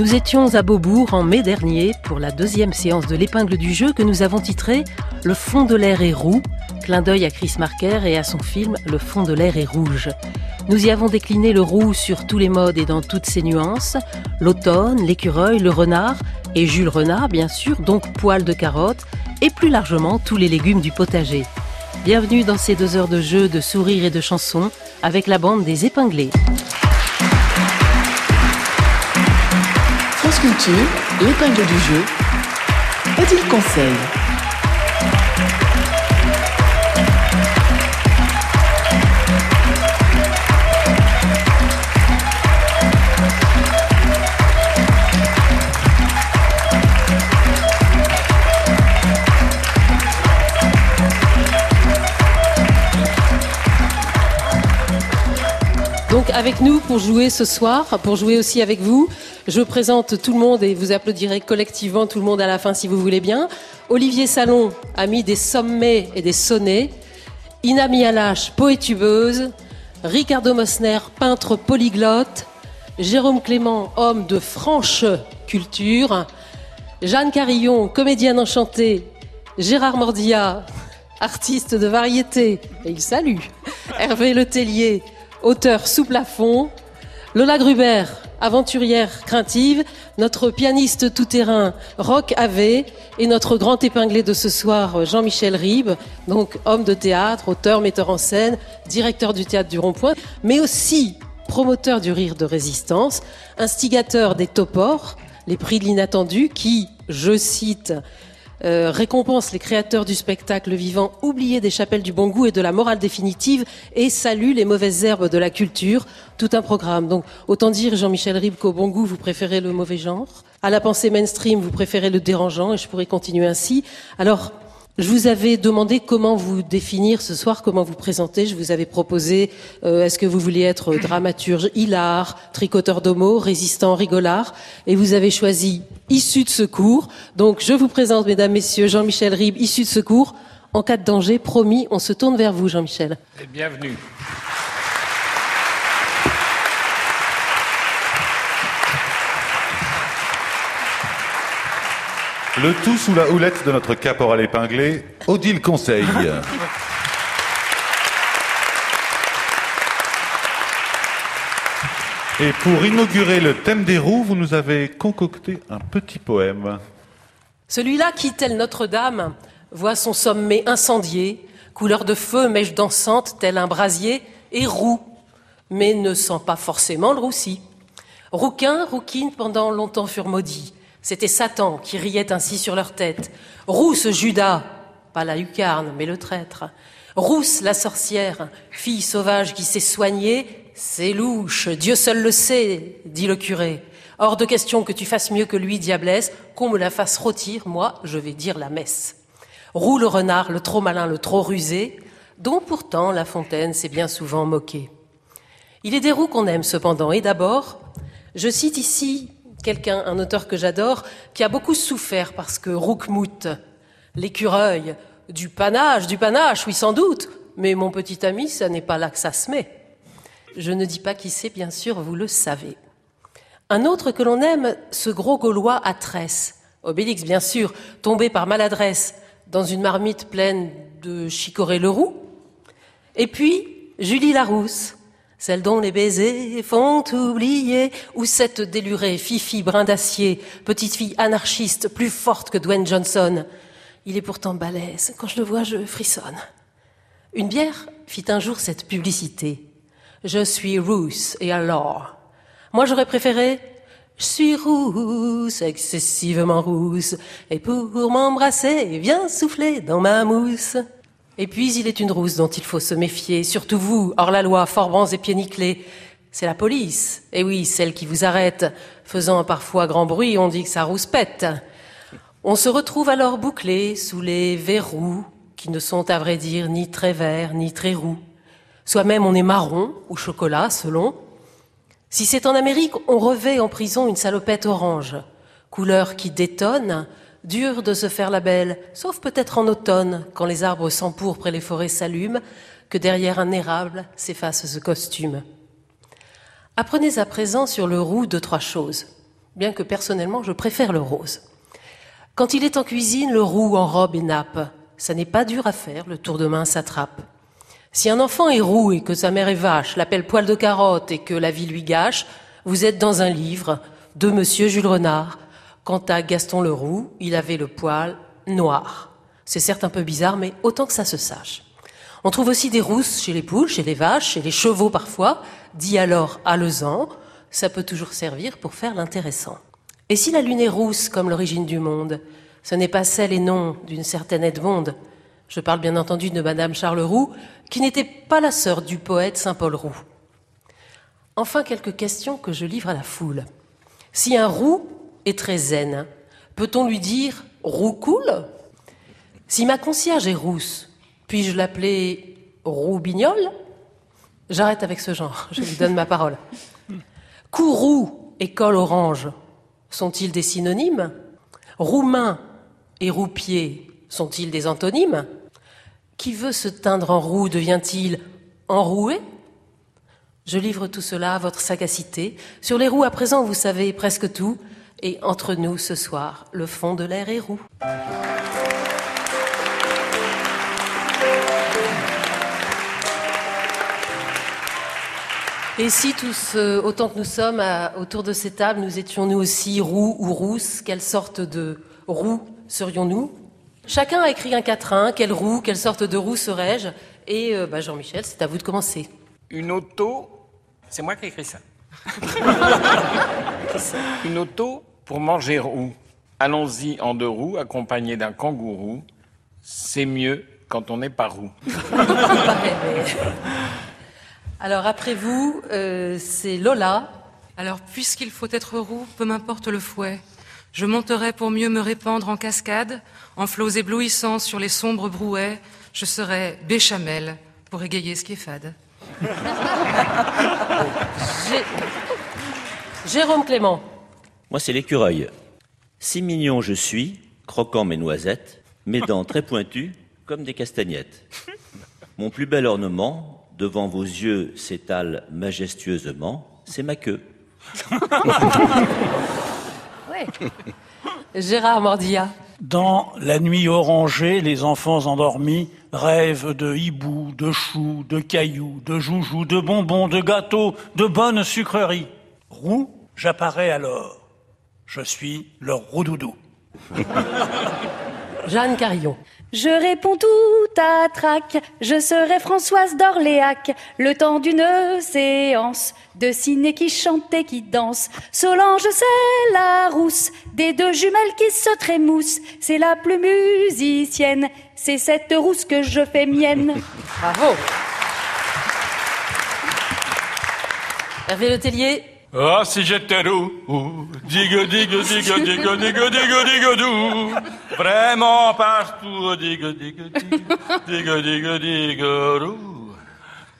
Nous étions à Beaubourg en mai dernier pour la deuxième séance de l'épingle du jeu que nous avons titré Le fond de l'air est roux, clin d'œil à Chris Marker et à son film Le fond de l'air est rouge. Nous y avons décliné le roux sur tous les modes et dans toutes ses nuances, l'automne, l'écureuil, le renard et Jules Renard bien sûr, donc poil de carotte et plus largement tous les légumes du potager. Bienvenue dans ces deux heures de jeu, de sourires et de chansons avec la bande des épinglés. France Culture, l'épingle du jeu, Odile Conseil. Donc avec nous pour jouer ce soir, pour jouer aussi avec vous, je présente tout le monde et vous applaudirez collectivement tout le monde à la fin si vous voulez bien. Olivier Salon a mis des sommets et des sonnets. Ina Mialache, poétubeuse. Ricardo Mosner, peintre polyglotte. Jérôme Clément, homme de franche culture. Jeanne Carillon, comédienne enchantée. Gérard Mordia, artiste de variété. Et il salue. Hervé Letellier, auteur sous plafond. Lola Gruber, aventurière craintive, notre pianiste tout-terrain Rock Ave et notre grand épinglé de ce soir Jean-Michel Ribes, donc homme de théâtre, auteur, metteur en scène, directeur du théâtre du Rond-Point, mais aussi promoteur du rire de résistance, instigateur des topors, les prix de l'inattendu qui, je cite, euh, récompense les créateurs du spectacle vivant oubliés des chapelles du bon goût et de la morale définitive et salue les mauvaises herbes de la culture. Tout un programme. Donc, autant dire, Jean-Michel Ribes, qu'au bon goût, vous préférez le mauvais genre. À la pensée mainstream, vous préférez le dérangeant et je pourrais continuer ainsi. Alors, je vous avais demandé comment vous définir ce soir, comment vous présenter. Je vous avais proposé, euh, est-ce que vous vouliez être dramaturge, hilar, tricoteur d'homo, résistant, rigolard, et vous avez choisi issu de secours. Donc je vous présente, mesdames, messieurs, Jean-Michel Ribes, issu de secours. En cas de danger, promis, on se tourne vers vous, Jean-Michel. Bienvenue. Le tout sous la houlette de notre caporal épinglé, Odile Conseil. Et pour inaugurer le thème des roues, vous nous avez concocté un petit poème. Celui-là qui, tel Notre-Dame, voit son sommet incendié, couleur de feu, mèche dansante, tel un brasier, et roux, mais ne sent pas forcément le roussi. Rouquin, rouquine, pendant longtemps furent maudits. C'était Satan qui riait ainsi sur leur tête. Rousse Judas, pas la lucarne, mais le traître. Rousse la sorcière, fille sauvage qui s'est soignée, c'est louche, Dieu seul le sait, dit le curé. Hors de question que tu fasses mieux que lui, diablesse, qu'on me la fasse rôtir, moi, je vais dire la messe. Roux le renard, le trop malin, le trop rusé, dont pourtant La Fontaine s'est bien souvent moqué. Il est des roues qu'on aime cependant, et d'abord, je cite ici quelqu'un, un auteur que j'adore, qui a beaucoup souffert parce que Roukmout, l'écureuil, du panache, du panache, oui sans doute, mais mon petit ami, ça n'est pas là que ça se met. Je ne dis pas qui c'est, bien sûr, vous le savez. Un autre que l'on aime, ce gros Gaulois à tresse, Obélix bien sûr, tombé par maladresse dans une marmite pleine de chicorée-le-roux. Et puis, Julie Larousse, celle dont les baisers font oublier, ou cette délurée Fifi brin d'acier, petite fille anarchiste plus forte que Dwayne Johnson. Il est pourtant balèze, quand je le vois, je frissonne. Une bière fit un jour cette publicité. Je suis rousse, et alors? Moi j'aurais préféré je suis rousse, excessivement rousse, et pour m'embrasser, viens souffler dans ma mousse. Et puis il est une rousse dont il faut se méfier, surtout vous, hors la loi, forbans et pieds nickelés. C'est la police. Et oui, celle qui vous arrête, faisant parfois grand bruit, on dit que ça rouspète. On se retrouve alors bouclé sous les verrous, qui ne sont à vrai dire ni très verts, ni très roux. Soit même on est marron ou chocolat, selon. Si c'est en Amérique, on revêt en prison une salopette orange, couleur qui détonne, Dur de se faire la belle, sauf peut-être en automne, quand les arbres s'empourprent et les forêts s'allument, que derrière un érable s'efface ce costume. Apprenez à présent sur le roux deux, trois choses. bien que personnellement je préfère le rose. Quand il est en cuisine, le roux en robe et nappe, ça n'est pas dur à faire, le tour de main s'attrape. Si un enfant est roux et que sa mère est vache, l'appelle poil de carotte et que la vie lui gâche, vous êtes dans un livre de monsieur Jules Renard. Quant à Gaston le roux, il avait le poil noir. C'est certes un peu bizarre, mais autant que ça se sache. On trouve aussi des rousses chez les poules, chez les vaches, chez les chevaux parfois, dit alors alezan. Ça peut toujours servir pour faire l'intéressant. Et si la lune est rousse comme l'origine du monde, ce n'est pas celle et non d'une certaine Edmonde. Je parle bien entendu de Madame Charles qui n'était pas la sœur du poète Saint-Paul Roux. Enfin, quelques questions que je livre à la foule. Si un roux est très zen, peut-on lui dire roux cool Si ma concierge est rousse, puis-je l'appeler roubignol? J'arrête avec ce genre, je lui donne ma parole. Courroux et col orange sont-ils des synonymes? Roumain et roupier sont-ils des antonymes? Qui veut se teindre en roux devient-il enroué? Je livre tout cela à votre sagacité. Sur les roues, à présent, vous savez presque tout. Et entre nous, ce soir, le fond de l'air est roux. Et si tous, euh, autant que nous sommes autour de ces tables, nous étions nous aussi roux ou rousses, quelle sorte de roux serions-nous? Chacun a écrit un quatrain, quelle roue, quelle sorte de roue serais-je? Et euh, bah, Jean-Michel, c'est à vous de commencer. Une auto, c'est moi qui ai écrit ça. Une auto pour manger roux. Allons-y en deux roues, accompagné d'un kangourou. C'est mieux quand on n'est pas roux. Alors après vous, euh, c'est Lola. Alors puisqu'il faut être roux, peu m'importe le fouet. Je monterai pour mieux me répandre en cascade, en flots éblouissants sur les sombres brouets. Je serai béchamel pour égayer ce qui est fade. Jérôme Clément. Moi, c'est l'écureuil. Si mignon je suis, croquant mes noisettes, mes dents très pointues comme des castagnettes. Mon plus bel ornement, devant vos yeux s'étale majestueusement, c'est ma queue. Gérard Mordia. Dans la nuit orangée, les enfants endormis rêvent de hiboux, de choux, de cailloux, de joujoux, de bonbons, de gâteaux, de bonnes sucreries. Roux, j'apparais alors. Je suis leur roux-doudou. Jeanne Carillon. Je réponds tout à trac, je serai Françoise d'Orléac, le temps d'une séance de ciné qui chante et qui danse. Solange, c'est la rousse des deux jumelles qui se trémoussent, c'est la plus musicienne, c'est cette rousse que je fais mienne. Bravo. Hervé Letellier. Ah, si j'étais roux, digue, digue, digue, digue, digue, digue, digue, dou. Vraiment partout, digue, digue, digue, digue, digue, digue, roux.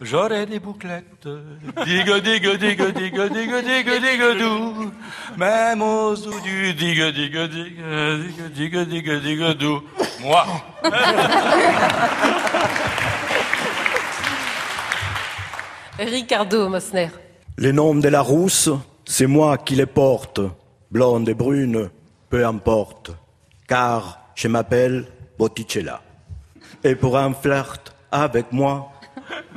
J'aurais des bouclettes, digue, digue, digue, digue, digue, digue, digue, dou. Même aux os du digue, digue, digue, digue, digue, digue, digue, dou. Moi. Ricardo Mosner. Les noms de la rousse, c'est moi qui les porte. Blonde et brune, peu importe. Car je m'appelle Botticella. Et pour un flirt avec moi,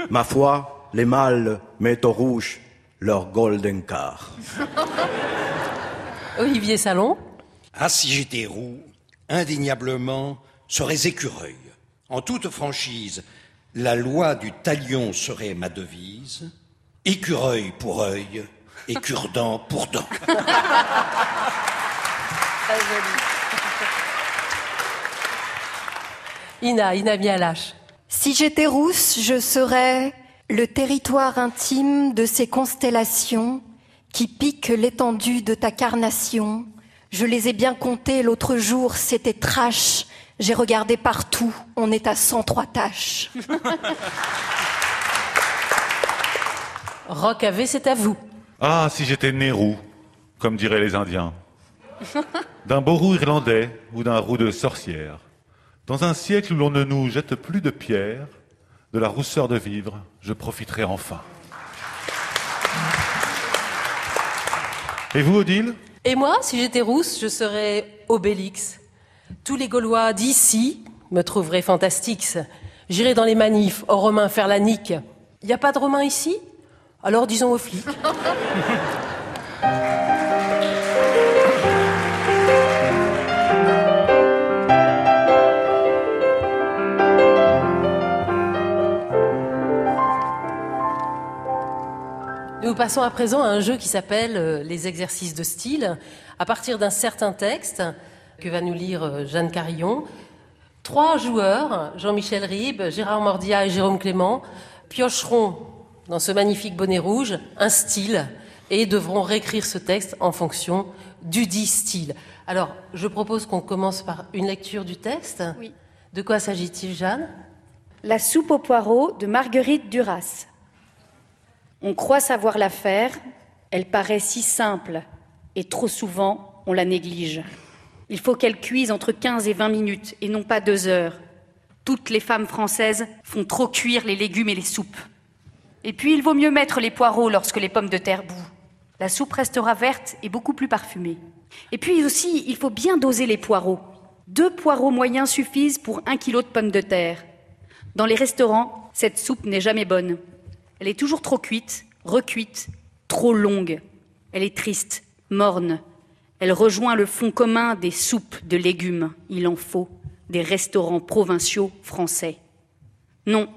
ma foi, les mâles mettent au rouge leur golden car. Olivier Salon. Ah, si j'étais roux, indéniablement, serais écureuil. En toute franchise, la loi du talion serait ma devise. Écureuil pour œil et cure-dent pour dent. Ina, Ina Mialache. Si j'étais rousse, je serais le territoire intime de ces constellations qui piquent l'étendue de ta carnation. Je les ai bien comptées l'autre jour, c'était trash. J'ai regardé partout, on est à 103 tâches. Rock AV, c'est à vous. Ah, si j'étais né roux, comme diraient les Indiens. D'un beau roux irlandais ou d'un roux de sorcière. Dans un siècle où l'on ne nous jette plus de pierres, de la rousseur de vivre, je profiterai enfin. Et vous, Odile? Et moi, si j'étais rousse, je serais Obélix. Tous les Gaulois d'ici me trouveraient fantastique. J'irai dans les manifs, aux Romains faire la nique. Il n'y a pas de Romains ici? Alors disons aux flics. Nous passons à présent à un jeu qui s'appelle euh, les exercices de style. À partir d'un certain texte que va nous lire euh, Jeanne Carillon, trois joueurs, Jean-Michel Ribes, Gérard Mordia et Jérôme Clément, piocheront dans ce magnifique bonnet rouge un style et devront réécrire ce texte en fonction du dit style. Alors, je propose qu'on commence par une lecture du texte. Oui. De quoi s'agit-il, Jeanne? La soupe aux poireaux de Marguerite Duras. On croit savoir la faire, elle paraît si simple, et trop souvent on la néglige. Il faut qu'elle cuise entre 15 et 20 minutes, et non pas deux heures. Toutes les femmes françaises font trop cuire les légumes et les soupes. Et puis il vaut mieux mettre les poireaux lorsque les pommes de terre bouent. La soupe restera verte et beaucoup plus parfumée. Et puis aussi, il faut bien doser les poireaux. Deux poireaux moyens suffisent pour un kilo de pommes de terre. Dans les restaurants, cette soupe n'est jamais bonne. Elle est toujours trop cuite, recuite, trop longue. Elle est triste, morne. Elle rejoint le fond commun des soupes de légumes, il en faut, des restaurants provinciaux français. Non,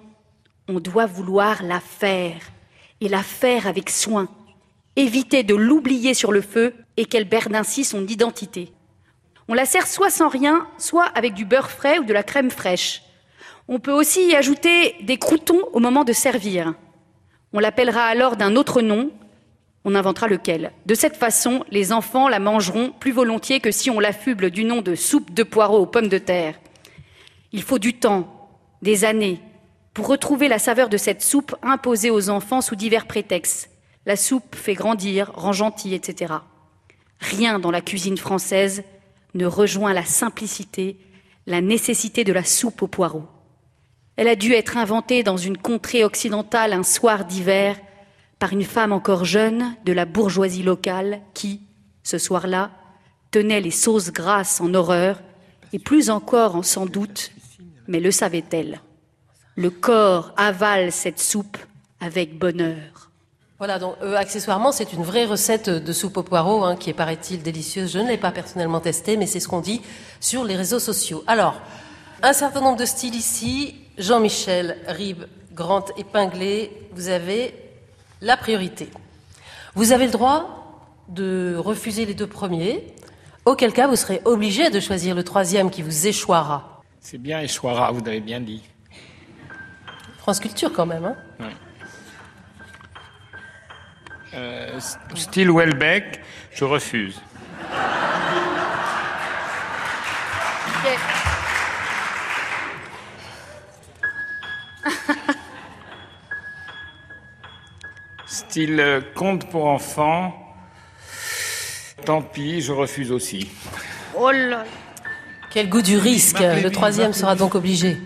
on doit vouloir la faire, et la faire avec soin. Éviter de l'oublier sur le feu et qu'elle perde ainsi son identité. On la sert soit sans rien, soit avec du beurre frais ou de la crème fraîche. On peut aussi y ajouter des croutons au moment de servir. On l'appellera alors d'un autre nom, on inventera lequel. De cette façon, les enfants la mangeront plus volontiers que si on l'affuble du nom de soupe de poireaux aux pommes de terre. Il faut du temps, des années, pour retrouver la saveur de cette soupe imposée aux enfants sous divers prétextes. La soupe fait grandir, rend gentil, etc. Rien dans la cuisine française ne rejoint la simplicité, la nécessité de la soupe aux poireaux. Elle a dû être inventée dans une contrée occidentale un soir d'hiver par une femme encore jeune de la bourgeoisie locale qui, ce soir-là, tenait les sauces grasses en horreur et plus encore en sans doute, mais le savait-elle. Le corps avale cette soupe avec bonheur. Voilà, donc euh, accessoirement, c'est une vraie recette de soupe aux poireaux hein, qui est, paraît-il, délicieuse. Je ne l'ai pas personnellement testée, mais c'est ce qu'on dit sur les réseaux sociaux. Alors, un certain nombre de styles ici. Jean-Michel Ribes, grand épinglé, vous avez la priorité. Vous avez le droit de refuser les deux premiers, auquel cas vous serez obligé de choisir le troisième qui vous échouera. C'est bien échouera, vous avez bien dit. France Culture quand même. Hein Ouais. Euh, style Welbeck, je refuse. Style euh, conte pour enfants, tant pis, je refuse aussi. Oh là Quel goût du risque Le troisième sera donc obligé.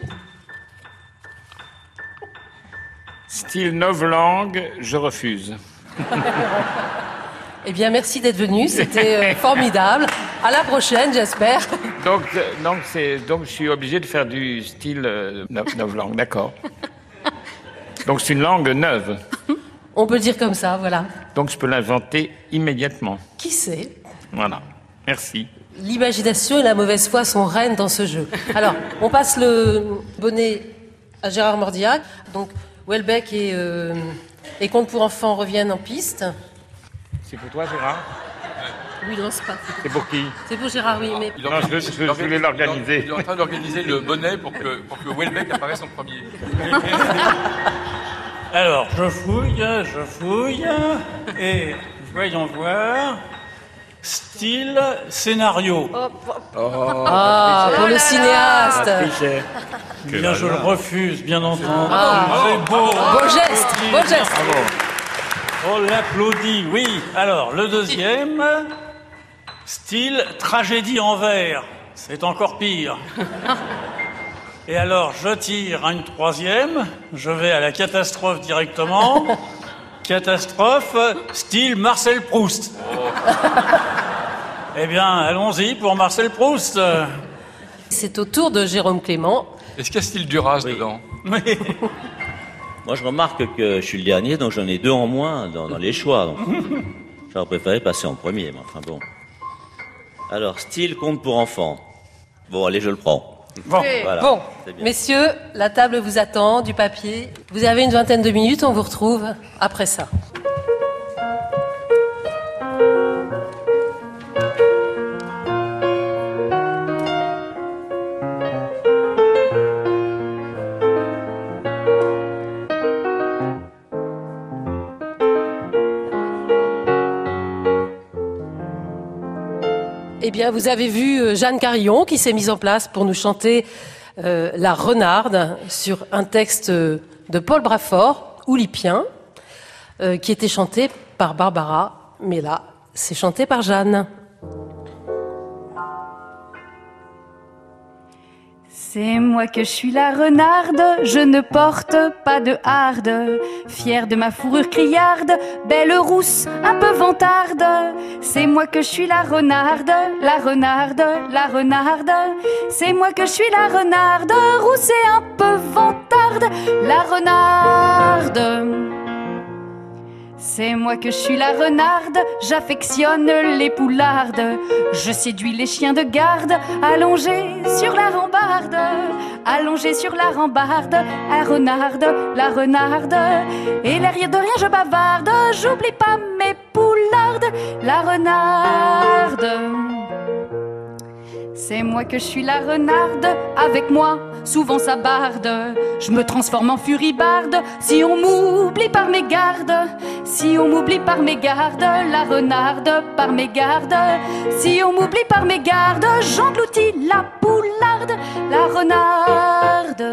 Style novlangue, je refuse. Eh bien, merci d'être venu. C'était euh, formidable. À la prochaine, j'espère. Donc, euh, donc, donc je suis obligé de faire du style euh, no- novlangue, d'accord. Donc c'est une langue neuve. On peut le dire comme ça, voilà. Donc je peux l'inventer immédiatement. Qui sait? Voilà. Merci. L'imagination et la mauvaise foi sont reines dans ce jeu. Alors, on passe le bonnet à Gérard Mordiac. Donc, Welbeck et, euh, et Contes pour enfants reviennent en piste. C'est pour toi, Gérard? Oui, non, c'est pas. C'est pour qui? C'est pour Gérard, oui, mais. Il Non, je- je voulais l'organiser. Il est en train d'organiser le bonnet pour que, pour que Welbeck apparaisse en premier. Alors, je fouille, je fouille, et voyons voir. Style scénario. Ah, pour le cinéaste. Bien, je le refuse, bien entendu. Ah. C'est beau. Beau geste, beau geste. On l'applaudit, oui. Alors, le deuxième, style tragédie en vers. C'est encore pire. Et alors, je tire une troisième, je vais à la catastrophe directement. Catastrophe, style Marcel Proust. Eh bien, allons-y pour Marcel Proust. C'est au tour de Jérôme Clément. Est-ce qu'il y a style Duras dedans Moi, je remarque que je suis le dernier, donc j'en ai deux en moins dans, dans les choix. donc. J'aurais préféré passer en premier, mais enfin bon. Alors, style conte pour enfants. Bon, allez, je le prends. Bon, Voilà, messieurs, la table vous attend, du papier. Vous avez une vingtaine de minutes, on vous retrouve après ça. Vous avez vu euh, Jeanne Carillon qui s'est mise en place pour nous chanter euh, La Renarde sur un texte euh, de Paul Brafort, Oulipien, qui était chanté par Barbara, mais là, c'est chanté par Jeanne. C'est moi que je suis la renarde, je ne porte pas de harde. Fière de ma fourrure criarde, belle rousse, un peu vantarde. C'est moi que je suis la renarde, la renarde, la renarde. C'est moi que je suis la renarde, rousse et un peu vantarde, la renarde. C'est moi que je suis la renarde, j'affectionne les poulardes. Je séduis les chiens de garde, allongés sur la rambarde. Allongés sur la rambarde, la renarde, la renarde. Et l'air de rien, je bavarde, j'oublie pas mes poulardes, la renarde. C'est moi que je suis la renarde, avec moi, souvent ça barde. Je me transforme en furibarde, si on m'oublie par mes gardes. Si on m'oublie par mes gardes, la renarde par mes gardes. Si on m'oublie par mes gardes, j'engloutis la poularde, la renarde.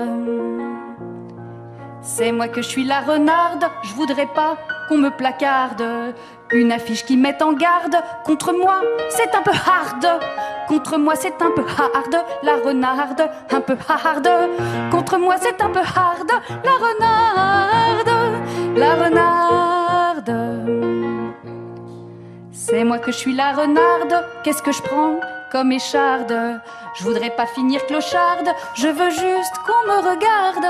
C'est moi que je suis la renarde, je voudrais pas qu'on me placarde. Une affiche qui met en garde contre moi, c'est un peu hard. Contre moi, c'est un peu hard. La renarde, un peu hard. Contre moi, c'est un peu hard. La renarde, la renarde. C'est moi que je suis la renarde. Qu'est-ce que je prends? Comme écharde Je voudrais pas finir clocharde. Je veux juste qu'on me regarde.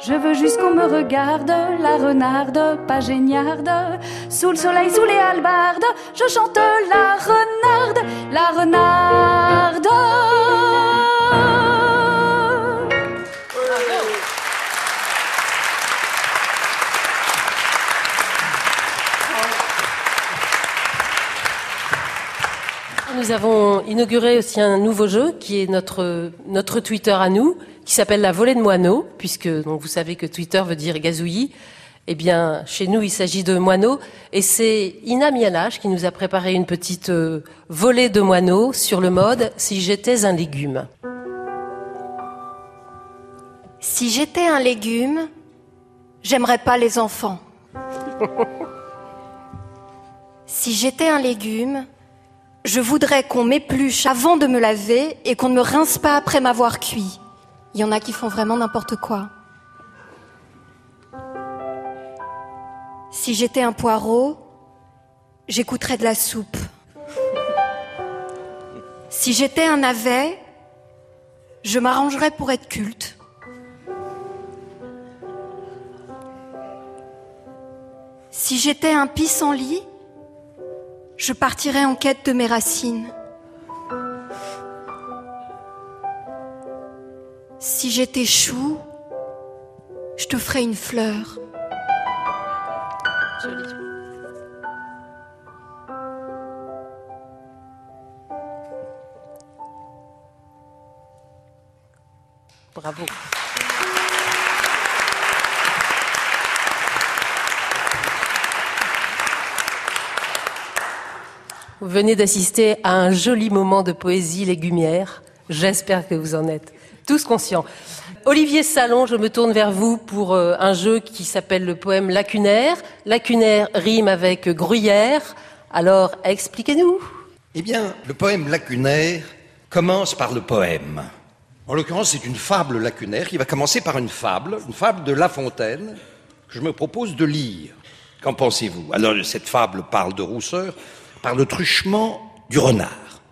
Je veux juste qu'on me regarde. La renarde, pas géniarde. Sous le soleil, sous les halbardes, je chante la renarde, la renarde. Nous avons inauguré aussi un nouveau jeu qui est notre, notre Twitter à nous, qui s'appelle la volée de moineaux, puisque donc, vous savez que Twitter veut dire gazouillis. Eh bien, chez nous, il s'agit de moineaux, et c'est Ina Mialage qui nous a préparé une petite euh, volée de moineaux sur le mode Si j'étais un légume. Si j'étais un légume, j'aimerais pas les enfants. Si j'étais un légume, je voudrais qu'on m'épluche avant de me laver et qu'on ne me rince pas après m'avoir cuit. Il y en a qui font vraiment n'importe quoi. Si j'étais un poireau, j'écouterais de la soupe. Si j'étais un navet, je m'arrangerais pour être culte. Si j'étais un pissenlit, je partirais en quête de mes racines. Si j'étais chou, je te ferais une fleur. Bravo. Vous venez d'assister à un joli moment de poésie légumière. J'espère que vous en êtes tous conscients. Olivier Salon, je me tourne vers vous pour euh, un jeu qui s'appelle le poème lacunaire. Lacunaire rime avec gruyère. Alors, expliquez-nous. Eh bien, le poème lacunaire commence par le poème. En l'occurrence, c'est une fable lacunaire qui va commencer par une fable, une fable de La Fontaine, que je me propose de lire. Qu'en pensez-vous? Alors, cette fable parle de rousseur, par le truchement du renard.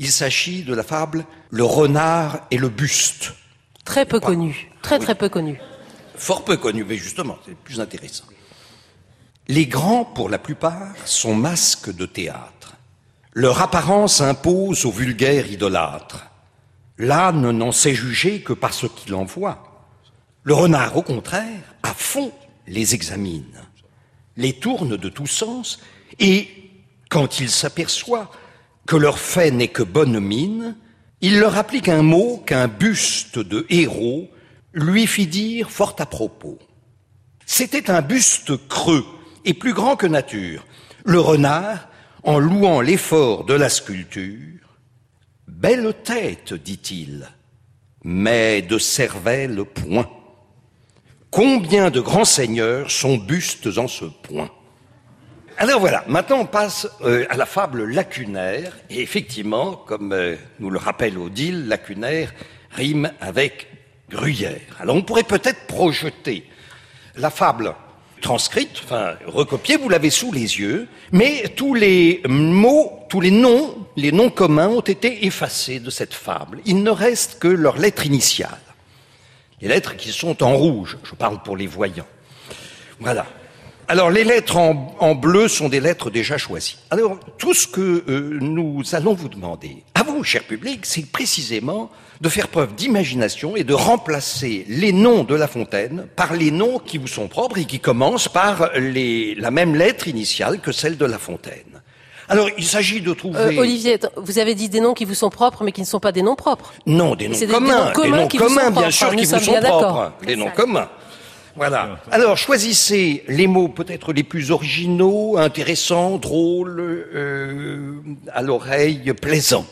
Il s'agit de la fable Le renard et le buste. Très peu connu. Très très peu connu. Fort peu connu, mais justement, c'est plus intéressant. Les grands, pour la plupart, sont masques de théâtre. Leur apparence impose aux vulgaires idolâtres. L'âne n'en sait juger que par ce qu'il en voit. Le renard, au contraire, à fond les examine, les tourne de tous sens, et quand il s'aperçoit que leur fait n'est que bonne mine, il leur applique un mot qu'un buste de héros lui fit dire fort à propos. C'était un buste creux et plus grand que nature. Le renard, en louant l'effort de la sculpture, Belle tête, dit-il, mais de cervelle point. Combien de grands seigneurs sont bustes en ce point? Alors voilà, maintenant on passe euh, à la fable lacunaire, et effectivement, comme euh, nous le rappelle Odile, lacunaire rime avec gruyère. Alors on pourrait peut-être projeter la fable transcrite, enfin recopiée, vous l'avez sous les yeux, mais tous les mots, tous les noms, les noms communs ont été effacés de cette fable. Il ne reste que leurs lettres initiales. Les lettres qui sont en rouge, je parle pour les voyants. Voilà. Alors les lettres en, en, bleu sont des lettres déjà choisies. Alors tout ce que euh, nous allons vous demander, à vous, cher public, c'est précisément de faire preuve d'imagination et de remplacer les noms de La Fontaine par les noms qui vous sont propres et qui commencent par les, la même lettre initiale que celle de La Fontaine. Alors, il s'agit de trouver... Euh, Olivier, vous avez dit des noms qui vous sont propres, mais qui ne sont pas des noms propres. Non, des noms communs. Des, noms communs, bien sûr, qui vous sont propres. Des noms communs. Voilà. Alors, choisissez les mots peut-être les plus originaux, intéressants, drôles, euh, à l'oreille, plaisants.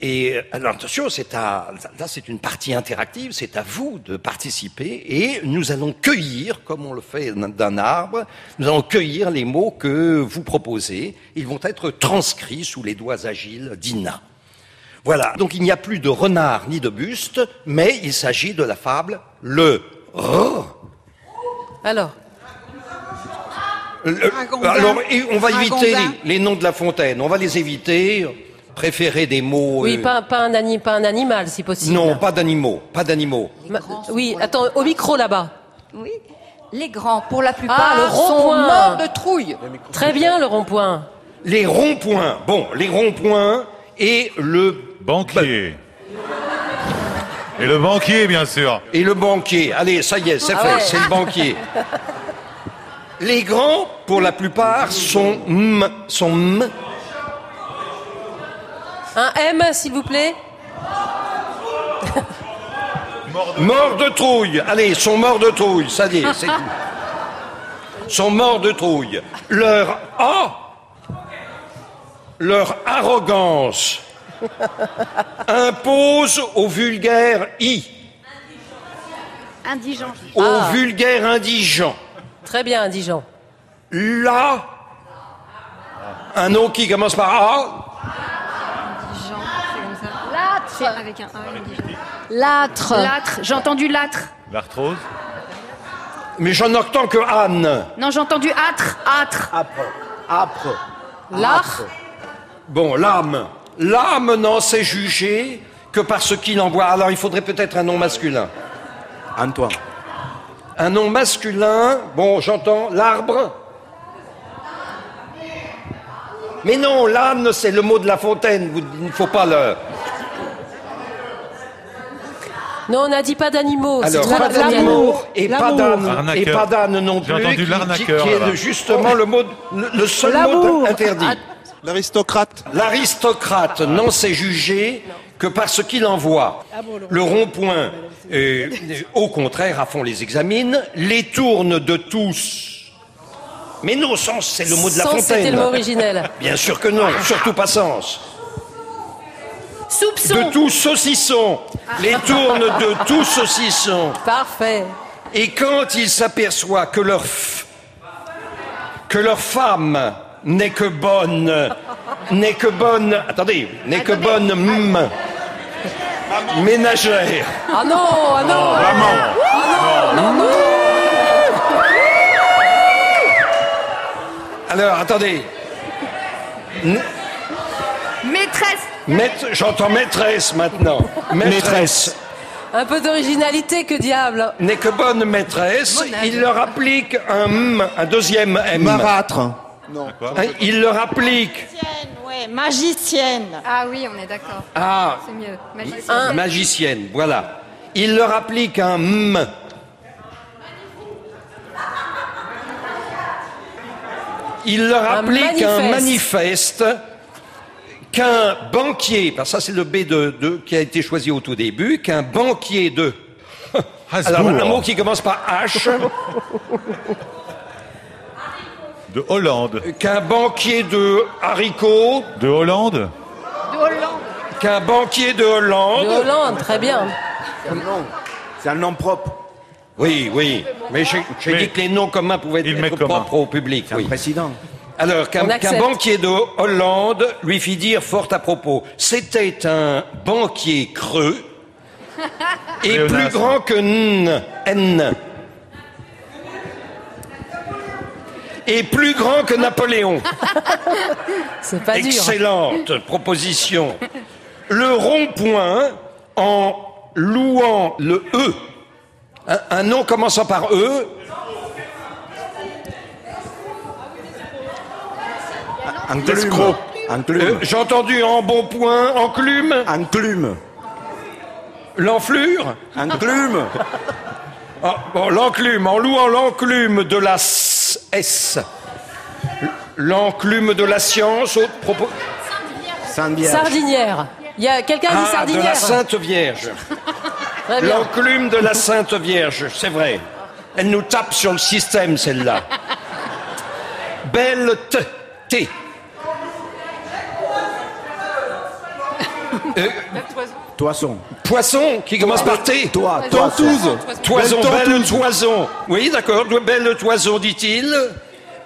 Et alors attention, c'est à, là c'est une partie interactive, c'est à vous de participer et nous allons cueillir, comme on le fait d'un arbre, nous allons cueillir les mots que vous proposez. Ils vont être transcrits sous les doigts agiles d'Ina. Voilà. Donc il n'y a plus de renard ni de buste, mais il s'agit de la fable le. Alors. Le, alors, on va éviter les, les noms de la fontaine. On va les éviter préférer des mots. Oui, euh... pas, pas, un ani, pas un animal, si possible. Non, pas d'animaux, pas d'animaux. Oui, attends, au micro là-bas. Oui. Les grands, pour la plupart, ah, le sont rond-point. morts de trouille. Très bien, le rond-point. Les ronds-points. Bon, les ronds-points et le banquier. Et le banquier, bien sûr. Et le banquier. Allez, ça y est, c'est Ah fait, ouais. c'est le banquier. Les grands, pour la plupart, sont m, sont m. Un M, s'il vous plaît. Morts de trouille. Allez, sont morts de trouille. Ça y est, c'est tout. Sont morts de trouille. Leur A, leur arrogance impose au vulgaire I, Indigent. au Ah. vulgaire indigent. Très bien, indigent. Là, un nom qui commence par A, L'âtre. Avec un A, indigent. L'âtre. L'âtre. J'ai entendu l'âtre. L'arthrose mais j'en entends que Anne. Non, j'ai entendu âtre. Âtre. Âpre. Âpre. L'art. Bon, l'âme. L'âme n'en sait juger que par ce qu'il en voit. Alors, il faudrait peut-être un nom masculin. Antoine. Un nom masculin, bon, j'entends, l'arbre. Mais non, l'âne, c'est le mot de La Fontaine. Il ne faut pas le. Non, on n'a dit pas d'animaux. c'est Alors, pas et pas d'âne. Et pas d'âne non J'ai plus. entendu qui- qui, l'arnaqueur, qui est justement le, mot, le, le seul mot interdit. L'aristocrate. L'aristocrate n'en sait juger que par ce qu'il en voit. Le rond-point, euh, au contraire, à fond les examine, les tourne de tous. Mais non, sens, c'est le mot de la Sens, fontaine. c'était le mot originel. Bien sûr que non, surtout pas sens. Soupçon. De tout saucisson. Les tourne de tout saucisson. Parfait. Et quand ils s'aperçoivent que leur f- que leur femme n'est que bonne, n'est que bonne, attendez, n'est que bonne m, ménagère. Ah non, ah non. Ah non, non, non. Alors, attendez. N- Maîtresse. Maître- J'entends maîtresse maintenant. Maîtresse. Un peu d'originalité, que diable N'est que bonne maîtresse, Monade. il leur applique un M, un deuxième M. Marâtre. Hein, Il leur applique. Ouais, magicienne. Ah oui, on est d'accord. Ah, C'est mieux. Magicienne. magicienne, voilà. Il leur applique un M. Il leur Un applique un manifeste. manifeste qu'un banquier, parce que ça c'est le B de, de- qui a été choisi au tout début, qu'un banquier de... Alors un mot qui commence par H, De Hollande. qu'un banquier de haricots, De Hollande De Hollande. qu'un banquier de Hollande. De Hollande, très bien. C'est un nom propre. Oui, oui. Mais j'ai Mais- dit que les noms communs pouvaient être commun. propres au public. C'est oui. un président. Alors qu'un banquier de Hollande lui fit dire fort à propos, c'était un banquier creux et Léonas. plus grand que N. N. Et plus grand que Napoléon. C'est pas dur. Excellente proposition. Le rond-point, en louant le E, un, un nom commençant par E, Enclume. euh, Enclume. j'ai entendu en bon point, enclume, Enclume. l'enflure. Enclume. Ah, bon, l'enclume, en louant l'enclume de la S, l'enclume de la science, autre propos. Sainte Vierge. Sardinière. Il y a quelqu'un dit Ah, de sardinière. la Sainte Vierge. L'enclume de la Sainte Vierge, c'est vrai. Elle nous tape sur le système, celle-là. Belle T. T. Euh, Toison. poisson qui commence par T. Toi, Toison. Toison, Belle toison. Oui, d'accord, belle toison, dit-il,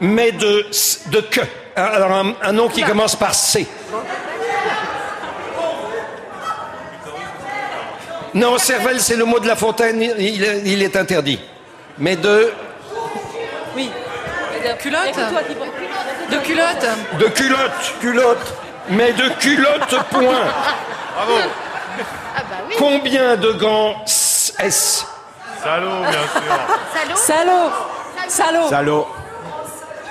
mais de, de que. Alors, un, un nom qui commence par C. Non, cervelle, c'est le mot de La Fontaine, il, il- il est interdit. Mais de, Oui. Culotte qui portes- De culotte de culotte. Culotte. Mais de culotte, point. Bravo. Combien de grands S Salaud, bien sûr. Salaud. Salaud. Salaud.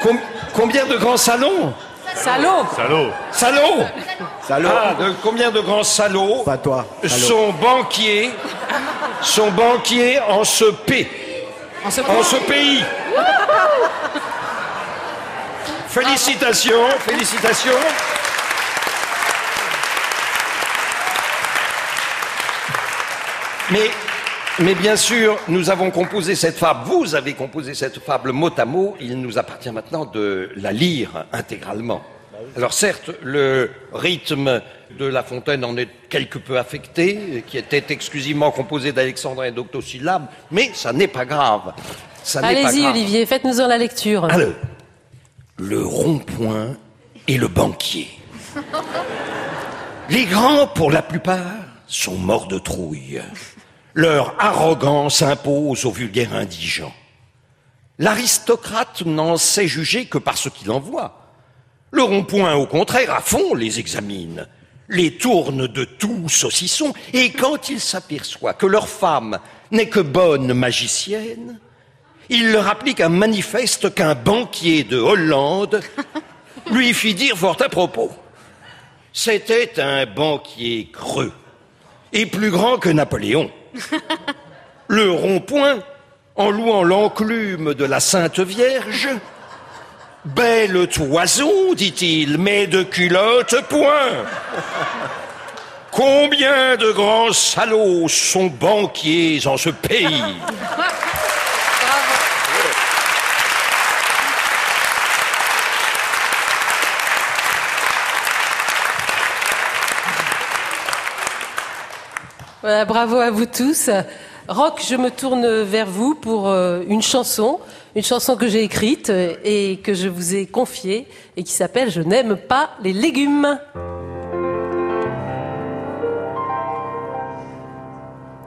Com- Combien de grands salons Salaud. Salaud. Salauds Salaud. Ah, de combien de grands salauds Pas toi. Salaud. sont banquiers, sont banquiers en ce P, En ce en ce pays Félicitations, félicitations. Mais, mais bien sûr, nous avons composé cette fable, vous avez composé cette fable mot à mot, il nous appartient maintenant de la lire intégralement. Alors certes, le rythme de La Fontaine en est quelque peu affecté, qui était exclusivement composé d'alexandrins et d'octosyllabes, mais ça n'est pas grave. Allez-y. Olivier, faites-nous en la lecture. Alors, le rond-point et le banquier. Les grands, pour la plupart, sont morts de trouille. Leur arrogance impose aux vulgaires indigents. L'aristocrate n'en sait juger que par ce qu'il en voit. Le rond-point, au contraire, à fond les examine, les tourne de tout saucisson, et quand il s'aperçoit que leur femme n'est que bonne magicienne, il leur applique un manifeste qu'un banquier de Hollande lui fit dire fort à propos. C'était un banquier creux et plus grand que Napoléon. Le rond-point, en louant l'enclume de la Sainte Vierge, Belle toison, dit-il, mais de culotte point. Combien de grands salauds sont banquiers en ce pays? Bravo à vous tous. Rock, je me tourne vers vous pour euh, une chanson, une chanson que j'ai écrite euh, et que je vous ai confiée et qui s'appelle Je n'aime pas les légumes.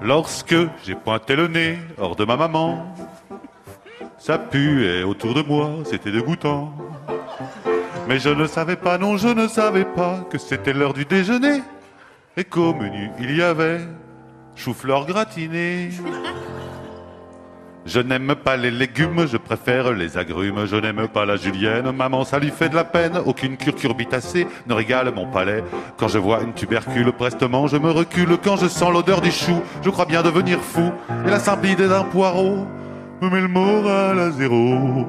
Lorsque j'ai pointé le nez hors de ma maman, ça puait autour de moi, c'était dégoûtant. Mais je ne savais pas, non, je ne savais pas que c'était l'heure du déjeuner. Et qu'au menu, il y avait chou-fleur gratiné. Je n'aime pas les légumes, je préfère les agrumes. Je n'aime pas la julienne, maman, ça lui fait de la peine. Aucune curcurbitacée ne régale mon palais. Quand je vois une tubercule, prestement je me recule. Quand je sens l'odeur du chou, je crois bien devenir fou. Et la simplicité d'un poireau me met le moral à zéro.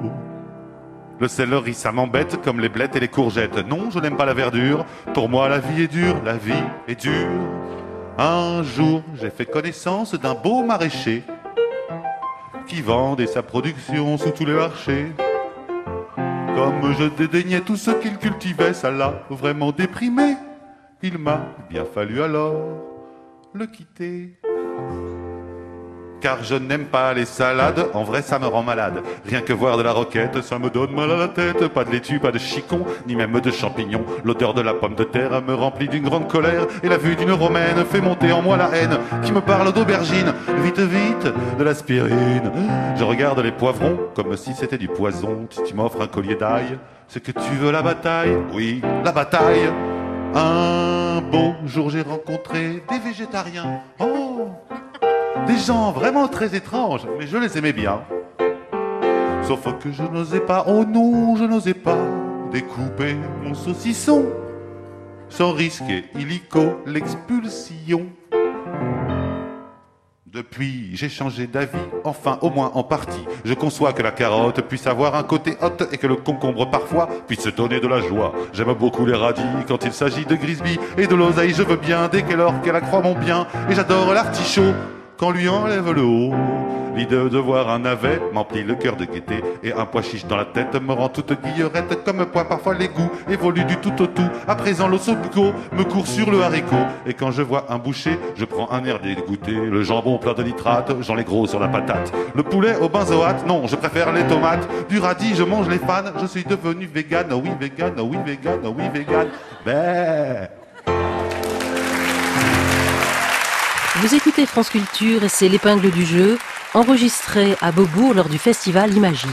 Le céleri, ça m'embête comme les blettes et les courgettes. Non, je n'aime pas la verdure. Pour moi, la vie est dure, la vie est dure. Un jour, j'ai fait connaissance d'un beau maraîcher qui vendait sa production sous tous les marchés. Comme je dédaignais tout ce qu'il cultivait, ça l'a vraiment déprimé. Il m'a bien fallu alors le quitter. Car je n'aime pas les salades, en vrai ça me rend malade. Rien que voir de la roquette, ça me donne mal à la tête. Pas de laitue, pas de chicon, ni même de champignons. L'odeur de la pomme de terre me remplit d'une grande colère. Et la vue d'une romaine fait monter en moi la haine qui me parle d'aubergine. Vite, vite, de l'aspirine. Je regarde les poivrons comme si c'était du poison. Si tu m'offres un collier d'ail, c'est que tu veux la bataille? Oui, la bataille. Un beau jour j'ai rencontré des végétariens. Oh des gens vraiment très étranges, mais je les aimais bien. Sauf que je n'osais pas, oh non, je n'osais pas découper mon saucisson sans risquer illico l'expulsion. Depuis, j'ai changé d'avis, enfin au moins en partie. Je conçois que la carotte puisse avoir un côté hot et que le concombre parfois puisse se donner de la joie. J'aime beaucoup les radis quand il s'agit de Grisby et de l'oseille, je veux bien dès qu'elle or qu'elle accroît mon bien. Et j'adore l'artichaut quand lui enlève le haut. L'idée de voir un navet m'emplit le cœur de gaieté et un pois chiche dans la tête me rend toute guillerette comme point parfois les goûts évoluent du tout au tout. À présent l'ossobuco me court sur le haricot et quand je vois un boucher, je prends un air dégoûté. Le jambon plein de nitrate, j'en ai gros sur la patate. Le poulet au benzoate, non, je préfère les tomates. Du radis, je mange les fans, je suis devenu vegan, oui vegan, oui vegan, oui vegan. Ben. France Culture et c'est l'épingle du jeu, enregistré à Beaubourg lors du festival Imagine.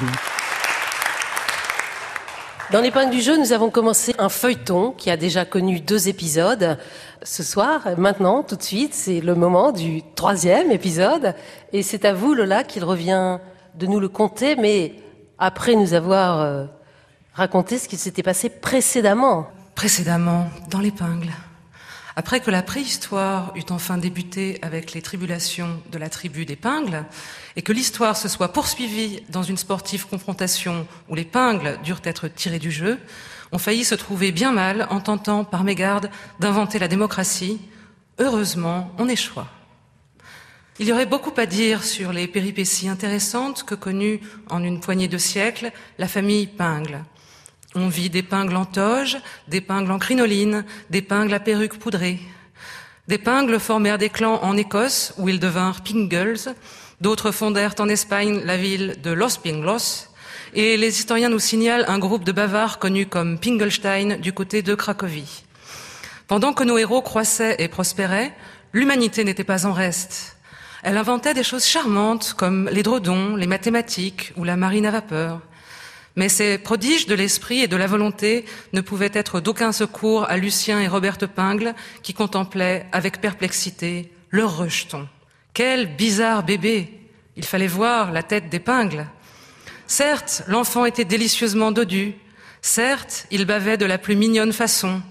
Dans l'épingle du jeu, nous avons commencé un feuilleton qui a déjà connu deux épisodes. Ce soir, maintenant, tout de suite, c'est le moment du troisième épisode. Et c'est à vous, Lola, qu'il revient de nous le conter, mais après nous avoir euh, raconté ce qui s'était passé précédemment. Précédemment, dans l'épingle. Après que la préhistoire eut enfin débuté avec les tribulations de la tribu d'Épingle, et que l'histoire se soit poursuivie dans une sportive confrontation où les pingles durent être tirés du jeu, on faillit se trouver bien mal en tentant par mégarde d'inventer la démocratie. Heureusement, on échoua. Il y aurait beaucoup à dire sur les péripéties intéressantes que connut en une poignée de siècles la famille Pingle. On vit des pingles en toge, des pingles en crinoline, des pingles à perruque poudrée. Des pingles formèrent des clans en Écosse, où ils devinrent Pingles. D'autres fondèrent en Espagne la ville de Los Pinglos. Et les historiens nous signalent un groupe de bavards connus comme Pingelstein du côté de Cracovie. Pendant que nos héros croissaient et prospéraient, l'humanité n'était pas en reste. Elle inventait des choses charmantes comme les drodons, les mathématiques ou la marine à vapeur. Mais ces prodiges de l'esprit et de la volonté ne pouvaient être d'aucun secours à Lucien et Roberte Pingle, qui contemplaient avec perplexité leur rejeton. Quel bizarre bébé Il fallait voir la tête d'épingle. Certes, l'enfant était délicieusement dodu. Certes, il bavait de la plus mignonne façon.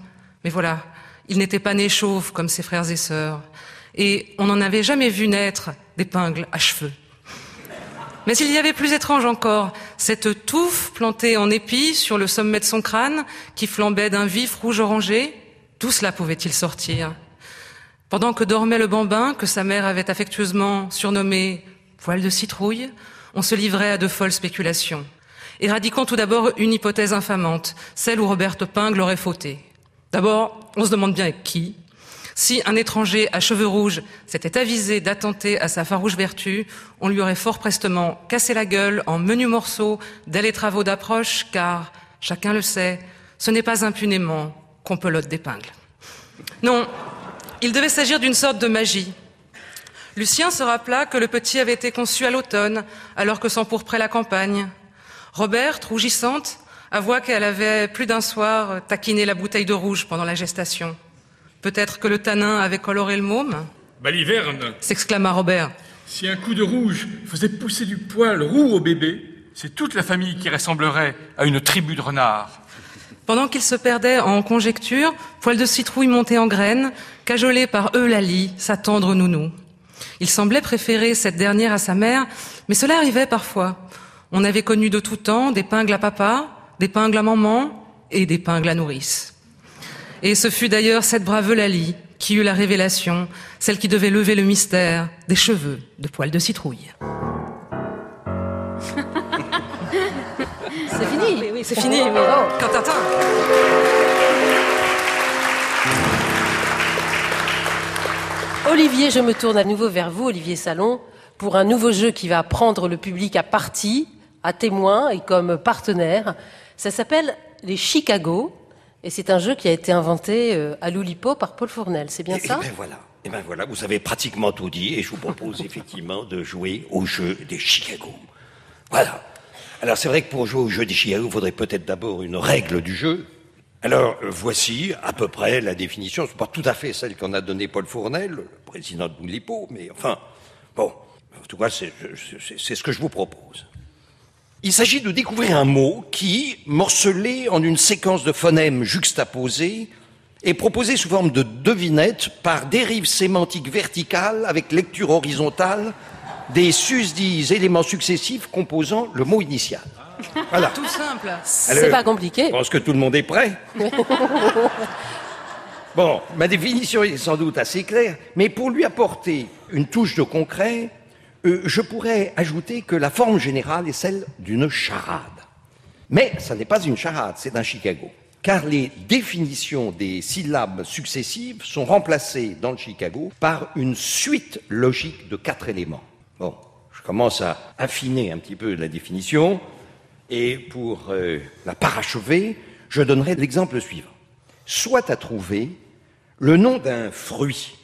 Mais voilà, il n'était pas né chauve comme ses frères et sœurs. Et on n'en avait jamais vu naître d'épingle à cheveux. Mais il y avait plus étrange encore, cette touffe plantée en épis sur le sommet de son crâne, qui flambait d'un vif rouge orangé, tout cela pouvait-il sortir? Pendant que dormait le bambin, que sa mère avait affectueusement surnommé poil de citrouille, on se livrait à de folles spéculations. Éradiquons tout d'abord une hypothèse infamante, celle où Roberte Pingle aurait fauté. D'abord, on se demande bien qui, si un étranger à cheveux rouges s'était avisé d'attenter à sa farouche vertu, on lui aurait fort prestement cassé la gueule en menus morceaux dès les travaux d'approche, car, chacun le sait, ce n'est pas impunément qu'on pelote d'épingle. Non, il devait s'agir d'une sorte de magie. Lucien se rappela que le petit avait été conçu à l'automne, alors que s'empourprait la campagne. Robert, rougissante, Avoua qu'elle avait plus d'un soir taquiné la bouteille de rouge pendant la gestation. Peut-être que le tanin avait coloré le môme Baliverne, s'exclama Robert. si un coup de rouge faisait pousser du poil roux au bébé, c'est toute la famille qui ressemblerait à une tribu de renards. Pendant qu'ils se perdaient en conjectures, Poil de citrouille montait en graines, cajolé par Eulalie, sa tendre nounou. Il semblait préférer cette dernière à sa mère, mais cela arrivait parfois. On avait connu de tout temps des pingles à papa, des pingles à maman et des pingles à nourrice. Et ce fut d'ailleurs cette brave Eulalie qui eut la révélation, celle qui devait lever le mystère des cheveux de Poil de citrouille. C'est fini. Oui, oui, c'est fini, mais oh, Quentin. Olivier, je me tourne à nouveau vers vous, Olivier Salon, pour un nouveau jeu qui va prendre le public à partie, à témoin et comme partenaire. Ça s'appelle les Chicago et c'est un jeu qui a été inventé euh, à l'Oulipo par Paul Fournel. C'est bien Et ça? ben voilà. Et ben voilà, vous avez pratiquement tout dit et je vous propose effectivement de jouer au jeu des Chicago. Voilà. Alors c'est vrai que pour jouer au jeu des Chicago, il faudrait peut-être d'abord une règle du jeu. Alors euh, voici à peu près la définition. C'est pas tout à fait celle qu'en a donnée Paul Fournel, le président de Oulipo, mais enfin, bon, en tout cas c'est ce que je vous propose. Il s'agit de découvrir un mot qui, morcelé en une séquence de phonèmes juxtaposés, est proposé sous forme de devinette par dérive sémantique verticale avec lecture horizontale des susdits éléments successifs composant le mot initial. Voilà. Tout simple. C'est pas compliqué. Je pense que tout le monde est prêt. Bon, ma définition est sans doute assez claire, mais pour lui apporter une touche de concret, je pourrais ajouter que la forme générale est celle d'une charade. Mais ça n'est pas une charade, c'est un Chicago. Car les définitions des syllabes successives sont remplacées dans le Chicago par une suite logique de quatre éléments. Bon, je commence à affiner un petit peu la définition, et pour euh, la parachever, je donnerai l'exemple suivant. Soit à trouver le nom d'un fruit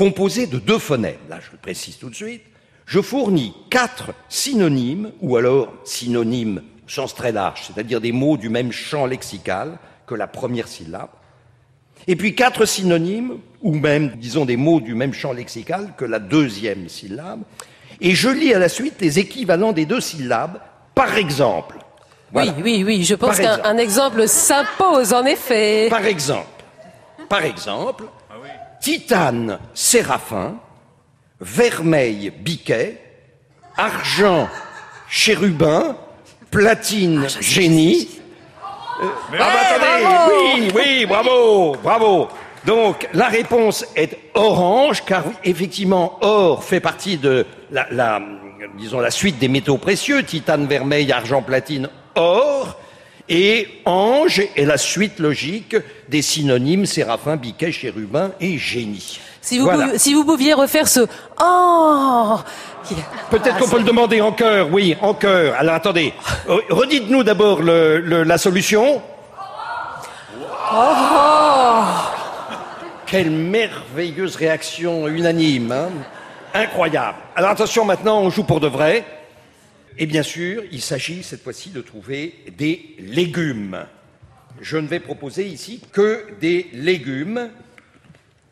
composé de deux phonèmes. Là, je le précise tout de suite. Je fournis quatre synonymes, ou alors synonymes au sens très large, c'est-à-dire des mots du même champ lexical que la première syllabe. Et puis quatre synonymes, ou même, disons, des mots du même champ lexical que la deuxième syllabe. Et je lis à la suite les équivalents des deux syllabes, par exemple. Voilà. Oui, oui, oui. Je pense qu'un exemple. exemple s'impose, en effet. Par exemple, par exemple, titane séraphin, vermeil biquet, argent chérubin, platine génie. Euh, ah bah, attendez, bravo oui, oui, bravo, bravo. Donc la réponse est orange, car effectivement, or fait partie de la, la, disons, la suite des métaux précieux, titane, vermeil, argent, platine, or. Et ange est la suite logique des synonymes séraphin, biquet, chérubin et génie. Si vous, Voilà. pouviez, si vous pouviez refaire ce Oh Peut-être Ah, qu'on peut le demander en chœur, oui, en chœur. Alors attendez, Euh, redites-nous d'abord le- le- la solution. Oh Quelle merveilleuse réaction unanime, hein incroyable. Alors attention, maintenant on joue pour de vrai. Et bien sûr, il s'agit cette fois-ci de trouver des légumes. Je ne vais proposer ici que des légumes.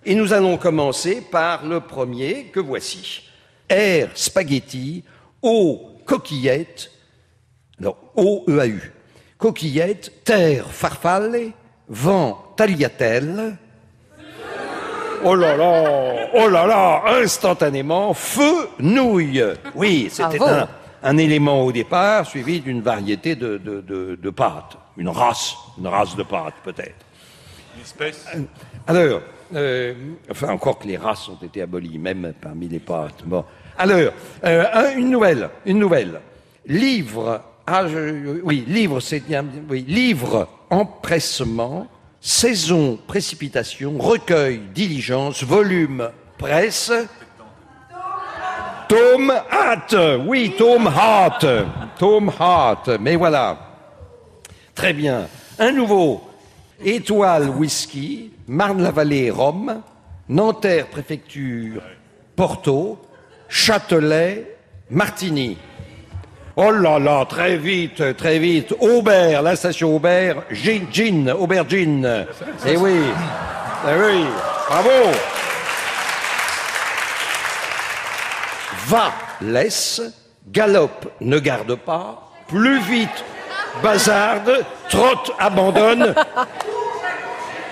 Et nous allons commencer par le premier que voici. R spaghetti, O coquillette, non, O-E-A-U. Coquillette, terre farfalle, vent tagliatelle. Oh là là, oh là là, instantanément, feu nouille. Oui, c'était un, un élément au départ, suivi d'une variété de, de, de, de pâtes. Une race, une race de pâtes peut-être. Une espèce. Alors, euh, enfin, encore que les races ont été abolies, même parmi les pâtes. Bon. Alors, euh, un- une nouvelle, une nouvelle. Livre, ah, je- oui, livre, c'est bien, oui, livre, empressement, saison, précipitation, recueil, diligence, volume, presse. Tome hâte, oui, tome hâte, tome hâte, mais voilà. Très bien. Un nouveau. Étoile whisky, Marne-la-Vallée Rome, Nanterre préfecture Porto, Châtelet Martigny. Oh là là, très vite, très vite. Aubert, la station Aubert, Gin, Gin, Aubergine. Eh oui, eh oui, bravo. Va, laisse, galope, ne garde pas, plus vite, bazarde, trotte, abandonne,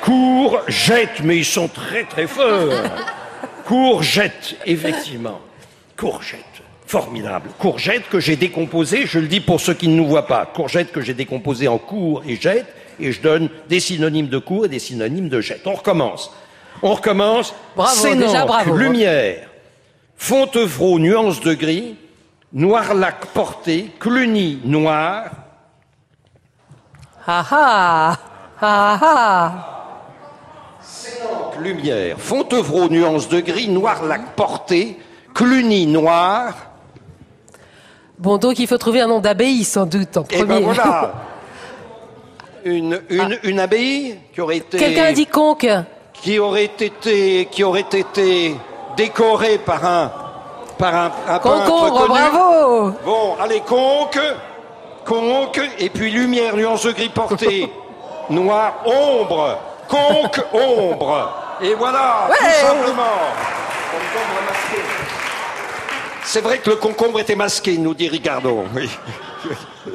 court, jette, mais ils sont très très forts. Courgette, effectivement. Courgette. Formidable. Courgette que j'ai décomposée, je le dis pour ceux qui ne nous voient pas. Courgette que j'ai décomposée en cours et jette, et je donne des synonymes de cours et des synonymes de jette. On recommence. On recommence. Bravo, déjà bravo. lumière. Fontevraud, nuance de gris. Noir-lac porté. Cluny, noir. Ah ah Ah ah lumière. Fontevraud, nuance de gris. Noir-lac porté. Cluny, noir. Bon, donc il faut trouver un nom d'abbaye sans doute en Et premier. ben voilà. Une, une, une abbaye qui aurait été. Quelqu'un a dit conque. Qui aurait été, qui aurait été décorée par un, par un, un Concombre, bravo Bon, allez, conque, conque, et puis lumière, nuance de gris porté, noir, ombre, conque, ombre. Et voilà, Ouais. tout simplement. Concombre masqué. C'est vrai que le concombre était masqué, nous dit Ricardo. Oui.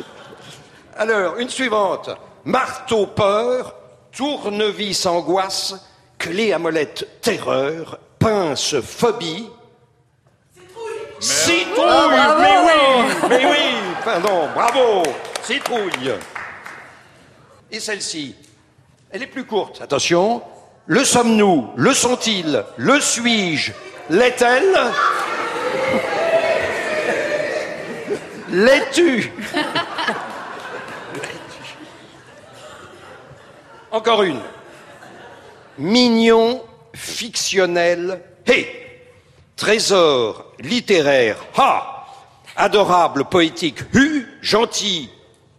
Alors, une suivante. Marteau peur, tournevis angoisse, clé à molette terreur, pince phobie. Citrouille Ah, bravo Mais oui Mais oui Pardon, bravo Citrouille Et celle-ci, elle est plus courte. Attention. Le sommes-nous? Le sont-ils? Le suis-je? L'est-elle? L'es-tu? Encore une. Mignon, fictionnel, hé. Trésor, littéraire, ha. Adorable, poétique, hu. Gentil,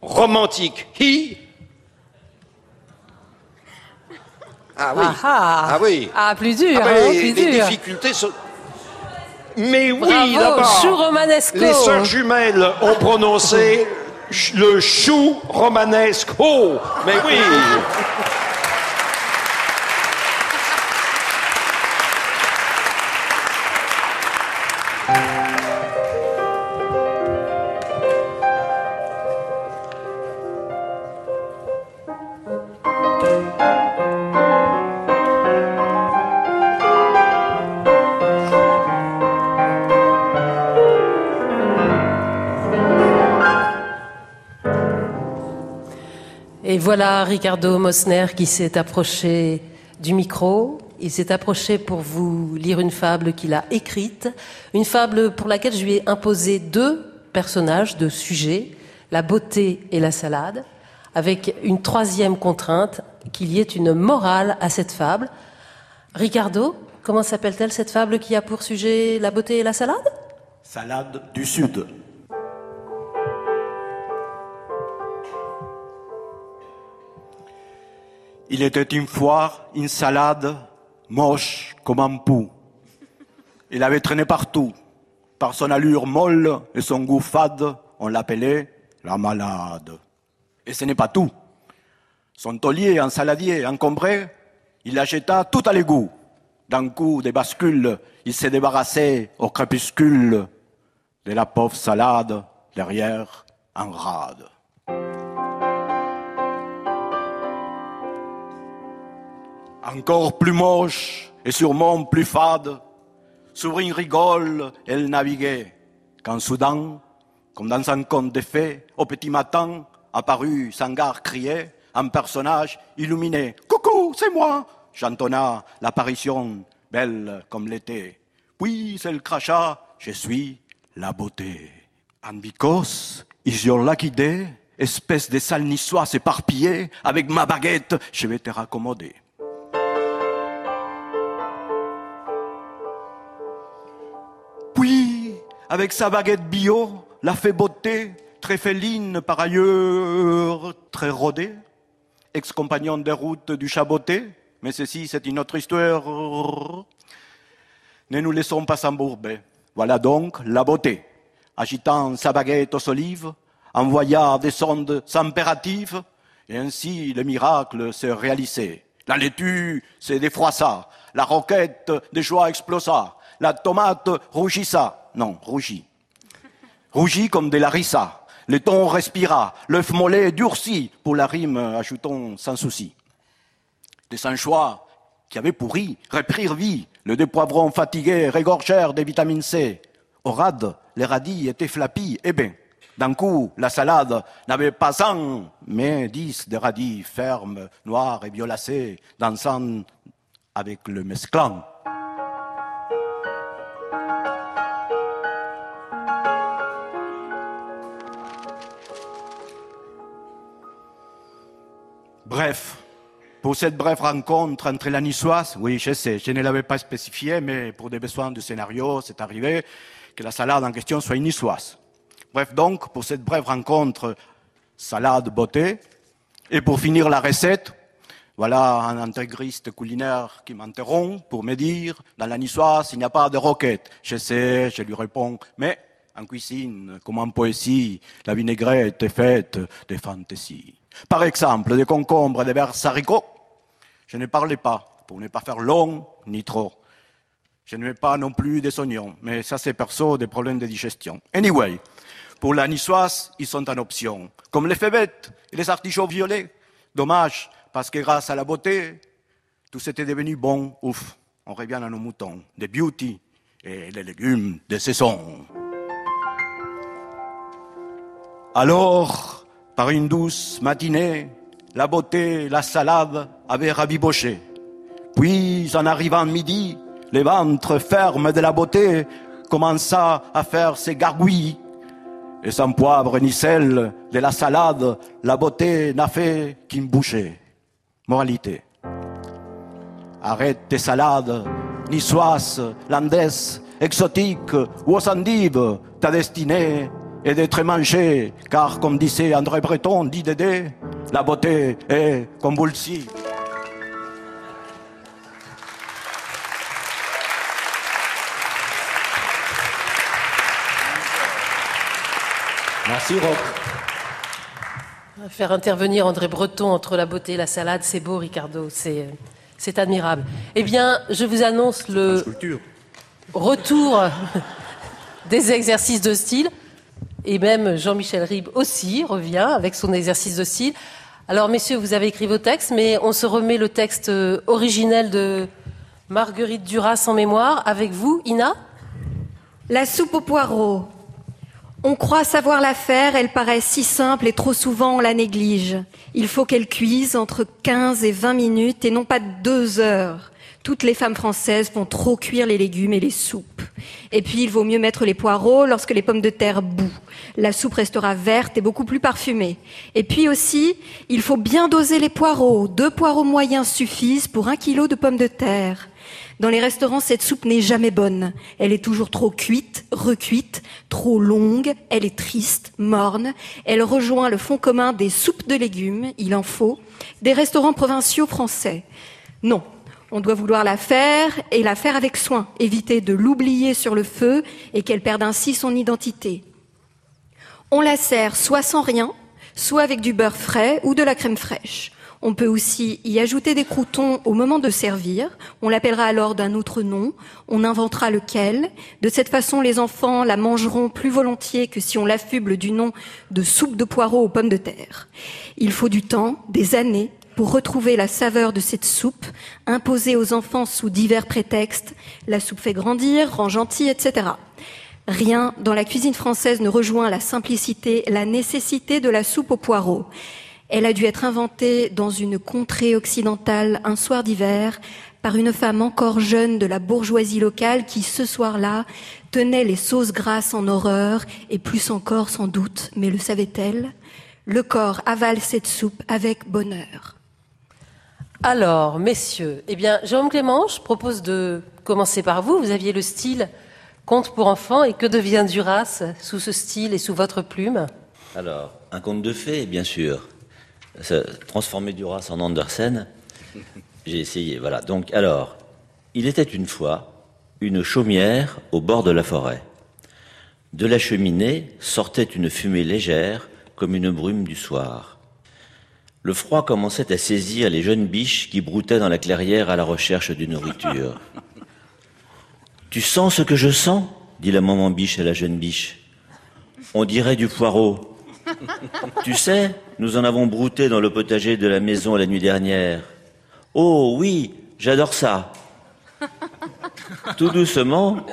romantique, hi. Ah oui. Ah ah. Ah oui. Ah, plus dur, Ah hein, ben, plus les dur. difficultés sont... Mais oui, là-bas. chou romanesco. Les sœurs jumelles ont prononcé le chou romanesque. Oh, mais oui. voilà Ricardo Mosner qui s'est approché du micro. Il s'est approché pour vous lire une fable qu'il a écrite, une fable pour laquelle je lui ai imposé deux personnages, deux sujets, la beauté et la salade, avec une troisième contrainte, qu'il y ait une morale à cette fable. Ricardo, comment s'appelle-t-elle cette fable qui a pour sujet la beauté et la salade? Salade du Sud. Il était une fois une salade moche comme un pou. Il avait traîné partout. Par son allure molle et son goût fade, on l'appelait la malade. Et ce n'est pas tout. Son taulier, un saladier encombré, il acheta tout à l'égout. D'un coup de bascule, il s'est débarrassé au crépuscule de la pauvre salade derrière un rade. Encore plus moche et sûrement plus fade, sur une rigole, elle naviguait, quand soudain, comme dans un conte de fées, au petit matin, apparut sans gare crié, un personnage illuminé. Coucou, c'est moi chantonna l'apparition, belle comme l'été. Puis elle cracha, je suis la beauté. And because is your lucky day, espèce de sale niçoise éparpillée, avec ma baguette, je vais te raccommoder. Avec sa baguette bio, la fait beauté, très féline par ailleurs, très rodée, ex-compagnon de route du chaboté, mais ceci c'est une autre histoire. Ne nous laissons pas s'embourber. Voilà donc la beauté. agitant sa baguette aux olives, envoya des sondes impératives, et ainsi le miracle s'est réalisé. La laitue s'est défroissa, la roquette de joie explosa, la tomate rougissa, non, rougit, rougit comme des larissa, le thon respira, l'œuf mollet durci, pour la rime, ajoutons sans souci. Des sans-choix qui avaient pourri reprirent vie, le dépoivron fatigué régorgèrent des vitamines C. Au rade, les radis étaient flappis, eh bien, d'un coup, la salade n'avait pas un, mais dix de radis fermes, noirs et violacés, dansant avec le mesclan. Bref, pour cette brève rencontre entre la niçoise, oui, je sais, je ne l'avais pas spécifié, mais pour des besoins de scénario, c'est arrivé que la salade en question soit une niçoise. Bref, donc, pour cette brève rencontre, salade beauté. Et pour finir la recette, voilà un intégriste culinaire qui m'interrompt pour me dire, dans la niçoise, il n'y a pas de roquette. Je sais, je lui réponds, mais en cuisine, comme en poésie, la vinaigrette est faite de fantaisie. Par exemple, des concombres des vers haricots, je ne parlais pas, pour ne pas faire long ni trop. Je ne mets pas non plus des oignons, mais ça c'est perso des problèmes de digestion. Anyway, pour la niçoise, ils sont en option, comme les fébettes et les artichauts violets. Dommage, parce que grâce à la beauté, tout s'était devenu bon, ouf. On revient à nos moutons, des beauty et les légumes de saison. Alors, par une douce matinée, la beauté, la salade avaient rabiboché. Puis, en arrivant midi, les ventres fermes de la beauté commença à faire ses gargouilles. Et sans poivre ni sel de la salade, la beauté n'a fait qu'une bouchée. Moralité. Arrête tes salades, niçoises, landaises, exotiques ou aux endives, ta destinée est d'être mangée, car comme disait André Breton, dit Dédé, la beauté est convulsive. Merci Rock. Faire intervenir André Breton entre la beauté et la salade, c'est beau, Ricardo, c'est, c'est admirable. Eh bien, je vous annonce le retour des exercices de style. Et même Jean-Michel Ribes aussi revient avec son exercice de style. Alors, messieurs, vous avez écrit vos textes, mais on se remet le texte originel de Marguerite Duras en mémoire avec vous, Ina? La soupe aux poireaux. On croit savoir la faire, elle paraît si simple et trop souvent on la néglige. Il faut qu'elle cuise entre 15 et 20 minutes et non pas deux heures. Toutes les femmes françaises font trop cuire les légumes et les soupes. Et puis il vaut mieux mettre les poireaux lorsque les pommes de terre bouent. La soupe restera verte et beaucoup plus parfumée. Et puis aussi, il faut bien doser les poireaux. Deux poireaux moyens suffisent pour un kilo de pommes de terre. Dans les restaurants, cette soupe n'est jamais bonne. Elle est toujours trop cuite, recuite, trop longue, elle est triste, morne. Elle rejoint le fond commun des soupes de légumes, il en faut, des restaurants provinciaux français. Non, on doit vouloir la faire et la faire avec soin, éviter de l'oublier sur le feu et qu'elle perde ainsi son identité. On la sert soit sans rien, soit avec du beurre frais ou de la crème fraîche. On peut aussi y ajouter des croutons au moment de servir. On l'appellera alors d'un autre nom. On inventera lequel. De cette façon, les enfants la mangeront plus volontiers que si on l'affuble du nom de soupe de poireaux aux pommes de terre. Il faut du temps, des années, pour retrouver la saveur de cette soupe, imposée aux enfants sous divers prétextes. La soupe fait grandir, rend gentil, etc. Rien dans la cuisine française ne rejoint la simplicité, la nécessité de la soupe aux poireaux. Elle a dû être inventée dans une contrée occidentale un soir d'hiver par une femme encore jeune de la bourgeoisie locale qui, ce soir-là, tenait les sauces grasses en horreur, et plus encore sans doute, mais le savait-elle? Le corps avale cette soupe avec bonheur. Alors, messieurs, eh bien, Jérôme Clément, je propose de commencer par vous. Vous aviez le style conte pour enfants, et que devient Duras sous ce style et sous votre plume Alors, un conte de fées, bien sûr transformer Duras en Andersen. J'ai essayé, voilà. Donc, alors, il était une fois une chaumière au bord de la forêt. De la cheminée sortait une fumée légère comme une brume du soir. Le froid commençait à saisir les jeunes biches qui broutaient dans la clairière à la recherche de nourriture. Tu sens ce que je sens? dit la maman biche à la jeune biche. On dirait du poireau. Tu sais, nous en avons brouté dans le potager de la maison la nuit dernière. Oh oui, j'adore ça. Tout doucement,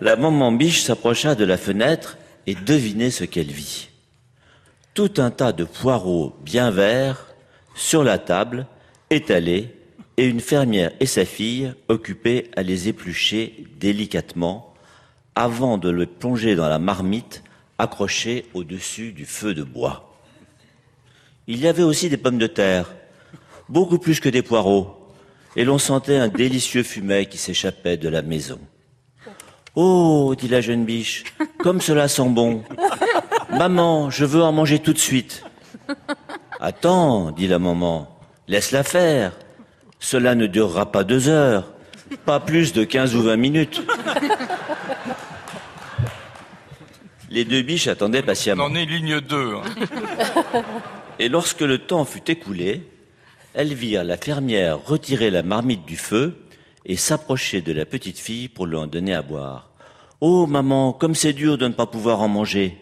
la maman biche s'approcha de la fenêtre et devinait ce qu'elle vit. Tout un tas de poireaux bien verts sur la table, étalés, et une fermière et sa fille occupées à les éplucher délicatement avant de le plonger dans la marmite accrochée au-dessus du feu de bois. Il y avait aussi des pommes de terre, beaucoup plus que des poireaux, et l'on sentait un délicieux fumet qui s'échappait de la maison. Oh, dit la jeune biche, comme cela sent bon. Maman, je veux en manger tout de suite. Attends, dit la maman, laisse-la faire. Cela ne durera pas deux heures, pas plus de quinze ou vingt minutes. Les deux biches attendaient patiemment. On en est ligne 2. Et lorsque le temps fut écoulé, elles virent la fermière retirer la marmite du feu et s'approcher de la petite fille pour lui en donner à boire. Oh, maman, comme c'est dur de ne pas pouvoir en manger.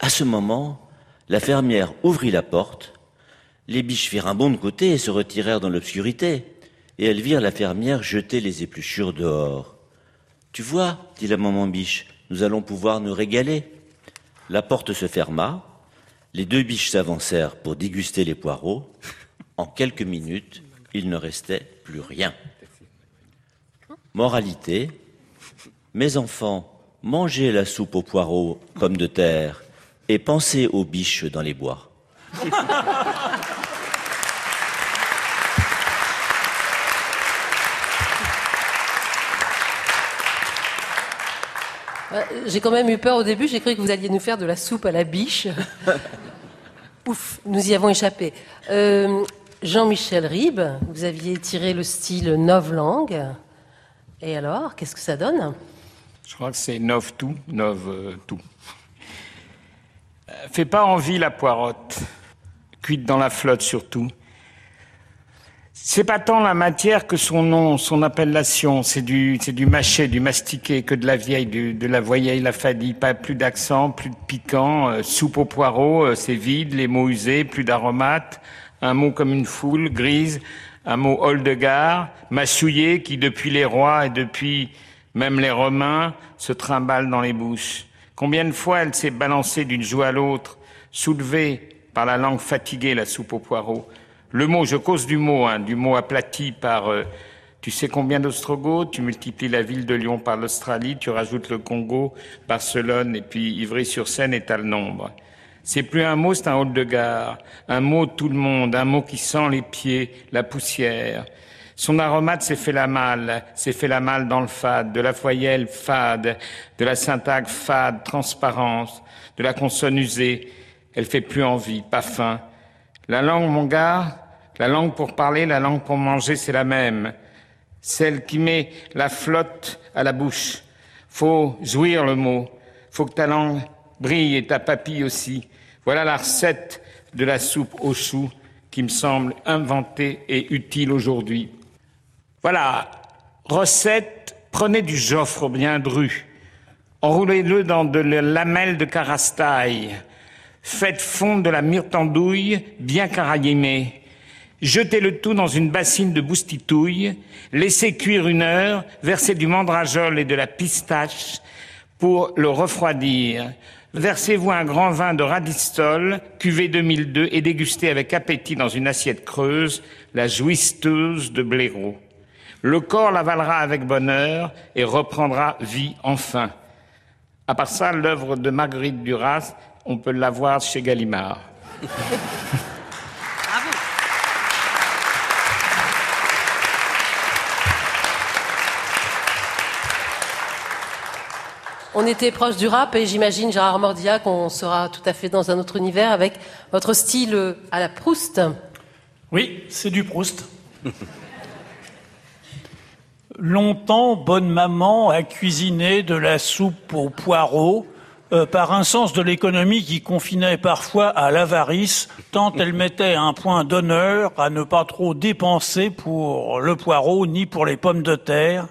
À ce moment, la fermière ouvrit la porte. Les biches firent un bond de côté et se retirèrent dans l'obscurité. Et elles virent la fermière jeter les épluchures dehors. Tu vois, dit la maman biche, nous allons pouvoir nous régaler. La porte se ferma. Les deux biches s'avancèrent pour déguster les poireaux. En quelques minutes, il ne restait plus rien. Moralité, mes enfants, mangez la soupe aux poireaux, pommes de terre, et pensez aux biches dans les bois. Euh, J'ai quand même eu peur au début, j'ai cru que vous alliez nous faire de la soupe à la biche. Ouf, nous y avons échappé. Euh, Jean-Michel Ribes, vous aviez tiré le style novlangue. Et alors, qu'est-ce que ça donne? Je crois que c'est nove tout, nove euh, tout. Euh, Fait pas envie la poirotte, cuite dans la flotte surtout. C'est pas tant la matière que son nom, son appellation. C'est du, c'est du mâché, du mastiqué, que de la vieille, du- de la vieille la fadie. Pas plus d'accent, plus de piquant. euh, soupe aux poireaux, euh, c'est vide, les mots usés, plus d'aromates. Un mot comme une foule, grise. Un mot hol de gare, massouillé, qui depuis les rois et depuis même les Romains se trimballe dans les bouches. Combien de fois elle s'est balancée d'une joue à l'autre, soulevée par la langue fatiguée, la soupe aux poireaux. Le mot, je cause du mot, hein, du mot aplati par euh, tu sais combien d'Ostrogoths, tu multiplies la ville de Lyon par l'Australie, tu rajoutes le Congo, Barcelone et puis Ivry-sur-Seine et t'as le nombre. C'est plus un mot, c'est un hall de gare, un mot tout le monde, un mot qui sent les pieds, la poussière. Son aromate s'est fait la malle, s'est fait la malle dans le fade, de la voyelle fade, de la syntagme fade, transparence, de la consonne usée. Elle fait plus envie, pas faim. La langue, mon gars, la langue pour parler, la langue pour manger, c'est la même. Celle qui met la flotte à la bouche. Faut jouir le mot. Faut que ta langue brille et ta papille aussi. Voilà la recette de la soupe aux choux qui me semble inventée et utile aujourd'hui. Voilà, recette, prenez du Joffre bien dru, enroulez-le dans de la lamelle de carastaille, faites fondre de la myrtandouille bien caraïmée, jetez le tout dans une bassine de boustitouille, laissez cuire une heure, versez du mandragole et de la pistache pour le refroidir. Versez-vous un grand vin de Radistol, cuvée 2002, et dégustez avec appétit dans une assiette creuse la jouisteuse de blaireau. Le corps l'avalera avec bonheur et reprendra vie enfin. À part ça, l'œuvre de Marguerite Duras, on peut la voir chez Gallimard. On était proche du rap et j'imagine, Gérard Mordia, qu'on sera tout à fait dans un autre univers avec votre style à la Proust. Oui, c'est du Proust. Longtemps, bonne maman a cuisiné de la soupe aux poireaux euh, par un sens de l'économie qui confinait parfois à l'avarice, tant elle mettait un point d'honneur à ne pas trop dépenser pour le poireau ni pour les pommes de terre.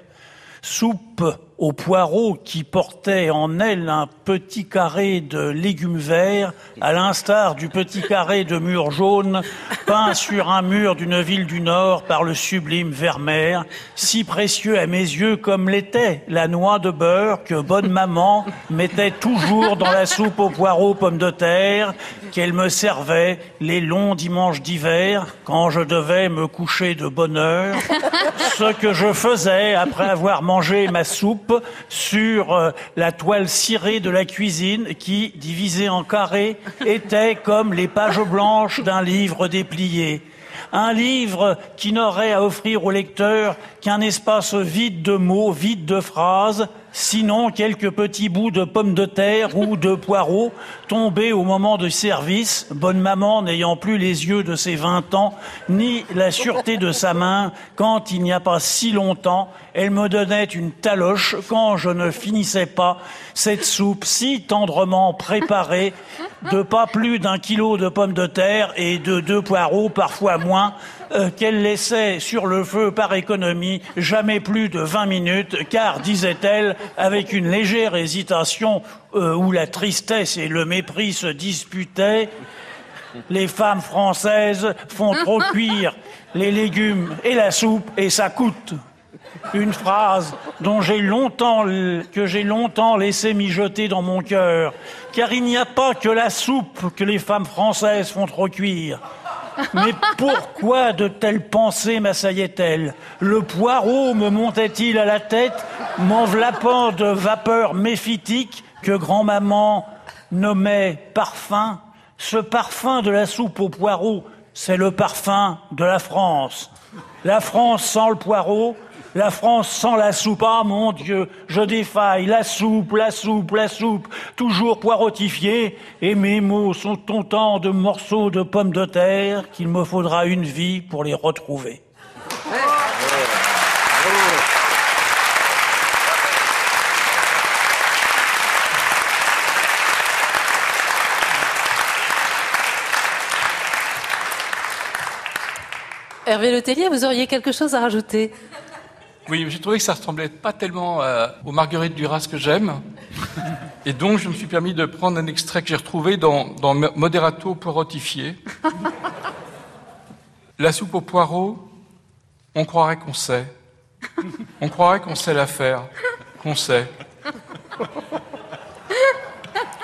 Soupe au poireau qui portait en elle un petit carré de légumes verts, à l'instar du petit carré de mur jaune peint sur un mur d'une ville du Nord par le sublime Vermeer, si précieux à mes yeux comme l'était la noix de beurre que bonne maman mettait toujours dans la soupe au poireau pommes de terre, qu'elle me servait les longs dimanches d'hiver quand je devais me coucher de bonne heure, ce que je faisais après avoir mangé ma soupe sur euh, la toile cirée de la cuisine qui, divisée en carrés, était comme les pages blanches d'un livre déplié. Un livre qui n'aurait à offrir au lecteur qu'un espace vide de mots, vide de phrases, sinon quelques petits bouts de pommes de terre ou de poireaux tombés au moment du service, bonne maman n'ayant plus les yeux de ses vingt ans, ni la sûreté de sa main, quand il n'y a pas si longtemps, elle me donnait une taloche quand je ne finissais pas cette soupe si tendrement préparée de pas plus d'un kilo de pommes de terre et de deux poireaux, parfois moins, euh, qu'elle laissait sur le feu par économie jamais plus de 20 minutes, car, disait-elle, avec une légère hésitation euh, où la tristesse et le mépris se disputaient, les femmes françaises font trop cuire les légumes et la soupe et ça coûte. Une phrase dont j'ai longtemps, que j'ai longtemps laissé mijoter dans mon cœur, car il n'y a pas que la soupe que les femmes françaises font trop cuire. Mais pourquoi de telles pensées m'assaillaient-elles Le poireau me montait-il à la tête, m'enveloppant de vapeur méphitique que grand-maman nommait parfum? Ce parfum de la soupe au poireau, c'est le parfum de la France. La France sans le poireau, la France sans la soupe, ah mon Dieu, je défaille, la soupe, la soupe, la soupe, toujours poirotifiée, et mes mots sont autant de morceaux de pommes de terre qu'il me faudra une vie pour les retrouver. Hervé Letellier, vous auriez quelque chose à rajouter? Oui, j'ai trouvé que ça ressemblait pas tellement euh, aux marguerites Duras que j'aime. Et donc, je me suis permis de prendre un extrait que j'ai retrouvé dans, dans Moderato poirotifié. La soupe au poireau, on croirait qu'on sait. On croirait qu'on sait la faire, qu'on sait.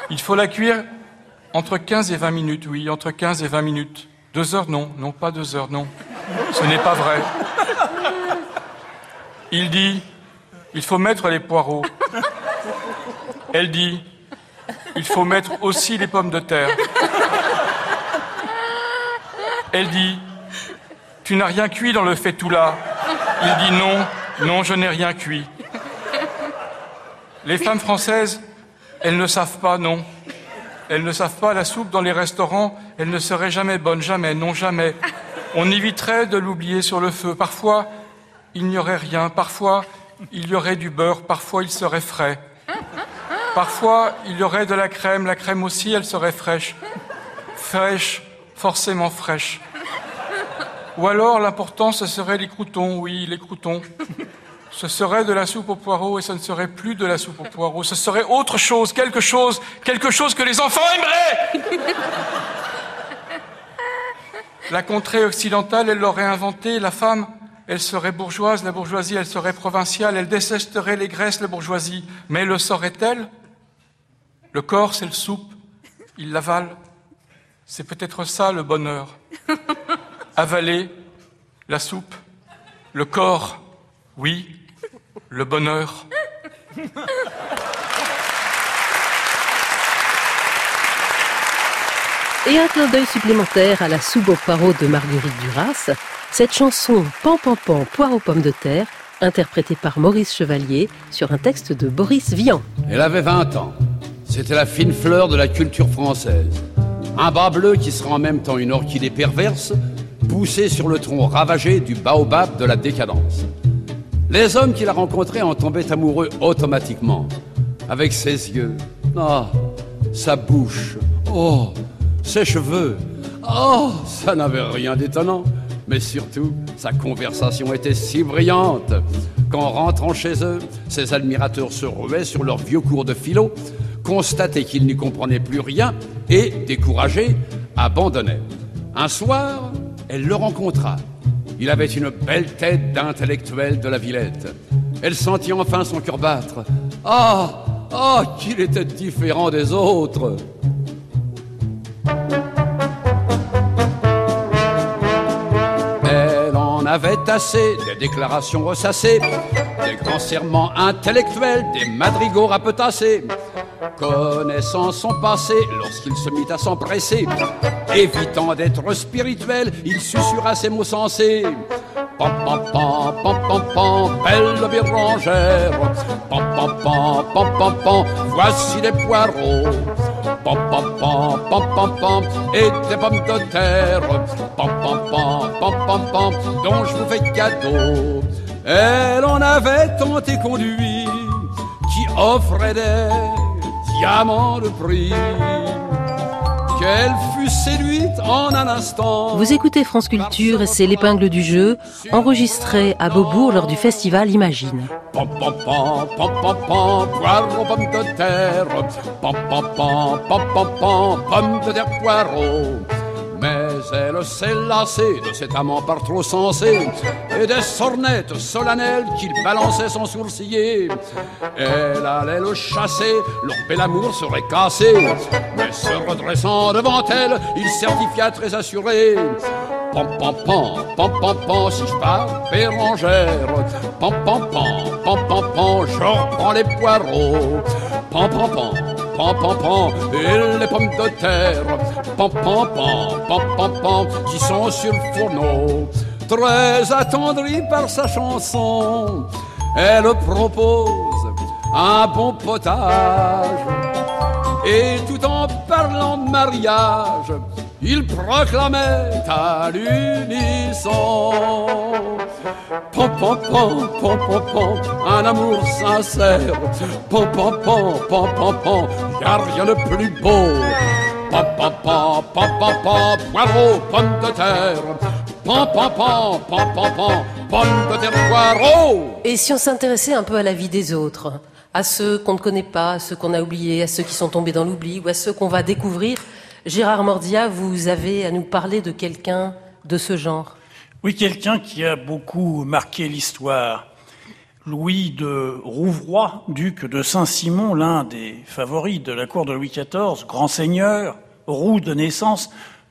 Il faut la cuire entre 15 et 20 minutes, oui, entre 15 et 20 minutes. Deux heures, non, non, pas deux heures, non. Ce n'est pas vrai. Il dit, il faut mettre les poireaux. Elle dit, il faut mettre aussi les pommes de terre. Elle dit, tu n'as rien cuit dans le là. Il dit non, non, je n'ai rien cuit. Les femmes françaises, elles ne savent pas, non. Elles ne savent pas la soupe dans les restaurants, elle ne serait jamais bonne, jamais, non, jamais. On éviterait de l'oublier sur le feu. Parfois, il n'y aurait rien. Parfois, il y aurait du beurre. Parfois, il serait frais. Parfois, il y aurait de la crème. La crème aussi, elle serait fraîche. Fraîche, forcément fraîche. Ou alors, l'important, ce serait les croutons. Oui, les croutons. Ce serait de la soupe au poireau et ce ne serait plus de la soupe au poireau. Ce serait autre chose, quelque chose, quelque chose que les enfants aimeraient. La contrée occidentale, elle l'aurait inventée. La femme, elle serait bourgeoise. La bourgeoisie, elle serait provinciale. Elle détesterait les graisses, la bourgeoisie. Mais le saurait-elle? Le corps, c'est le soupe. Il l'avale. C'est peut-être ça le bonheur. Avaler la soupe. Le corps, oui. Le bonheur. Et un clin d'œil supplémentaire à la soupe au poireau de Marguerite Duras, cette chanson Pan Pan Pan Poireau Pomme de Terre, interprétée par Maurice Chevalier sur un texte de Boris Vian. Elle avait 20 ans. C'était la fine fleur de la culture française. Un bas bleu qui sera en même temps une orchidée perverse, poussée sur le tronc ravagé du baobab de la décadence. Les hommes qui la rencontraient en tombaient amoureux automatiquement, avec ses yeux, oh, sa bouche, oh, ses cheveux, oh, ça n'avait rien d'étonnant. Mais surtout, sa conversation était si brillante qu'en rentrant chez eux, ses admirateurs se ruaient sur leur vieux cours de philo, constataient qu'ils n'y comprenaient plus rien et, découragés, abandonnaient. Un soir, elle le rencontra. Il avait une belle tête d'intellectuel de la Villette. Elle sentit enfin son cœur battre. Ah Ah qu'il était différent des autres avait assez des déclarations ressassées, des grands intellectuels, des madrigaux rapetassés. Connaissant son passé, lorsqu'il se mit à s'empresser, évitant d'être spirituel, il susurra ses mots sensés. Pam pam pam pam pam belle bérangère. Pam pam pam pam voici des poireaux. Pam pam pam pam pam pam, et des pommes de terre. Pam pam pam pam pam pam, dont je vous fais cadeau. Elle en avait tant et conduit, qui offrait des diamants de prix. Qu'elle fut séduite en un instant. Vous écoutez France Culture et c'est l'épingle du jeu, enregistré à Beaubourg lors du festival Imagine. Pam pam pam pam pam pam, poireaux, pommes de terre. Pam pam pam pam pam pam, pommes de terre, poireaux. Mais elle s'est lassée de cet amant par trop sensé et des sornettes solennelles qu'il balançait sans sourciller. Elle allait le chasser, leur bel amour serait cassé. Mais se redressant devant elle, il certifia très assuré. Pam pam pam, pam pam pam, si je pars Bérangère. Pam pam pam, pam pam pam, je reprends les poireaux. Pam pam pam, pam pam pam, et les pommes de terre. Pam pam pam, qui sont sur le fourneau. Très attendrie par sa chanson, elle propose un bon potage. Et tout en parlant de mariage, il proclamait à l'unisson Pom pom pom pom pom pom Un amour sincère Pom pom pom pom pom pom Y'a rien de plus beau Pom pom pom pom pom pom Poireaux, pommes de terre Pom pom pom pom pom pom Pommes de terre, poireaux Et si on s'intéressait un peu à la vie des autres, à ceux qu'on ne connaît pas, à ceux qu'on a oubliés, à ceux qui sont tombés dans l'oubli ou à ceux qu'on va découvrir, Gérard Mordia, vous avez à nous parler de quelqu'un de ce genre. Oui, quelqu'un qui a beaucoup marqué l'histoire. Louis de Rouvroy, duc de Saint-Simon, l'un des favoris de la cour de Louis XIV, grand seigneur, roux de naissance,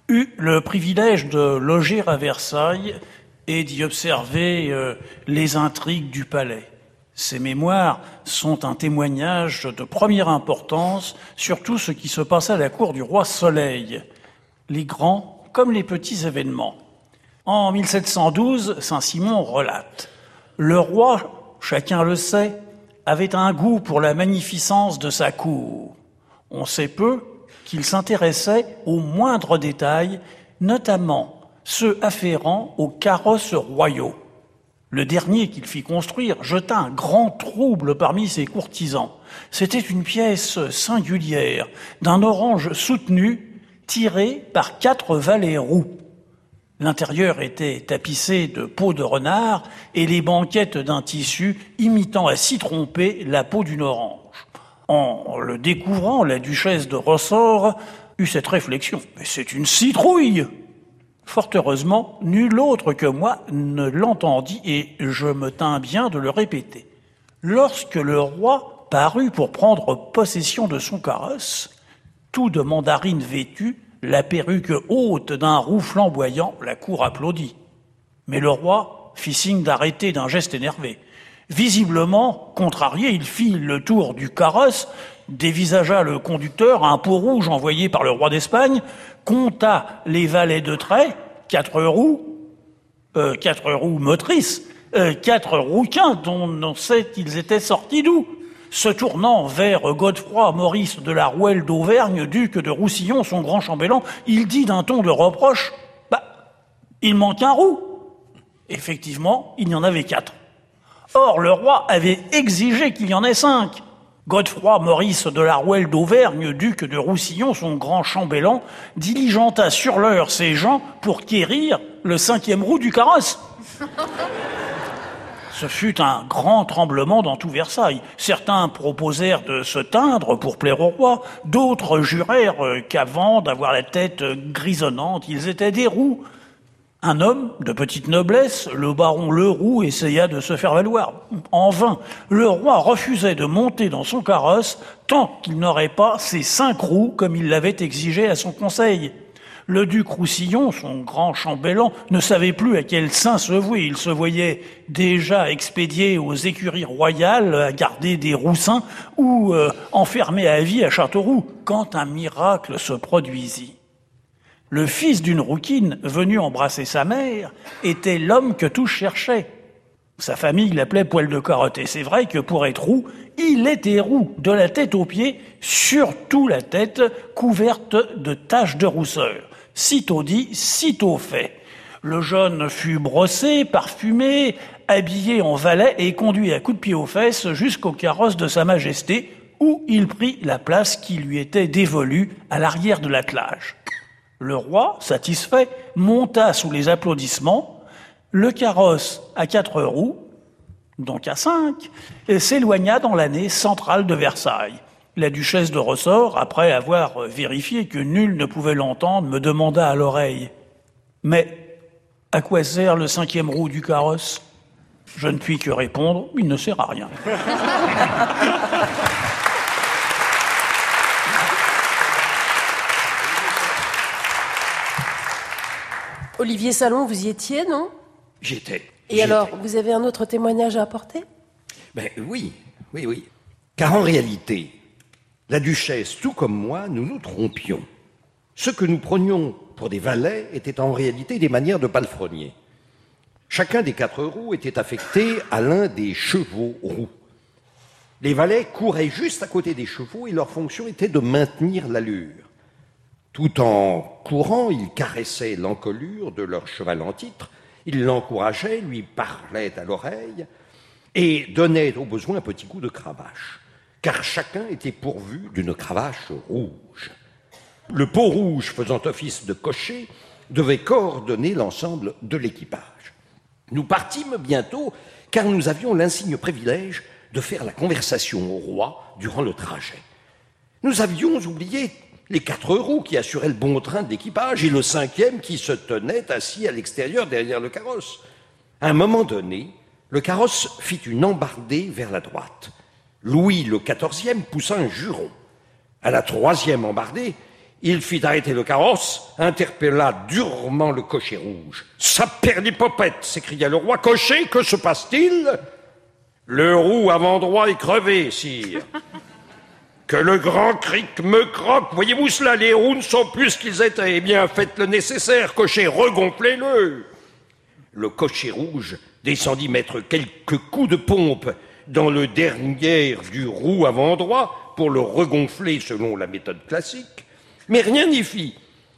eut le privilège de loger à Versailles et d'y observer euh, les intrigues du palais. Ses mémoires sont un témoignage de première importance sur tout ce qui se passait à la cour du roi Soleil, les grands comme les petits événements. En 1712, Saint-Simon relate Le roi, chacun le sait, avait un goût pour la magnificence de sa cour. On sait peu qu'il s'intéressait aux moindres détails, notamment ceux afférents aux carrosses royaux. Le dernier qu'il fit construire jeta un grand trouble parmi ses courtisans. C'était une pièce singulière, d'un orange soutenu, tiré par quatre valets roux. L'intérieur était tapissé de peau de renard et les banquettes d'un tissu imitant à s'y tromper la peau d'une orange. En le découvrant, la duchesse de Ressort eut cette réflexion. Mais c'est une citrouille! Fort heureusement, nul autre que moi ne l'entendit et je me tins bien de le répéter. Lorsque le roi parut pour prendre possession de son carrosse, tout de mandarine vêtu, la perruque haute d'un roux flamboyant, la cour applaudit. Mais le roi fit signe d'arrêter d'un geste énervé. Visiblement, contrarié, il fit le tour du carrosse, dévisagea le conducteur, un pot rouge envoyé par le roi d'Espagne, compta les valets de trait, quatre roues, euh, quatre roues motrices, euh, quatre rouquins dont on sait qu'ils étaient sortis d'où se tournant vers Godefroy Maurice de la Rouelle d'Auvergne, duc de Roussillon, son grand chambellan, il dit d'un ton de reproche Bah, il manque un roux. Effectivement, il y en avait quatre. Or, le roi avait exigé qu'il y en ait cinq. Godefroy Maurice de la Rouelle d'Auvergne, duc de Roussillon, son grand chambellan, diligenta sur l'heure ses gens pour quérir le cinquième roue du carrosse. Ce fut un grand tremblement dans tout Versailles. Certains proposèrent de se teindre pour plaire au roi, d'autres jurèrent euh, qu'avant d'avoir la tête grisonnante, ils étaient des roux. Un homme de petite noblesse, le baron Leroux, essaya de se faire valoir. En vain, le roi refusait de monter dans son carrosse tant qu'il n'aurait pas ses cinq roues comme il l'avait exigé à son conseil. Le duc Roussillon, son grand chambellan, ne savait plus à quel saint se vouer. Il se voyait déjà expédié aux écuries royales à garder des roussins ou euh, enfermé à vie à Châteauroux quand un miracle se produisit. Le fils d'une rouquine venu embrasser sa mère était l'homme que tous cherchaient. Sa famille l'appelait poil de carotte. Et c'est vrai que pour être roux, il était roux, de la tête aux pieds, surtout la tête couverte de taches de rousseur. Sitôt dit, sitôt fait. Le jeune fut brossé, parfumé, habillé en valet et conduit à coups de pied aux fesses jusqu'au carrosse de Sa Majesté, où il prit la place qui lui était dévolue à l'arrière de l'attelage. Le roi, satisfait, monta sous les applaudissements. Le carrosse à quatre roues, donc à cinq, et s'éloigna dans l'année centrale de Versailles. La duchesse de Ressort, après avoir vérifié que nul ne pouvait l'entendre, me demanda à l'oreille Mais à quoi sert le cinquième roue du carrosse? Je ne puis que répondre Il ne sert à rien. Olivier Salon, vous y étiez, non? J'étais. Et alors, vous avez un autre témoignage à apporter? Ben oui, oui, oui. Car en réalité, la duchesse, tout comme moi, nous nous trompions. Ce que nous prenions pour des valets étaient en réalité des manières de palefrenier. Chacun des quatre roues était affecté à l'un des chevaux roux. Les valets couraient juste à côté des chevaux et leur fonction était de maintenir l'allure. Tout en courant, ils caressaient l'encolure de leur cheval en titre, ils l'encourageaient, lui parlaient à l'oreille et donnaient au besoin un petit coup de cravache, car chacun était pourvu d'une cravache rouge. Le pot rouge faisant office de cocher devait coordonner l'ensemble de l'équipage. Nous partîmes bientôt, car nous avions l'insigne privilège de faire la conversation au roi durant le trajet. Nous avions oublié les quatre roues qui assuraient le bon train de l'équipage et le cinquième qui se tenait assis à l'extérieur derrière le carrosse. À un moment donné, le carrosse fit une embardée vers la droite. Louis le quatorzième poussa un juron. À la troisième embardée, il fit arrêter le carrosse, interpella durement le cocher rouge. Saperlipopette s'écria le roi. Cocher, que se passe-t-il? Le roue avant droit est crevé, sire. Que le grand cric me croque. Voyez-vous cela, les roues ne sont plus ce qu'ils étaient. Eh bien, faites le nécessaire, cocher, regonflez-le. Le cocher rouge descendit mettre quelques coups de pompe dans le dernier du roue avant droit pour le regonfler selon la méthode classique. Mais rien n'y fit.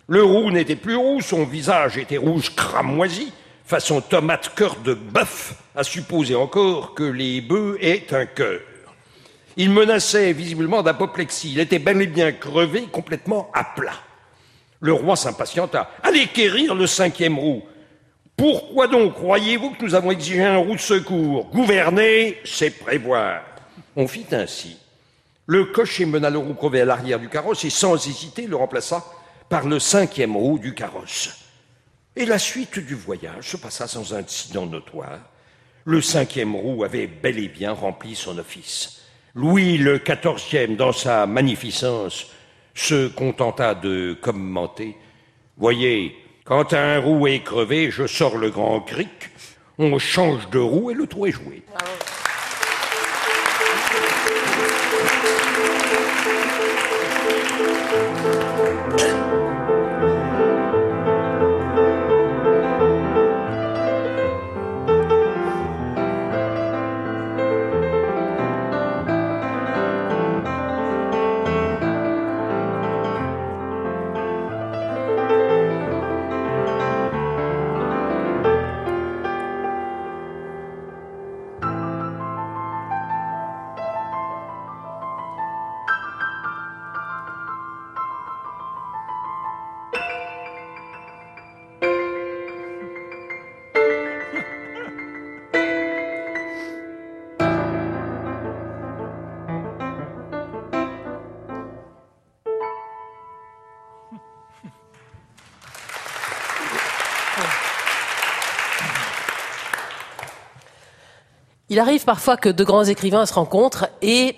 Le roux n'était plus roux, son visage était rouge cramoisi, façon tomate cœur de bœuf, à supposer encore que les bœufs aient un cœur. Il menaçait visiblement d'apoplexie. Il était bel et bien crevé, complètement à plat. Le roi s'impatienta. Allez quérir le cinquième roue. Pourquoi donc croyez-vous que nous avons exigé un roue de secours? Gouverner, c'est prévoir. On fit ainsi. Le cocher mena le roue crevé à l'arrière du carrosse et sans hésiter le remplaça par le cinquième roue du carrosse. Et la suite du voyage se passa sans incident notoire. Le cinquième roue avait bel et bien rempli son office. Louis le quatorzième, dans sa magnificence, se contenta de commenter. Voyez, quand un roue est crevé, je sors le grand cric, on change de roue et le tour est joué. Il arrive parfois que de grands écrivains se rencontrent et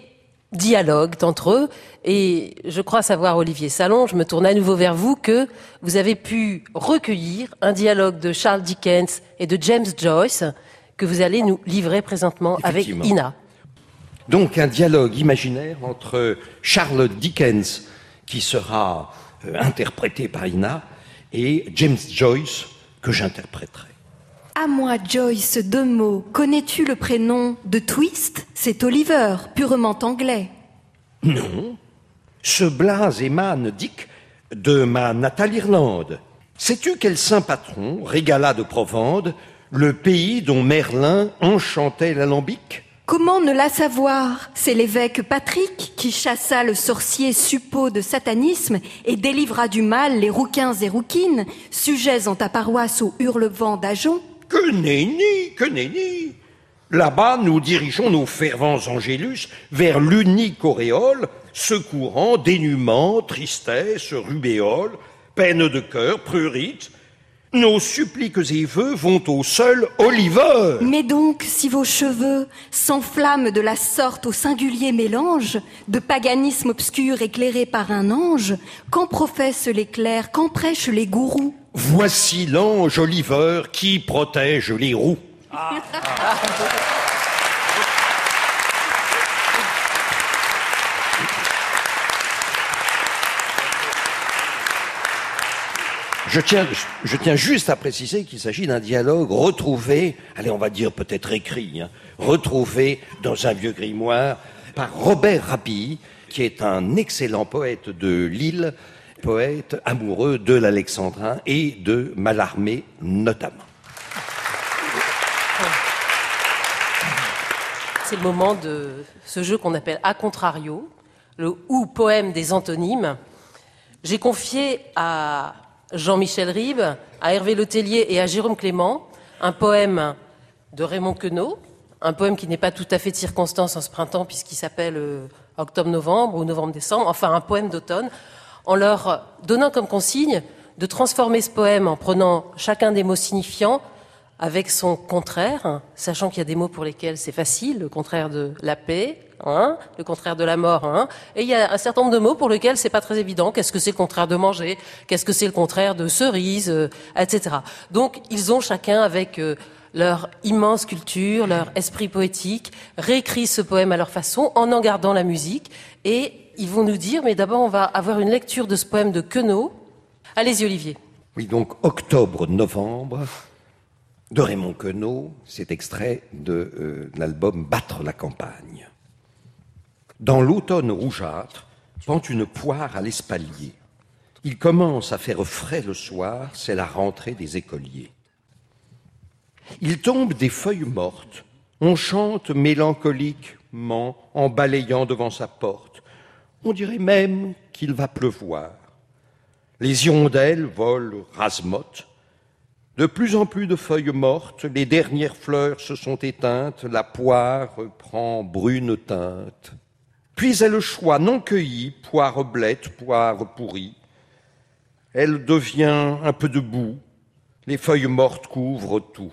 dialoguent entre eux. Et je crois savoir, Olivier Salon, je me tourne à nouveau vers vous, que vous avez pu recueillir un dialogue de Charles Dickens et de James Joyce que vous allez nous livrer présentement avec. Ina. Donc un dialogue imaginaire entre Charles Dickens, qui sera euh, interprété par Ina, et James Joyce, que j'interpréterai. À moi, Joyce, deux mots. Connais-tu le prénom de Twist? C'est Oliver, purement anglais. Non. Ce blaze émane, Dick, de ma natale Irlande. Sais-tu quel saint patron régala de Provende le pays dont Merlin enchantait l'alambic? Comment ne la savoir? C'est l'évêque Patrick qui chassa le sorcier suppôt de satanisme et délivra du mal les rouquins et rouquines, sujets en ta paroisse au hurlevent d'Ajon. Que nenni, que nenni Là-bas, nous dirigeons nos fervents angélus vers l'unique auréole, secourant dénuement, tristesse, rubéole, peine de cœur, prurite. Nos suppliques et vœux vont au seul Oliver. Mais donc, si vos cheveux s'enflamment de la sorte au singulier mélange de paganisme obscur éclairé par un ange, qu'en professent les clercs, qu'en prêchent les gourous? Voici l'ange Oliver qui protège les roues. Je tiens, juste à préciser qu'il s'agit d'un dialogue retrouvé, allez, on va dire peut-être écrit, hein, retrouvé dans un vieux grimoire par Robert Rapi, qui est un excellent poète de Lille, poète amoureux de l'Alexandrin et de Mallarmé notamment. C'est le moment de ce jeu qu'on appelle A contrario, le ou poème des antonymes. J'ai confié à Jean-Michel Ribes, à Hervé Letellier et à Jérôme Clément un poème de Raymond Queneau, un poème qui n'est pas tout à fait de circonstance en ce printemps puisqu'il s'appelle euh, Octobre-Novembre ou Novembre-Décembre, enfin un poème d'automne, en leur donnant comme consigne de transformer ce poème en prenant chacun des mots signifiants avec son contraire, hein, sachant qu'il y a des mots pour lesquels c'est facile, le contraire de la paix, hein, le contraire de la mort, hein, et il y a un certain nombre de mots pour lesquels c'est pas très évident. Qu'est-ce que c'est le contraire de manger? Qu'est-ce que c'est le contraire de cerise, euh, etc. Donc ils ont chacun avec euh, leur immense culture, leur esprit poétique, réécrit ce poème à leur façon en en gardant la musique, et ils vont nous dire. Mais d'abord, on va avoir une lecture de ce poème de Queneau. Allez-y, Olivier. Oui, donc octobre-novembre de Raymond Queneau, c'est extrait de euh, l'album Battre la campagne. Dans l'automne rougeâtre, pend une poire à l'espalier. Il commence à faire frais le soir, c'est la rentrée des écoliers. Il tombe des feuilles mortes, on chante mélancoliquement en balayant devant sa porte. On dirait même qu'il va pleuvoir. Les hirondelles volent rasemottes. De plus en plus de feuilles mortes, les dernières fleurs se sont éteintes, la poire prend brune teinte. Puis elle choix non cueillie, poire blette, poire pourrie. Elle devient un peu de boue, les feuilles mortes couvrent tout.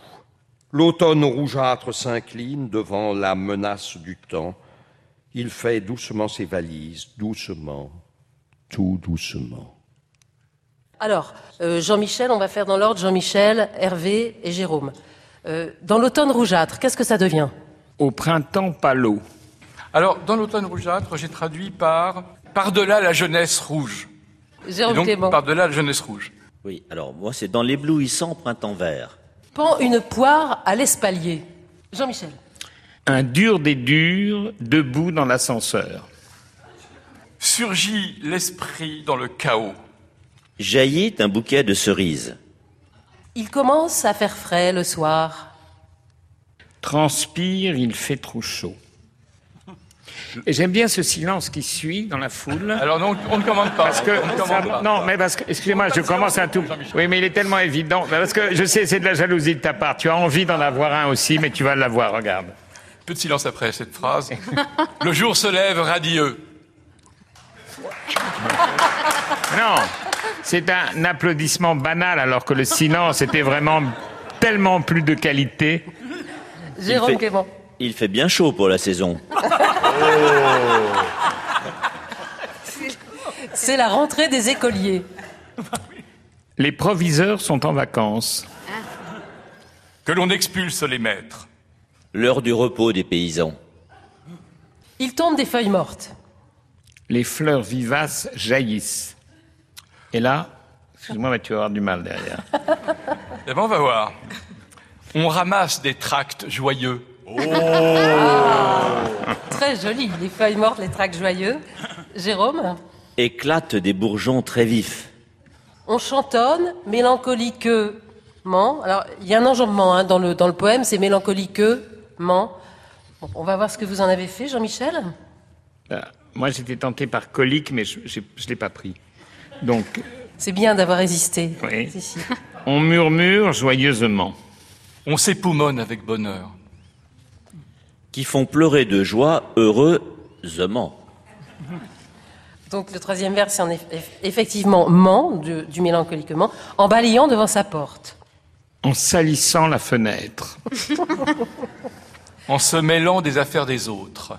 L'automne rougeâtre s'incline devant la menace du temps. Il fait doucement ses valises, doucement, tout doucement. Alors, euh, Jean-Michel, on va faire dans l'ordre Jean-Michel, Hervé et Jérôme. Euh, dans l'automne rougeâtre, qu'est-ce que ça devient? Au printemps, pas l'eau. Alors, dans l'automne rougeâtre, j'ai traduit par Par-delà la jeunesse rouge. Jérôme Et donc, Clément. Par-delà la jeunesse rouge. Oui, alors moi c'est dans l'éblouissant printemps vert. Pend une poire à l'espalier. Jean-Michel. Un dur des durs, debout dans l'ascenseur. Surgit l'esprit dans le chaos. Jaillit un bouquet de cerises. Il commence à faire frais le soir. Transpire, il fait trop chaud. Et j'aime bien ce silence qui suit dans la foule. Alors, non, on ne commande pas. Parce que, on ne commande ça- pas. non, mais parce que, excusez-moi, je commence un tout. Oui, mais il est tellement évident. Parce que je sais, c'est de la jalousie de ta part. Tu as envie d'en avoir un aussi, mais tu vas l'avoir, regarde. Peu de silence après cette phrase. Le jour se lève radieux. Non, c'est un applaudissement banal, alors que le silence était vraiment tellement plus de qualité. Jérôme fait- Clément. Il fait bien chaud pour la saison. C'est la rentrée des écoliers. Les proviseurs sont en vacances. Que l'on expulse les maîtres. L'heure du repos des paysans. Il tombe des feuilles mortes. Les fleurs vivaces jaillissent. Et là, excuse-moi, mais tu vas avoir du mal derrière. Eh ben, on va voir. On ramasse des tracts joyeux. Très joli. Les feuilles mortes, les tracts joyeux. Jérôme Éclatent des bourgeons très vifs. On chantonne mélancoliquement. Alors, il y a un enjambement hein, dans, le, dans le poème, c'est Bon, on va voir ce que vous en avez fait, Jean-Michel. Euh, Moi, j'étais tenté par colique, mais je ne l'ai pas pris. Donc, C'est bien d'avoir résisté. Oui. Si, si. on murmure joyeusement. On s'époumonne avec bonheur. Qui font pleurer de joie heureusement. Donc le troisième vers, c'est en eff- eff- effectivement ment, du, du mélancoliquement, en balayant devant sa porte. En salissant la fenêtre. En se mêlant des affaires des autres.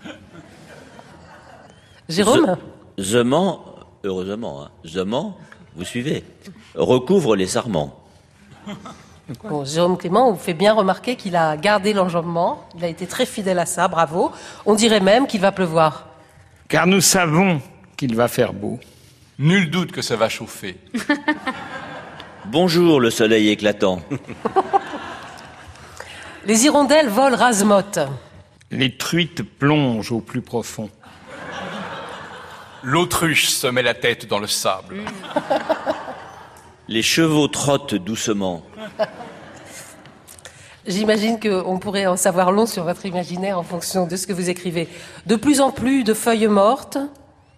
Jérôme Zement, heureusement, hein, vous suivez, recouvre les sarments. Bon, Jérôme Clément, on vous fait bien remarquer qu'il a gardé l'enjambement. Il a été très fidèle à ça, bravo. On dirait même qu'il va pleuvoir. Car nous savons qu'il va faire beau. Nul doute que ça va chauffer. Bonjour le soleil éclatant. Les hirondelles volent rasemotte. Les truites plongent au plus profond. L'autruche se met la tête dans le sable. Les chevaux trottent doucement. J'imagine qu'on pourrait en savoir long sur votre imaginaire en fonction de ce que vous écrivez. De plus en plus de feuilles mortes.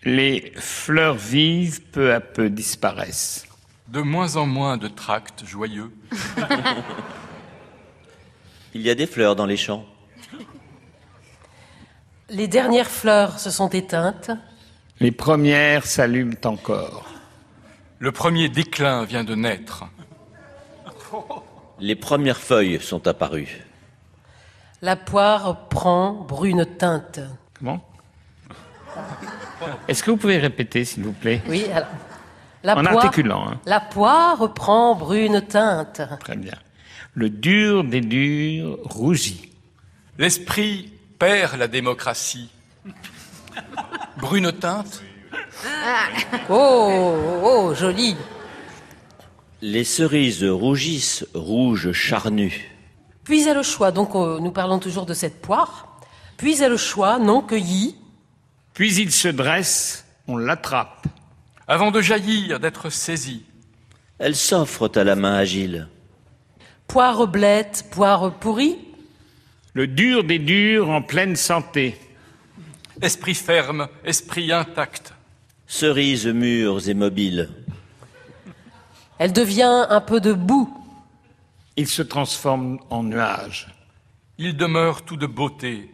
Les fleurs vives peu à peu disparaissent. De moins en moins de tracts joyeux. Il y a des fleurs dans les champs. Les dernières fleurs se sont éteintes. Les premières s'allument encore. Le premier déclin vient de naître. Les premières feuilles sont apparues. La poire prend brune teinte. Comment? Est-ce que vous pouvez répéter, s'il vous plaît? Oui, alors. La En poire- articulant, hein. La poire prend brune teinte. Très bien. Le dur des durs rougit. L'esprit perd la démocratie. Brune teinte Oh, oh, oh, joli. Les cerises rougissent, rouges charnues. Puis est le choix, donc euh, nous parlons toujours de cette poire. Puis est le choix, non cueilli. Puis il se dresse, on l'attrape. Avant de jaillir, d'être saisi. Elles s'offrent à la main agile. Poire blette, poire pourrie. Le dur des durs en pleine santé. Esprit ferme, esprit intact. Cerises mûres et mobiles. Elle devient un peu de boue. Il se transforme en nuage. Il demeure tout de beauté.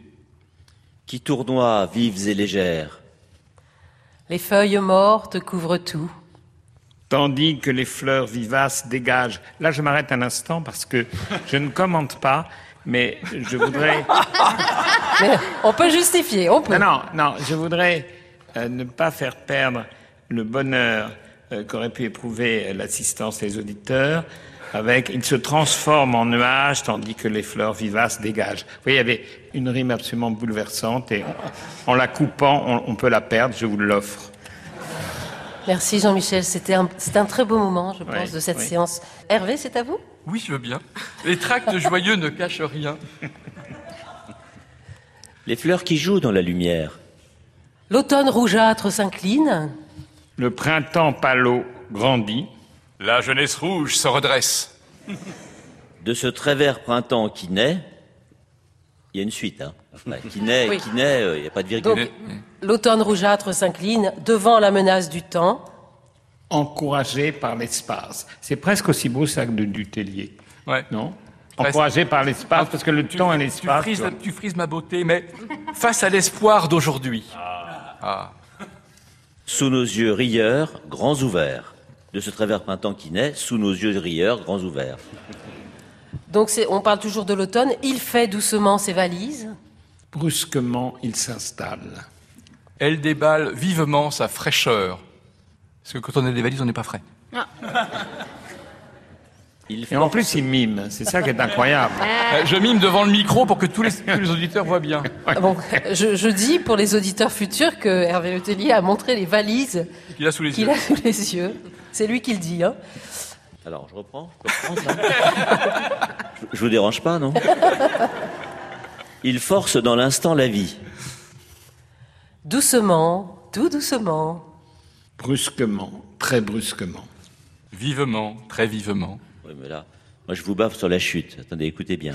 Qui tournoient vives et légères. Les feuilles mortes couvrent tout. Tandis que les fleurs vivaces dégagent. Là, je m'arrête un instant parce que je ne commente pas, mais je voudrais. Mais on peut justifier, on peut. Non, non, non, je voudrais euh, ne pas faire perdre le bonheur euh, qu'aurait pu éprouver euh, l'assistance des auditeurs avec il se transforme en nuage tandis que les fleurs vivaces dégagent. Vous voyez, il y avait une rime absolument bouleversante et en la coupant, on, on peut la perdre, je vous l'offre. Merci Jean-Michel, c'était un, très beau moment, je pense, Oui, de cette oui. séance. Hervé, c'est à vous? Oui, je veux bien. Les tracts joyeux ne cachent rien. Les fleurs qui jouent dans la lumière. L'automne rougeâtre s'incline. Le printemps pâlot grandit. La jeunesse rouge se redresse. De ce très vert printemps qui naît, il y a une suite, hein. Qui naît, Oui. qui naît, euh, il n'y a pas de virgule. Donc, l'automne rougeâtre s'incline devant la menace du temps. encouragé par l'espace. C'est presque aussi beau ça que de Dutellier. Ouais. Non? Encouragé par l'espace, parce que le temps et Tu l'espace. tu tu frises ma beauté, mais face à l'espoir d'aujourd'hui. Ah. Sous nos yeux rieurs, grands ouverts. De ce très vert printemps qui naît, sous nos yeux rieurs, grands ouverts. Donc on parle toujours de l'automne. Il fait doucement ses valises. Brusquement, il s'installe. Elle déballe vivement sa fraîcheur. Parce que quand on a des valises, on n'est pas frais. Et en plus, il mime. C'est ça qui est incroyable. Euh, Je mime devant le micro pour que tous les, tous les auditeurs voient bien. Ah Bon, je, je dis pour les auditeurs futurs que Hervé Letellier a montré les valises Qu'il a sous les qu'il yeux. a sous les yeux. C'est lui qui le dit. Hein. Alors, je reprends, je reprends ça. Je- vous dérange pas, non? Il force dans l'instant la vie. Doucement, tout doucement. Brusquement, très brusquement. Vivement, très vivement. Oui, mais là, moi je vous baffe sur la chute. Attendez, écoutez bien.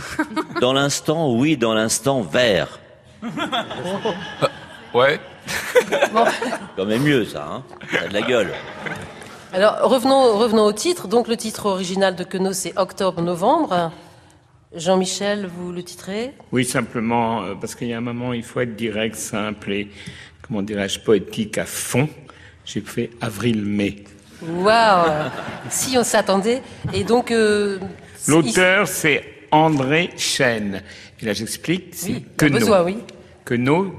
Dans l'instant, oui, dans l'instant, vert. Ouais. Quand même mieux, ça, hein Ça a de la gueule. Alors revenons, revenons au titre. Donc le titre original de Queneau, c'est Octobre-Novembre. Jean-Michel, vous le titrez? Oui, simplement, euh, parce qu'il y a un moment, il faut être direct, simple et, comment dirais-je, poétique à fond. J'ai fait avril-mai. Waouh Si on s'attendait. Et donc. euh, L'auteur, c'est André Chêne. Et là, j'explique, c'est Oui, Queneau. besoin, oui. Queneau,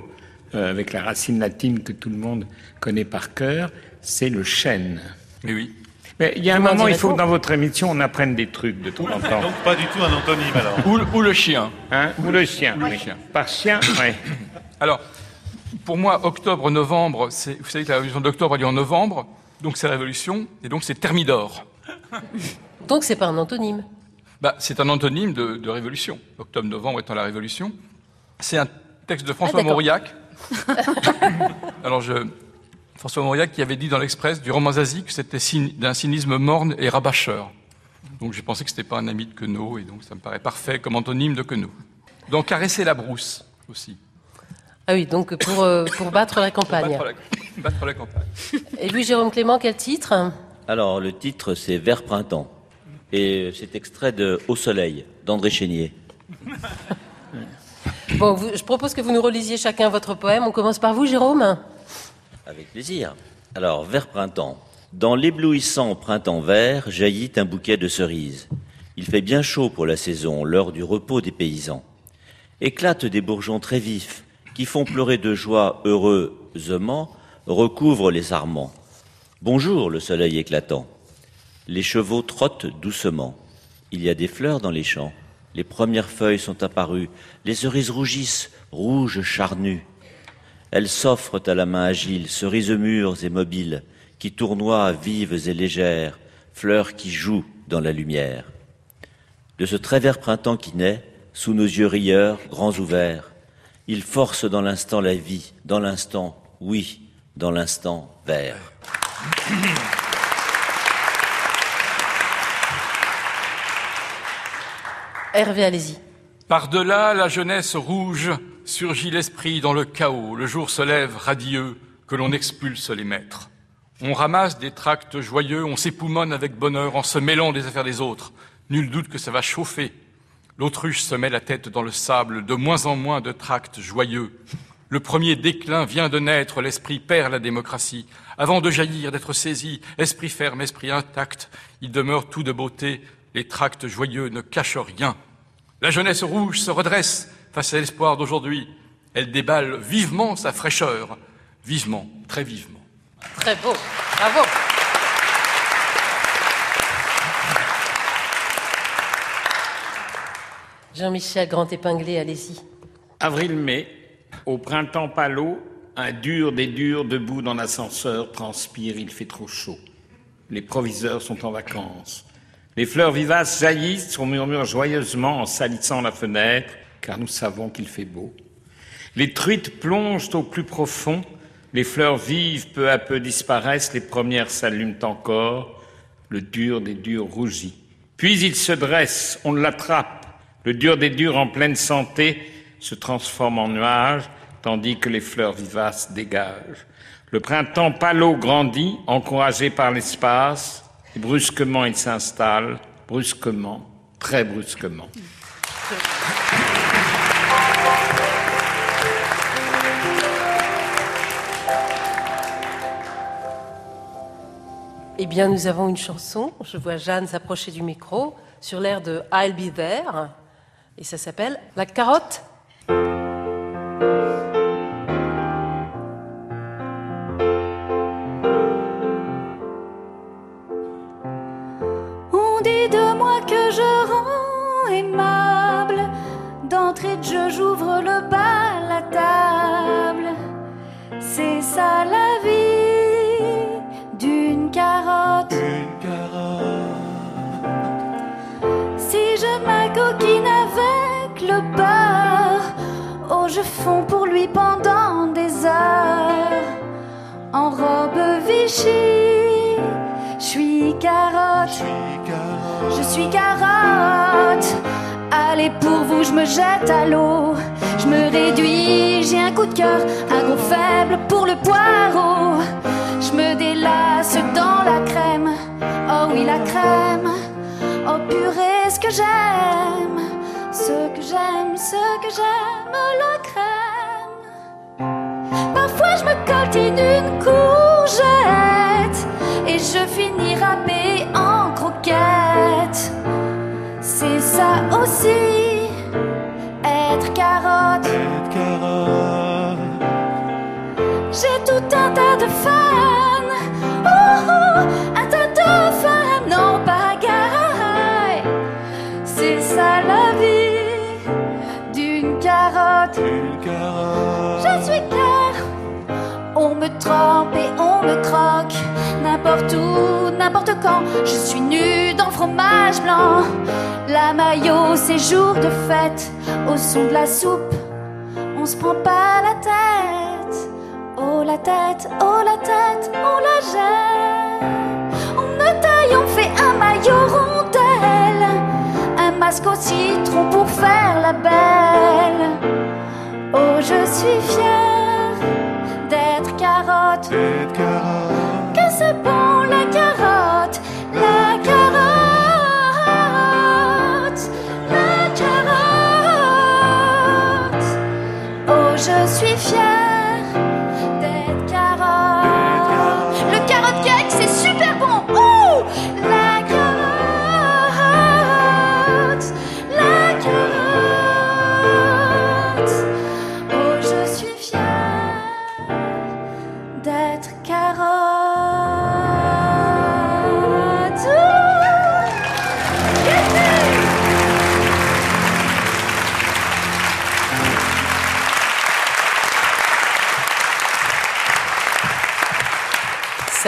euh, avec la racine latine que tout le monde connaît par cœur, c'est le chêne. Mais oui. Mais il y a un moment, il faut que dans votre émission, on apprenne des trucs de temps en temps. Donc pas du tout un antonyme alors. Ou, ou le chien. Hein Ou le chien. Ou le oui. chien. Par chien, oui. Alors, pour moi, octobre-novembre, c'est, vous savez que la révolution d'octobre a lieu en novembre, donc c'est la révolution, et donc c'est Thermidor. Donc c'est pas un antonyme. Bah, c'est un antonyme de, de révolution. Octobre-novembre étant la révolution. C'est un texte de François Ah. Mauriac. Alors, je, François Mauriac qui avait dit dans l'Express du roman Zazie que c'était d'un cynisme morne et rabâcheur. Donc j'ai pensé que c'était pas un ami de Queneau, et donc ça me paraît parfait comme antonyme de Queneau. Donc caresser la brousse aussi. Ah oui, donc pour, euh, pour battre la campagne. Battre la, battre la campagne. Et lui, Jérôme Clément, quel titre? Alors, le titre, c'est Vert printemps. Et c'est extrait de Au soleil, d'André Chénier. Bon, vous- je propose que vous nous relisiez chacun votre poème. On commence par vous, Jérôme Avec plaisir. Alors, Vert printemps. Dans l'éblouissant printemps vert jaillit un bouquet de cerises. Il fait bien chaud pour la saison, l'heure du repos des paysans. Éclatent des bourgeons très vifs, qui font pleurer de joie heureusement, recouvrent les sarments. Bonjour, le soleil éclatant. Les chevaux trottent doucement. Il y a des fleurs dans les champs. Les premières feuilles sont apparues. Les cerises rougissent, rouges charnues. Elles s'offrent à la main agile, cerises mûres et mobiles, qui tournoient vives et légères, fleurs qui jouent dans la lumière. De ce très vert printemps qui naît, sous nos yeux rieurs, grands ouverts, il force dans l'instant la vie, dans l'instant, oui, dans l'instant vert. Hervé, allez-y. Par-delà la jeunesse rouge surgit l'esprit dans le chaos. Le jour se lève radieux que l'on expulse les maîtres. On ramasse des tracts joyeux, on s'époumonne avec bonheur en se mêlant des affaires des autres. Nul doute que ça va chauffer. L'autruche se met la tête dans le sable, de moins en moins de tracts joyeux. Le premier déclin vient de naître, l'esprit perd la démocratie. Avant de jaillir, d'être saisi, esprit ferme, esprit intact, il demeure tout de beauté, les tracts joyeux ne cachent rien. La jeunesse rouge se redresse face à l'espoir d'aujourd'hui. Elle déballe vivement sa fraîcheur, vivement, très vivement. Très beau. Bravo. Jean-Michel Grand Épinglé, allez-y. Avril-mai, au printemps palo, un dur des durs debout dans l'ascenseur transpire, il fait trop chaud. Les proviseurs sont en vacances. Les fleurs vivaces jaillissent, on murmure joyeusement en salissant la fenêtre, car nous savons qu'il fait beau. Les truites plongent au plus profond, les fleurs vives peu à peu disparaissent, les premières s'allument encore, le dur des durs rougit. Puis il se dresse, on l'attrape, le dur des durs en pleine santé se transforme en nuage, tandis que les fleurs vivaces dégagent. Le printemps palo grandit, encouragé par l'espace, et brusquement il s'installe, brusquement, très brusquement. Eh bien, nous avons une chanson. Je vois Jeanne s'approcher du micro sur l'air de I'll Be There. Et ça s'appelle La carotte. On dit de moi que je rends aimable. D'entrée de jeu, j'ouvre le bal à table. C'est ça la vie carotte. Si je m'acoquine avec le beurre, oh, je fonds pour lui pendant des heures. En robe Vichy, je suis carotte. Je suis carotte. Allez, pour vous, je me jette à l'eau. Je me réduis, j'ai un coup de cœur, un gros faible pour le poireau. Délasse dans la crème. Oh oui, la crème. Oh purée, ce que j'aime. Ce que j'aime, ce que j'aime, la crème. Parfois, je me coltine une courgette. Et je finis râpée en croquette. C'est ça aussi, être carotte. J'ai tout un tas de fans. Et on me croque. N'importe où, n'importe quand. Je suis nue dans le fromage blanc. La maillot, c'est jour de fête. Au son de la soupe, on se prend pas la tête. Oh la tête, oh la tête, on la jette. On me taille, on fait un maillot rondelle. Un masque au citron pour faire la belle. Oh, je suis fière d'être carotte. Que c'est bon la carotte,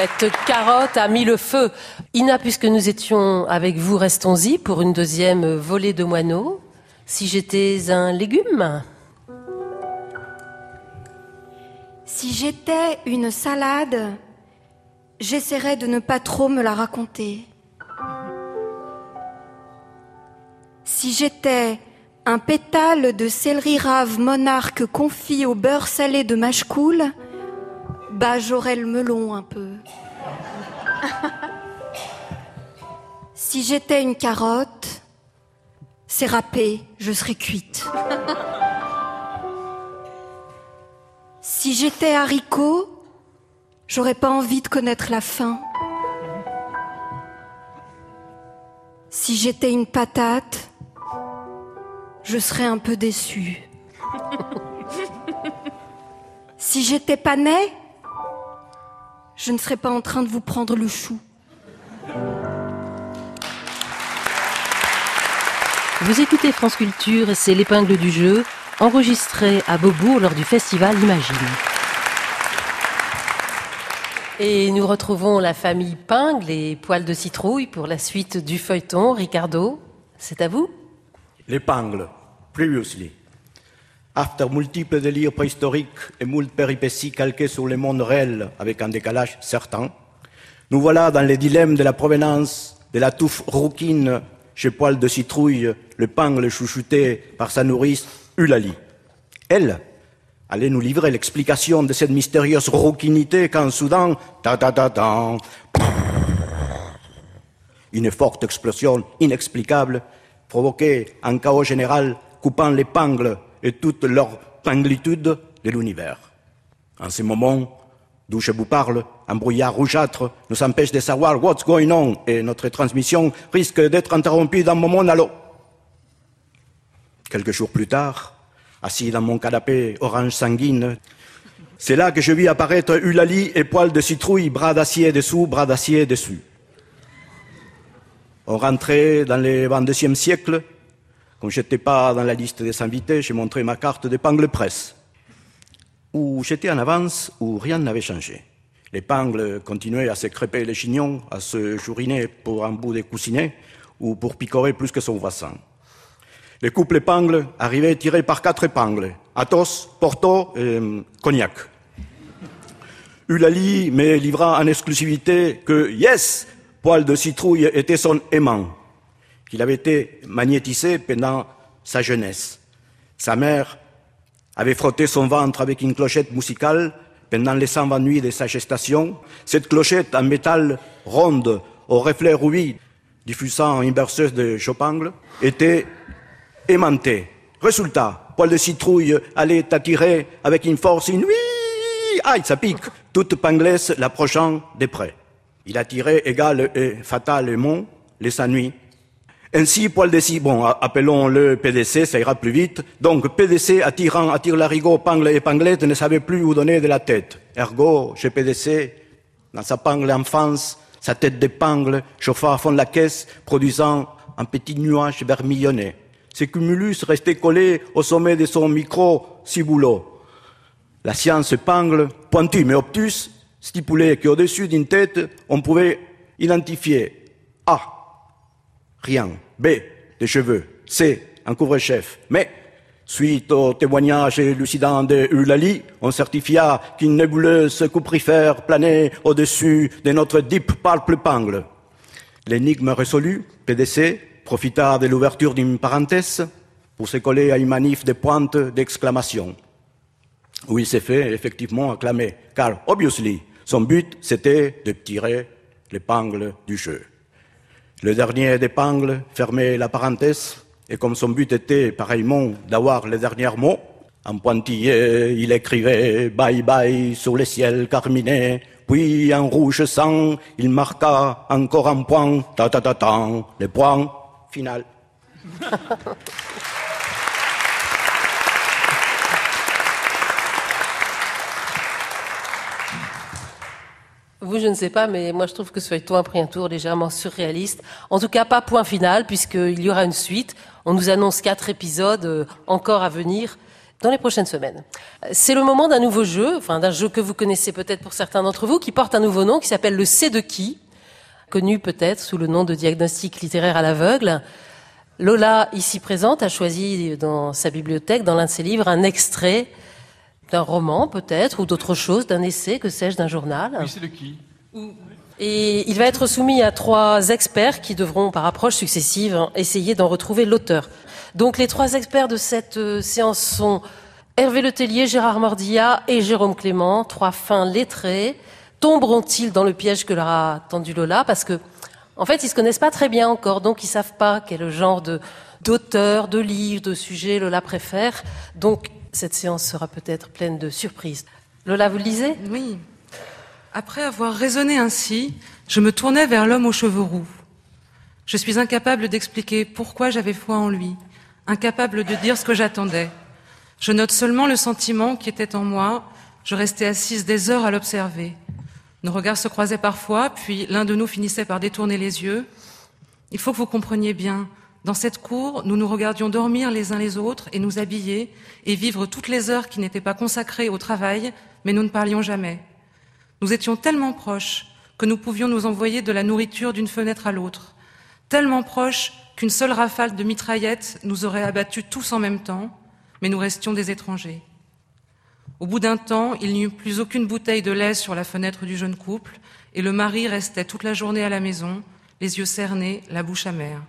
Cette carotte a mis le feu. Ina, puisque nous étions avec vous, restons-y pour une deuxième volée de moineaux. Si j'étais un légume? Si j'étais une salade, j'essaierais de ne pas trop me la raconter. Si j'étais un pétale de céleri rave monarque confit au beurre salé de mâche-coule, bah j'aurais le melon un peu. si j'étais une carotte, c'est râpé, je serais cuite. Si j'étais haricot, j'aurais pas envie de connaître la fin. Si j'étais une patate, je serais un peu déçue. si j'étais panais, je ne serais pas en train de vous prendre le chou. Vous écoutez France Culture et c'est l'épingle du jeu, enregistré à Beaubourg lors du festival Imagine. Et nous retrouvons la famille Pingle et Poils de Citrouille pour la suite du feuilleton. Ricardo, c'est à vous L'épingle, previously. After multiples délires préhistoriques et moult péripéties calquées sur le monde réel avec un décalage certain, nous voilà dans les dilemmes de la provenance de la touffe rouquine chez Poil de Citrouille, le pangle chouchouté par sa nourrice Eulalie. Elle allait nous livrer l'explication de cette mystérieuse rouquinité quand soudain, ta ta ta ta, une forte explosion inexplicable provoquait un chaos général coupant les pangles et toute leur panglitude de l'univers. En ce moment d'où je vous parle, un brouillard rougeâtre nous empêche de savoir what's going on et notre transmission risque d'être interrompue d'un moment à l'autre. Quelques jours plus tard, assis dans mon canapé orange sanguine. C'est là que je vis apparaître Eulalie et poils de citrouille, bras d'acier dessous, bras d'acier dessus. On rentrait dans le XXe siècle. Comme je n'étais pas dans la liste des invités, j'ai montré ma carte d'épingle presse, où j'étais en avance, où rien n'avait changé. L'épingle continuait à se crêper les chignons, à se jouriner pour un bout de coussinet ou pour picorer plus que son voisin. Le couple épingle arrivait tiré par quatre épingles, Athos, Porto et hum, Cognac. Eulalie me livra en exclusivité que, yes, Poil de citrouille était son aimant, qu'il avait été magnétisé pendant sa jeunesse. Sa mère avait frotté son ventre avec une clochette musicale pendant les 120 nuits de sa gestation. Cette clochette en métal ronde, au reflet rouillé, diffusant une berceuse de Chopin, était aimantée. Résultat, poil de citrouille allait attirer avec une force inouïe. Aïe, ça pique. Toute panglaise l'approchant de près. Il attirait égal et fatalement les ennuis. Ainsi, poil de citrouille, bon, appelons-le PDC, ça ira plus vite. Donc, PDC attirant, attire l'arigot, pangle et panglette, ne savait plus où donner de la tête. Ergo, chez PDC, dans sa pangle enfance, sa tête d'épingle chauffa à fond la caisse, produisant un petit nuage vermillonné. Ses cumulus restaient collés au sommet de son micro ciboulot. La science pangle, pointu mais obtus, stipulait qu'au-dessus d'une tête, on pouvait identifier A, rien, B, des cheveux, C, un couvre-chef. Mais, suite au témoignage élucidant de Eulalie, on certifia qu'une nébuleuse couprifère planait au-dessus de notre deep purple pangle. L'énigme résolue, PDC profita de l'ouverture d'une parenthèse pour se coller à une manif de pointes d'exclamation, où il s'est fait effectivement acclamer, car, obviously, son but, c'était de tirer l'épingle du jeu. Le dernier d'épingle fermait la parenthèse, et comme son but était pareillement d'avoir les derniers mots, en pointillé, il écrivait bye bye sur le ciel carminé, puis en rouge sang, il marqua encore un point, ta ta ta ta, le point final. Vous, je ne sais pas, mais moi je trouve que ce feuilleton a pris un tour légèrement surréaliste. En tout cas, pas point final, puisqu'il y aura une suite. On nous annonce quatre épisodes euh, encore à venir dans les prochaines semaines. C'est le moment d'un nouveau jeu, enfin d'un jeu que vous connaissez peut-être pour certains d'entre vous, qui porte un nouveau nom, qui s'appelle le C de qui, connu peut-être sous le nom de diagnostic littéraire à l'aveugle. Lola, ici présente, a choisi dans sa bibliothèque, dans l'un de ses livres, un extrait d'un roman peut-être, ou d'autre chose, d'un essai, que sais-je, d'un journal. Oui, c'est de qui Et il va être soumis à trois experts qui devront, par approche successive, essayer d'en retrouver l'auteur. Donc les trois experts de cette euh, séance sont Hervé Letellier, Gérard Mordilla et Jérôme Clément, trois fins lettrés. Tomberont-ils dans le piège que leur a tendu Lola? Parce que, en fait, ils se connaissent pas très bien encore, donc ils savent pas quel genre de d'auteur, de livre, de sujet Lola préfère. Donc cette séance sera peut-être pleine de surprises. Lola, vous lisez? Oui. Après avoir raisonné ainsi, je me tournais vers l'homme aux cheveux roux. Je suis incapable d'expliquer pourquoi j'avais foi en lui, incapable de dire ce que j'attendais. Je note seulement le sentiment qui était en moi. Je restais assise des heures à l'observer. Nos regards se croisaient parfois, puis l'un de nous finissait par détourner les yeux. Il faut que vous compreniez bien, dans cette cour, nous nous regardions dormir les uns les autres et nous habiller et vivre toutes les heures qui n'étaient pas consacrées au travail, mais nous ne parlions jamais. Nous étions tellement proches que nous pouvions nous envoyer de la nourriture d'une fenêtre à l'autre, tellement proches qu'une seule rafale de mitraillettes nous aurait abattus tous en même temps, mais nous restions des étrangers. Au bout d'un temps, il n'y eut plus aucune bouteille de lait sur la fenêtre du jeune couple, et le mari restait toute la journée à la maison, les yeux cernés, la bouche amère.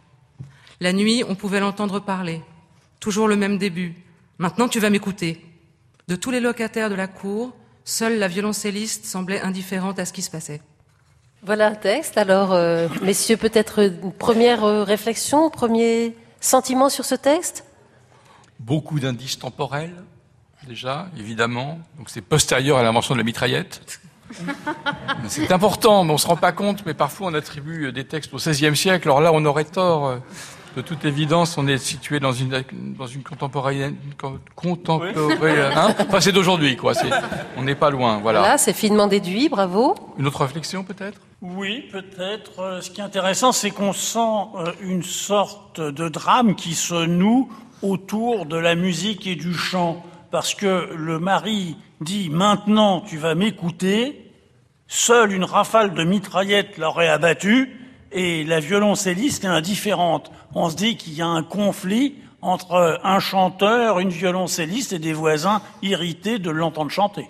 La nuit, on pouvait l'entendre parler. Toujours le même début. Maintenant, tu vas m'écouter. De tous les locataires de la cour, seule la violoncelliste semblait indifférente à ce qui se passait. Voilà un texte. Alors, euh, messieurs, peut-être une première euh, réflexion, premier sentiment sur ce texte? Beaucoup d'indices temporels, déjà, évidemment. Donc c'est postérieur à l'invention de la mitraillette. C'est important, mais on ne se rend pas compte, mais parfois on attribue des textes au XVIe siècle. Alors là, on aurait tort. De toute évidence, on est situé dans une dans une contemporaine contemporaine. Hein? Enfin, c'est d'aujourd'hui, quoi. C'est, on n'est pas loin, voilà. Là, c'est finement déduit, bravo. Une autre réflexion, peut-être? Oui, peut-être. Euh, Ce qui est intéressant, c'est qu'on sent euh, une sorte de drame qui se noue autour de la musique et du chant. Parce que le mari dit maintenant tu vas m'écouter, seule une rafale de mitraillettes l'aurait abattu et la violoncelliste est indifférente. On se dit qu'il y a un conflit entre un chanteur, une violoncelliste et des voisins irrités de l'entendre chanter.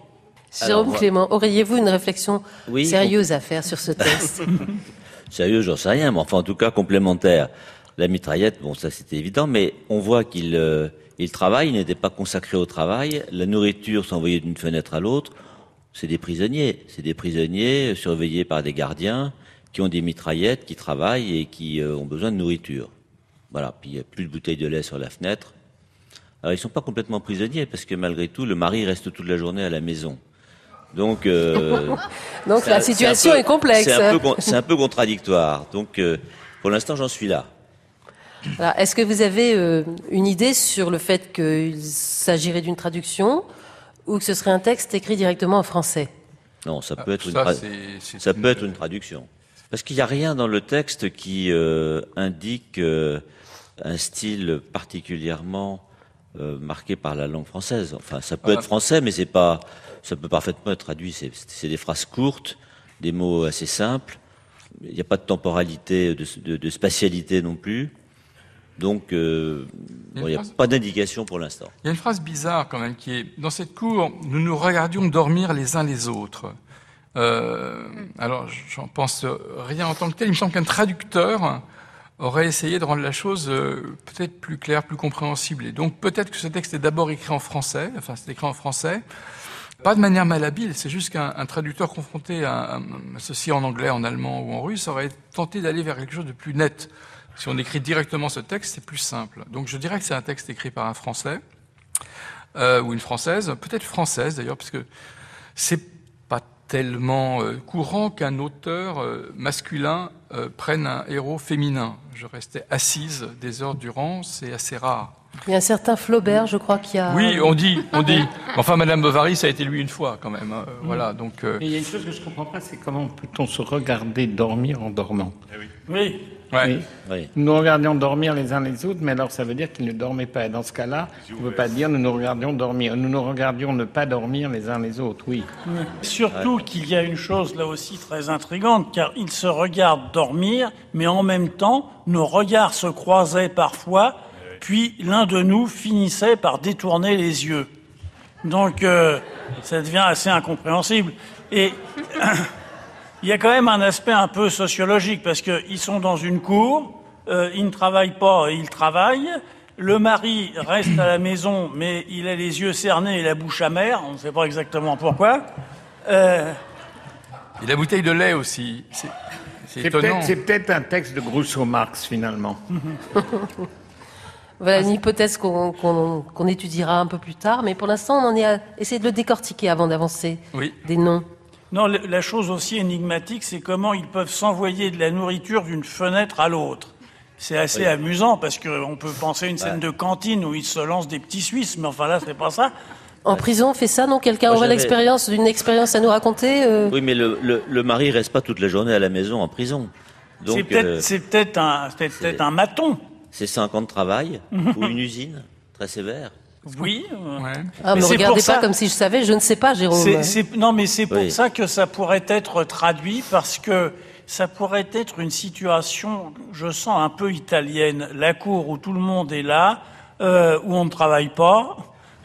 Jérôme Clément, auriez-vous une réflexion Oui, sérieuse à faire sur ce texte Sérieux, j'en sais rien, mais enfin en tout cas complémentaire. La mitraillette, bon ça c'était évident, mais on voit qu'il euh, il travaille, il n'était pas consacré au travail. La nourriture s'envoyait d'une fenêtre à l'autre. C'est des prisonniers, c'est des prisonniers euh, surveillés par des gardiens qui ont des mitraillettes, qui travaillent et qui euh, ont besoin de nourriture. Voilà, puis il n'y a plus de bouteilles de lait sur la fenêtre. Alors ils sont pas complètement prisonniers parce que malgré tout, le mari reste toute la journée à la maison. Donc, euh, Donc la situation peu- est complexe. C'est un, peu con- c'est un peu contradictoire. Donc, euh, pour l'instant, j'en suis là. Est-ce que vous avez euh, une idée sur le fait qu'il s'agirait d'une traduction ou que ce serait un texte écrit directement en français? Non, ça peut être, une, ça, tra- peut être une traduction. Parce qu'il n'y a rien dans le texte qui euh, indique euh, un style particulièrement euh, marqué par la langue française. Enfin, ça peut Ah. être français, mais c'est pas, ça peut parfaitement être traduit. C'est, des phrases courtes, des mots assez simples. Il n'y a pas de temporalité, de, de- de spatialité non plus. Donc, euh, Il bon, n'y a phrase- pas d'indication pour l'instant. Il y a une phrase bizarre quand même qui est dans cette cour, nous nous regardions dormir les uns les autres. Euh, alors j'en pense rien en tant que tel. Il me semble qu'un traducteur aurait essayé de rendre la chose euh, peut-être plus claire, plus compréhensible. Et donc peut-être que ce texte est d'abord écrit en français, enfin c'est écrit en français, pas de manière malhabile, c'est juste qu'un un traducteur confronté à, à ceci en anglais, en allemand ou en russe aurait tenté d'aller vers quelque chose de plus net. Si on écrit directement ce texte, c'est plus simple. Donc je dirais que c'est un texte écrit par un Français euh, ou une Française, peut-être française d'ailleurs, parce que c'est tellement euh, courant qu'un auteur euh, masculin euh, prenne un héros féminin. Je restais assise des heures durant, c'est assez rare. Il y a un certain Flaubert, je crois, qui a... Oui, on dit, on dit. Enfin, Madame Bovary, ça a été lui une fois quand même. hein. Voilà, donc. euh, Et il y a une chose que je comprends pas, c'est comment peut-on se regarder dormir en dormant? Oui. Ouais. Oui. Nous nous regardions dormir les uns les autres, mais alors ça veut dire qu'ils ne dormaient pas. Et dans ce cas-là, on ne peut pas dire nous nous regardions dormir. Nous nous regardions ne pas dormir les uns les autres, oui. Surtout qu'il y a une chose là aussi très intrigante, car ils se regardent dormir, mais en même temps, nos regards se croisaient parfois, puis l'un de nous finissait par détourner les yeux. Donc, euh, ça devient assez incompréhensible. Et il y a quand même un aspect un peu sociologique, parce qu'ils sont dans une cour, euh, ils ne travaillent pas, ils travaillent. Le mari reste à la maison, mais il a les yeux cernés et la bouche amère, on ne sait pas exactement pourquoi. Euh, Et la bouteille de lait aussi. C'est c'est C'est étonnant. peut-être c'est peut-être un texte de Grousseau-Marx, finalement. Voilà une hypothèse qu'on qu'on- qu'on étudiera un peu plus tard, mais pour l'instant, on en est à essayer de le décortiquer avant d'avancer Oui. des noms. Non, la chose aussi énigmatique, c'est comment ils peuvent s'envoyer de la nourriture d'une fenêtre à l'autre. C'est assez Oui. amusant parce qu'on peut penser à une scène de cantine où ils se lancent des petits Suisses, mais enfin là, c'est pas ça. En prison, on fait ça, non? Quelqu'un aurait l'expérience d'une expérience à nous raconter euh? Oui, mais le, le, le mari reste pas toute la journée à la maison en prison. Donc, C'est peut-être euh, un, c'est peut-être un maton. c'est 5 ans de travail ou une usine très sévère. Oui. euh, Ah, Mais me regardez pas ça- comme si je savais, je ne sais pas, Jérôme. Non, mais c'est pour Oui. ça que ça pourrait être traduit, parce que ça pourrait être une situation, je sens, un peu italienne. La cour où tout le monde est là, euh, où on ne travaille pas.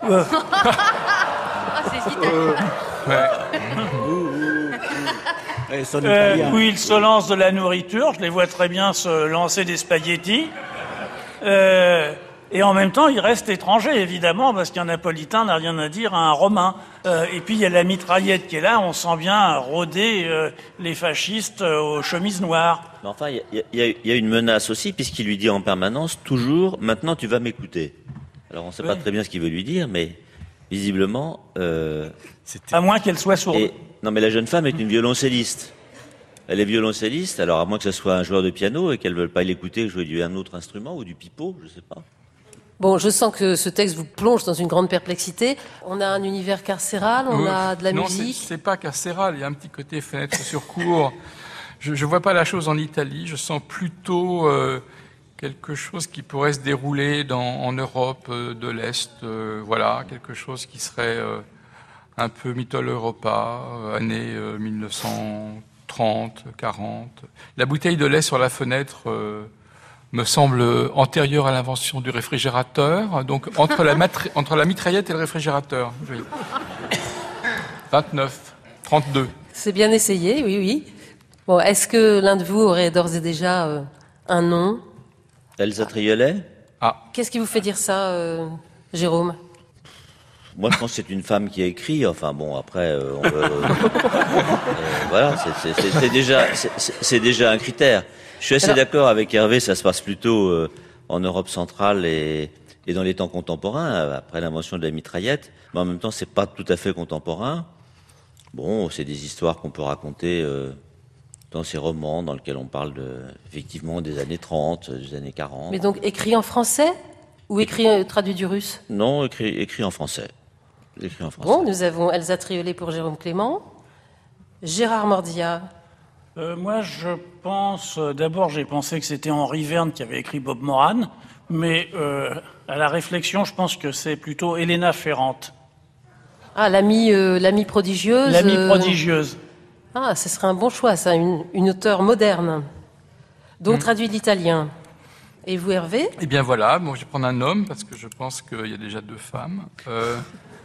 euh, son euh, italien. où ils se lancent de la nourriture. Je les vois très bien se lancer des spaghettis. Euh, et en même temps, ils restent étrangers, évidemment, parce qu'un napolitain n'a rien à dire à un romain. Euh, et puis, il y a la mitraillette qui est là. On sent bien rôder euh, les fascistes euh, aux chemises noires. Mais enfin, il y a- il y, a- il y a une menace aussi, puisqu'il lui dit en permanence, toujours, maintenant tu vas m'écouter. Alors on ne sait pas très bien ce qu'il veut lui dire, mais visiblement... Euh, À moins qu'elle soit sourde. et- non, mais la jeune femme est une violoncelliste. Elle est violoncelliste, alors à moins que ce soit un joueur de piano et qu'elle ne veuille pas l'écouter jouer du un autre instrument ou du pipeau, je sais pas. Bon, je sens que ce texte vous plonge dans une grande perplexité. On a un univers carcéral, on Euh, a de la non, c'est- musique. c'est pas carcéral, il y a un petit côté fenêtre sur cour. Je ne vois pas la chose en Italie, je sens plutôt euh, quelque chose qui pourrait se dérouler dans, en Europe euh, de l'Est, voilà, quelque chose qui serait un peu Mittel-Europa, euh, années euh, 1930, 40. La bouteille de lait sur la fenêtre me semble antérieure à l'invention du réfrigérateur, donc entre la, matri- entre la mitraillette et le réfrigérateur. je vais- 29, 32. C'est bien essayé, oui, oui. Bon, est-ce que l'un de vous aurait d'ores et déjà euh, un nom? Elsa Triolet? Qu'est-ce qui vous fait dire ça, euh, Jérôme? Moi, je pense que c'est une femme qui a écrit. Enfin bon, après, euh, on peut- euh, voilà, c'est- déjà, c'est- déjà un critère. Je suis assez d'accord avec Hervé. Ça se passe plutôt euh, en Europe centrale et, et dans les temps contemporains, euh, après l'invention de la mitraillette. Mais en même temps, c'est pas tout à fait contemporain. Bon, c'est des histoires qu'on peut raconter euh, dans ces romans, dans lesquels on parle de, effectivement des années 30, des années 40. Mais donc écrit en français ou écrit euh, traduit du russe? Non, écrit, écrit en français. Écrit en français. Bon, nous avons Elsa Triolet pour Jérôme Clément, Gérard Mordia. Euh, moi, je pense. euh, D'abord, j'ai pensé que c'était Henri Verne qui avait écrit Bob Moran, mais euh, à la réflexion, je pense que c'est plutôt Elena Ferrante. Ah, l'amie euh, l'amie prodigieuse. L'amie euh, prodigieuse. Ah, ce serait un bon choix, ça, une, une auteure moderne. Donc Hmm. traduit de l'italien. Et vous, Hervé? Eh bien voilà, bon, je vais prendre un homme parce que je pense qu'il y a déjà deux femmes.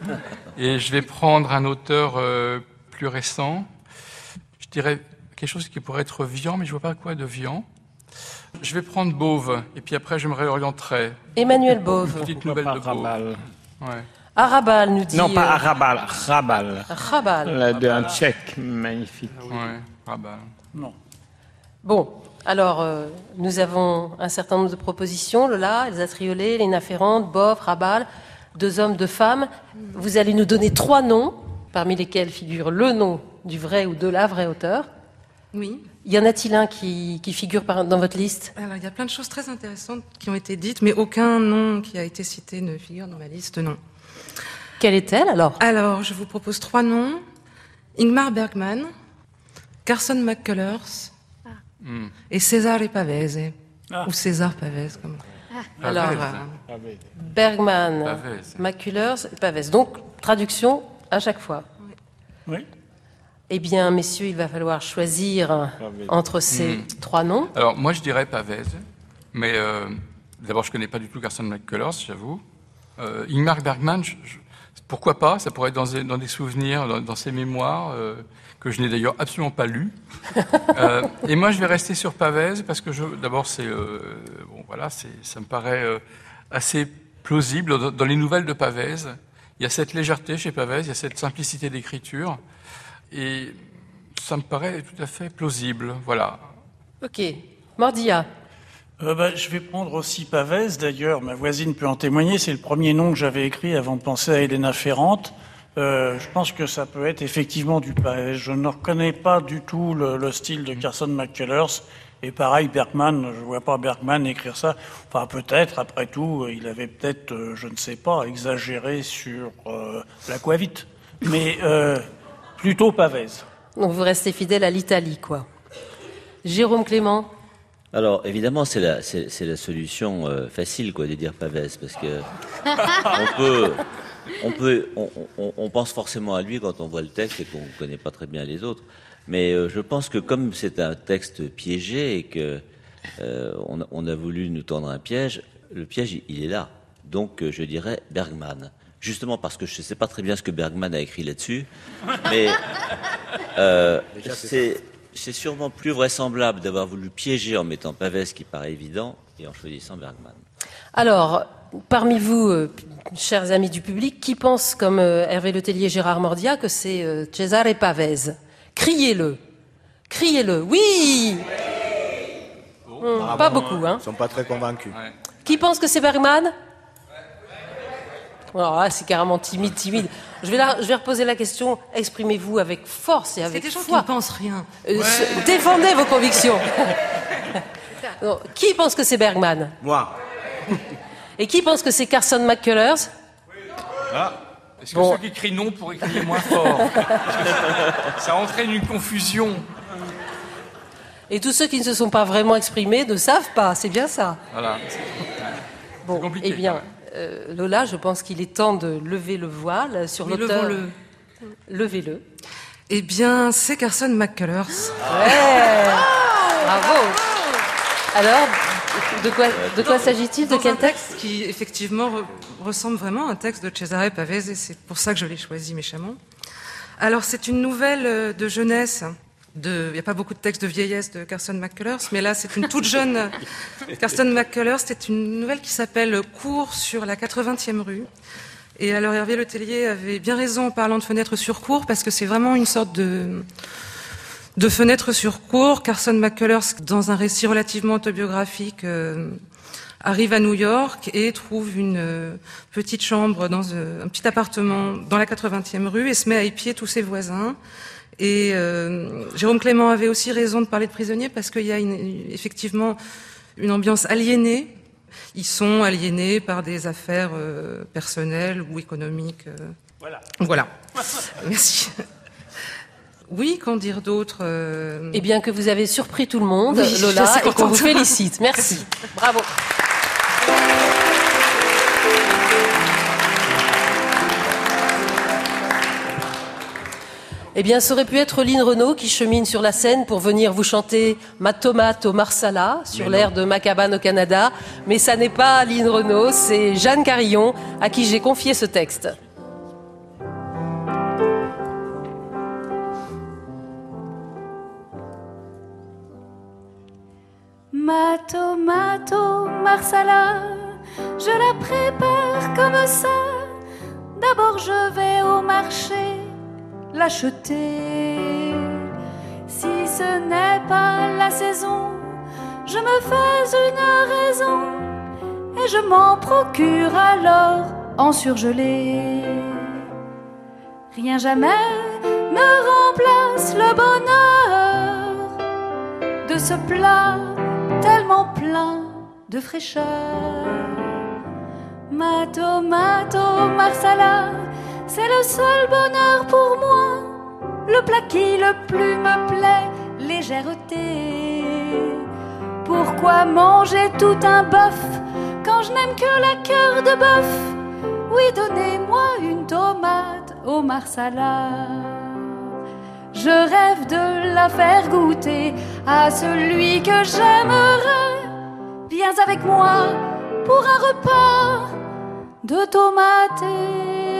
Euh, et je vais prendre un auteur euh, plus récent. Je dirais quelque chose qui pourrait être Vian, mais je vois pas quoi de Vian. Je vais prendre Beauve, et puis après je me réorienterai. Emmanuel Bove. Une petite nouvelle de Beauve. Ouais. Arabal nous dit. Non, pas euh, Arabal, Rabal. Rabal. La- D'un tchèque magnifique. Ouais, Rabal. Non. Bon, alors, euh, nous avons un certain nombre de propositions. Lola, Elsa Triolet, Léna Ferrand, Boff, Rabal, deux hommes, deux femmes. Vous allez nous donner trois noms, parmi lesquels figure le nom du vrai ou de la vraie auteur. Oui. Y en a-t-il un qui, qui figure par- dans votre liste? Alors, il y a plein de choses très intéressantes qui ont été dites, mais aucun nom qui a été cité ne figure dans ma liste, non. Quelle est-elle alors? Alors, je vous propose trois noms. Ingmar Bergman, Carson McCullers Hmm. et César Pavese. Ou César Pavese, comme... Alors, euh, Bergman, et Pavès. Donc, traduction à chaque fois. Oui. Eh bien, messieurs, il va falloir choisir entre ces Hmm. trois noms. Alors moi je dirais Pavese, mais euh, d'abord je connais pas du tout Carson McCullers, j'avoue. Euh, Ingmar Bergman, je- je- pourquoi pas Ça pourrait être dans, des- dans des souvenirs, dans, dans ses mémoires, euh, que je n'ai d'ailleurs absolument pas lus. Euh, et moi je vais rester sur Pavese parce que d'abord c'est euh, bon voilà, ça me paraît assez plausible dans, dans les nouvelles de Pavese. Il y a cette légèreté chez Pavese, il y a cette simplicité d'écriture, et ça me paraît tout à fait plausible. Voilà. Ok. Mordia. Euh, bah, je vais prendre aussi Pavès, d'ailleurs, ma voisine peut en témoigner, c'est le premier nom que j'avais écrit avant de penser à Elena Ferrante. Euh, je pense que ça peut être effectivement du Pavès. Je ne reconnais pas du tout le, le style de Carson McCullers. Et pareil, Bergman, je vois pas Bergman écrire ça. Enfin, peut-être, après tout, il avait peut-être, euh, je ne sais pas, exagéré sur euh, l'aquavite. Mais plutôt Pavès. Donc, vous restez fidèle à l'Italie, quoi. Jérôme Clément. Alors évidemment, c'est la, c'est, c'est la solution euh, facile quoi de dire Pavès parce que on peut, on peut, on, on- on pense forcément à lui quand on voit le texte et qu'on ne connaît pas très bien les autres. Mais euh, je pense que comme c'est un texte piégé et que euh, on, a, on a voulu nous tendre un piège, le piège il est là. Donc euh, je dirais Bergman. Justement parce que je ne sais pas très bien ce que Bergman a écrit là-dessus, mais euh, Déjà, c'est c'est sûrement plus vraisemblable d'avoir voulu piéger en mettant Pavès qui paraît évident et en choisissant Bergman. Alors, parmi vous, euh, chers amis du public, qui pense, comme euh, Hervé Letellier et Gérard Mordia, que c'est euh, Cesare Pavese Criez-le. Criez-le. Oui Pas beaucoup, hein Ils sont pas très convaincus. Qui pense que c'est Bergman? Alors là, c'est carrément timide, timide. Je vais, la- je vais reposer la question. Exprimez-vous avec force et C'est avec des gens qui foi. ne pensent rien. Euh, se- Défendez vos convictions. Non, qui pense que c'est Bergman Moi. Et qui pense que c'est Carson McCullers? Ah, Est-ce que Bon. ceux qui crient non pourraient crier moins fort? Ça entraîne une confusion. Et tous ceux qui ne se sont pas vraiment exprimés ne savent pas. C'est bien ça. Voilà. Bon, compliqué, eh bien, euh, Lola, je pense qu'il est temps de lever le voile sur Oui, l'auteur. levons-le. Levez-le. Eh bien, c'est Carson McCullers. Ouais. Bravo. Alors, de quoi, de quoi s'agit-il De quel un texte texte qui, effectivement, re- ressemble vraiment à un texte de Cesare Pavese, et c'est pour ça que je l'ai choisi méchamment. Alors, c'est une nouvelle euh, de jeunesse. De- Il n'y a pas beaucoup de textes de vieillesse de Carson McCullers, mais là, c'est une toute jeune Carson McCullers. C'est une nouvelle qui s'appelle Cours sur la 80e rue. Et alors, Hervé Letellier avait bien raison en parlant de fenêtre sur cours, parce que c'est vraiment une sorte de, de fenêtre sur cours. Carson McCullers, dans un récit relativement autobiographique, euh, arrive à New York et trouve une euh, petite chambre dans euh, un petit appartement dans la 80e rue et se met à épier tous ses voisins. Et euh, Jérôme Clément avait aussi raison de parler de prisonniers parce qu'il y a une- effectivement une ambiance aliénée. Ils sont aliénés par des affaires euh, personnelles ou économiques. euh. Voilà. Voilà. Merci. Oui, qu'en dire d'autre Eh bien, que vous avez surpris tout le monde, Oui, Lola, et qu'on vous félicite. Merci. Bravo. Eh bien, ça aurait pu être Lynn Renault qui chemine sur la scène pour venir vous chanter Ma tomate au Marsala sur l'air de Macabane au Canada. Mais ça n'est pas Lynn Renault, c'est Jeanne Carillon à qui j'ai confié ce texte. Ma tomate au marsala, je la prépare comme ça. D'abord je vais au marché l'acheter. Si ce n'est pas la saison, je me fais une raison et je m'en procure alors en surgelé. Rien jamais ne remplace le bonheur de ce plat tellement plein de fraîcheur. Ma tomate au marsala, c'est le seul bonheur pour moi, le plat qui le plus me plaît, légèreté. Pourquoi manger tout un bœuf quand je n'aime que la cœur de bœuf? Oui, donnez-moi une tomate au marsala. Je rêve de la faire goûter à celui que j'aimerais. Viens avec moi pour un repas de tomates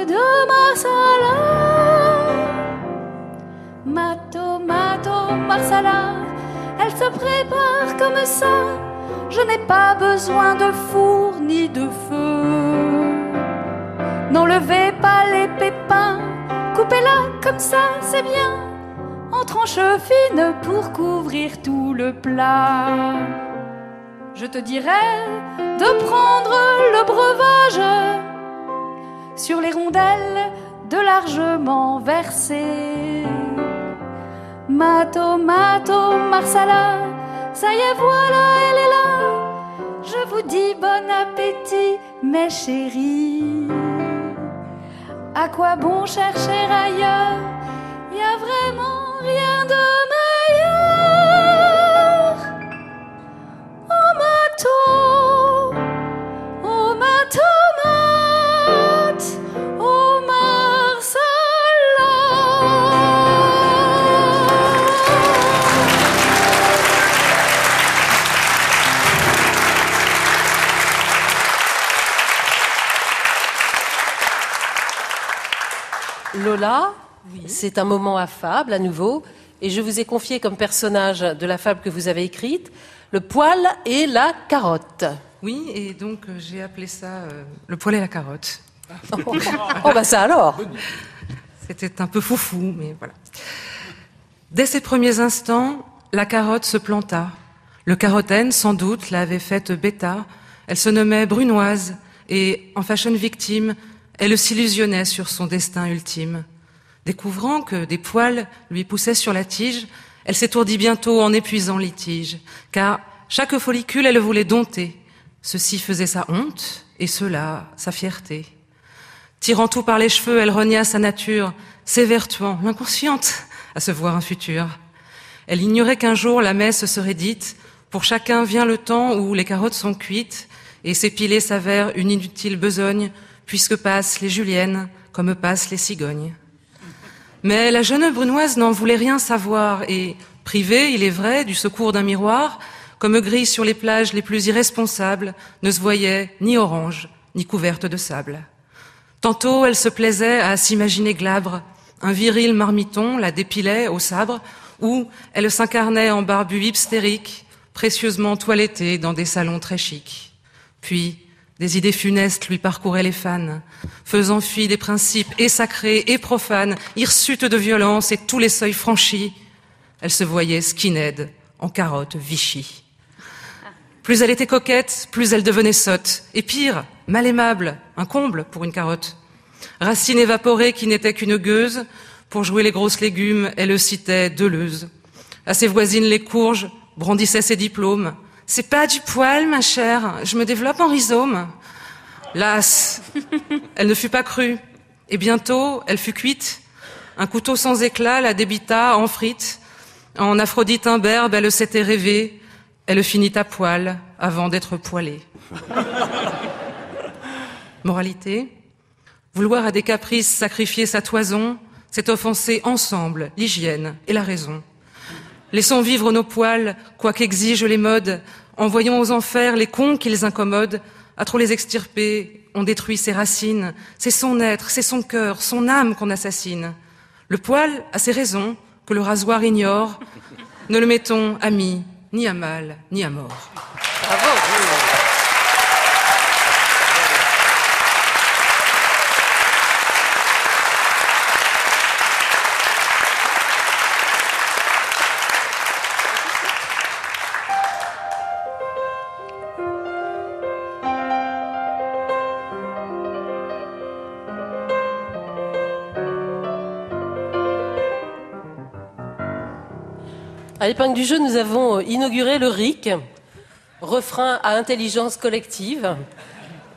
de marsala. Ma tomate au marsala, elle se prépare comme ça. Je n'ai pas besoin de four ni de feu. N'enlevez pas les pépins, coupez-la comme ça, c'est bien en tranches fines pour couvrir tout le plat. Je te dirais de prendre le breuvage sur les rondelles de largement versées. Ma tomate au marsala, ça y est, voilà, elle est là. Je vous dis bon appétit, mes chéris. À quoi bon chercher ailleurs? Y a vraiment rien de meilleur. Oh ma Lola, c'est un moment affable à nouveau, et je vous ai confié comme personnage de la fable que vous avez écrite le poil et la carotte. Oui, et donc euh, j'ai appelé ça euh, le poil et la carotte. Oh bah ça alors C'était un peu foufou, mais voilà. Dès ses premiers instants, la carotte se planta. Le carotène, sans doute, l'avait faite bêta. Elle se nommait Brunoise, et en fashion victime, Elle s'illusionnait sur son destin ultime. Découvrant que des poils lui poussaient sur la tige, elle s'étourdit bientôt en épuisant litige, car chaque follicule, elle voulait dompter. Ceci faisait sa honte, et cela sa fierté. Tirant tout par les cheveux, elle renia sa nature, s'évertuant, l'inconsciente, à se voir un futur. Elle ignorait qu'un jour la messe serait dite, pour chacun vient le temps où les carottes sont cuites, et s'épiler s'avère une inutile besogne, puisque passent les juliennes comme passent les cigognes. Mais la jeune brunoise n'en voulait rien savoir, et, privée, il est vrai, du secours d'un miroir, comme grise sur les plages les plus irresponsables, ne se voyait ni orange, ni couverte de sable. Tantôt, elle se plaisait à s'imaginer glabre. Un viril marmiton la dépilait au sabre, ou elle s'incarnait en barbu hystérique, précieusement toilettée dans des salons très chics. Puis, des idées funestes lui parcouraient les fans, faisant fi des principes et sacrés et profanes, hirsutes de violence et tous les seuils franchis. Elle se voyait skinhead, en carotte Vichy. Plus elle était coquette, plus elle devenait sotte. Et pire, mal aimable, un comble pour une carotte. Racine évaporée qui n'était qu'une gueuse, pour jouer les grosses légumes, elle le citait Deleuze. À ses voisines, les courges brandissaient ses diplômes. C'est pas du poil, ma chère, je me développe en rhizome. Las, elle ne fut pas crue. Et bientôt, elle fut cuite. Un couteau sans éclat la débita en frites. En Aphrodite imberbe, elle s'était rêvée. Elle finit à poil avant d'être poilée. Moralité Vouloir à des caprices sacrifier sa toison, c'est offenser ensemble l'hygiène et la raison. Laissons vivre nos poils, quoi qu'exigent les modes, envoyons aux enfers les cons qu'ils incommodent, à trop les extirper, on détruit ses racines, c'est son être, c'est son cœur, son âme qu'on assassine. Le poil a ses raisons que le rasoir ignore, ne le mettons ami, ni à mal, ni à mort. À l'épingle du jeu, nous avons inauguré le RIC, refrain à intelligence collective,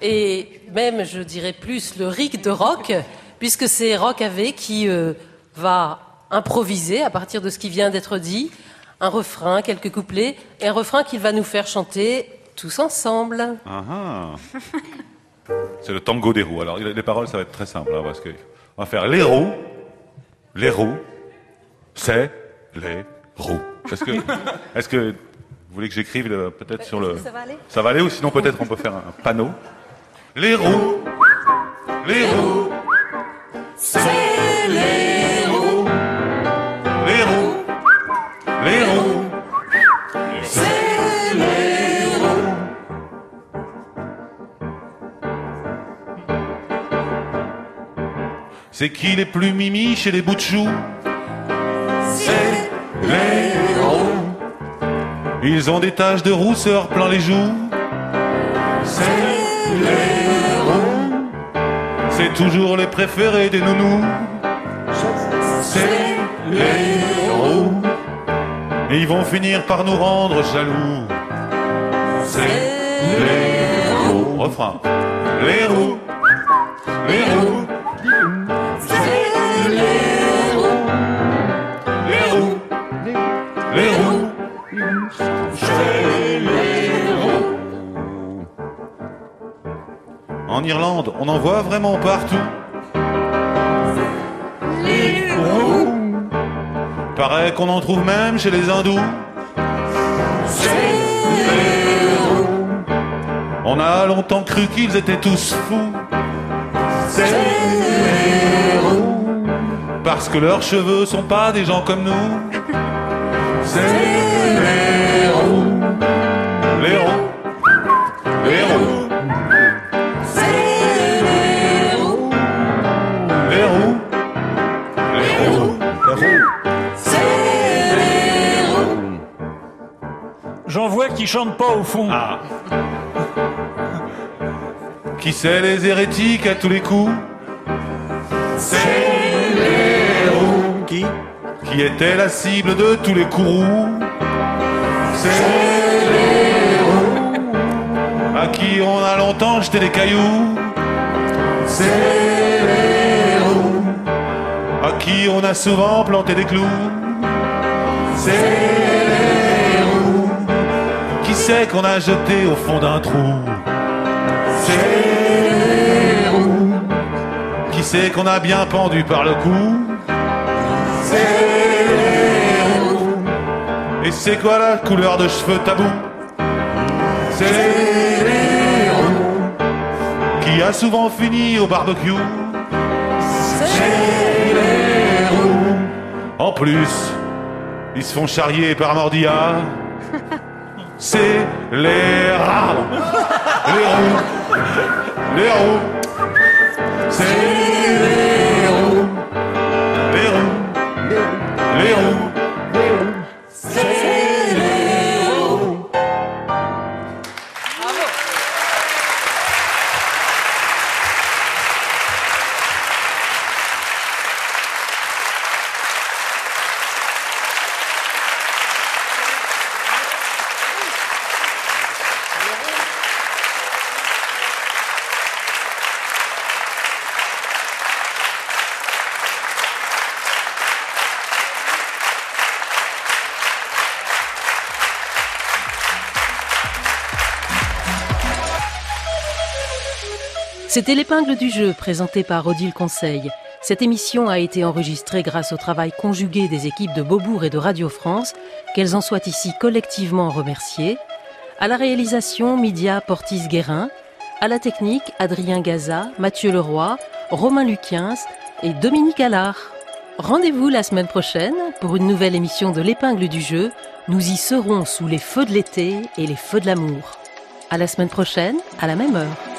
et même, je dirais plus, le RIC de rock, puisque c'est Rock AV qui euh, va improviser à partir de ce qui vient d'être dit, un refrain, quelques couplets, et un refrain qu'il va nous faire chanter tous ensemble. Ah, ah. C'est le tango des roues. Alors, les paroles, ça va être très simple, hein, parce on va faire les roues, les roues, c'est les roues. Est-ce que, est-ce que vous voulez que j'écrive le- peut-être sur le. Ça va aller Ça va aller ou sinon peut-être on peut faire un panneau. Les roues, les roues, c'est les roues, les roues, les roues, c'est les roues. C'est qui les plus mimi chez les bouts de choux? C'est les roues. Ils ont des taches de rousseur plein les joues. C'est les roues. C'est toujours les préférés des nounous. C'est les roues. Et ils vont finir par nous rendre jaloux. C'est les roues. Refrain. Les roues. Les roues. En Irlande, on en voit vraiment partout. Les roues. Paraît qu'on en trouve même chez les hindous. On a longtemps cru qu'ils étaient tous fous. Parce que leurs cheveux sont pas des gens comme nous. Qui chantent pas au fond. Qui c'est les hérétiques à tous les coups? C'est les roues. Qui? Qui était la cible de tous les courroux? C'est les roues. À qui on a longtemps jeté des cailloux? C'est les roues. À qui on a souvent planté des clous? C'est c'est qu'on a jeté au fond d'un trou. C'est les roues. Qui c'est qu'on a bien pendu par le cou C'est les roues. Et c'est quoi la couleur de cheveux tabou? C'est les roues. Qui a souvent fini au barbecue C'est les roues. En plus, ils se font charrier par Mordia. C'est les rats. Les roues. Les roues. C'est les roues. Les roues. Les roues. C'était l'épingle du jeu présenté par Odile Conseil. Cette émission a été enregistrée grâce au travail conjugué des équipes de Beaubourg et de Radio France, qu'elles en soient ici collectivement remerciées. À la réalisation, Midia Portis-Guérin. À la technique, Adrien Gaza, Mathieu Leroy, Romain Luquiens et Dominique Allard. Rendez-vous la semaine prochaine pour une nouvelle émission de l'épingle du jeu. Nous y serons sous les feux de l'été et les feux de l'amour. À la semaine prochaine, à la même heure.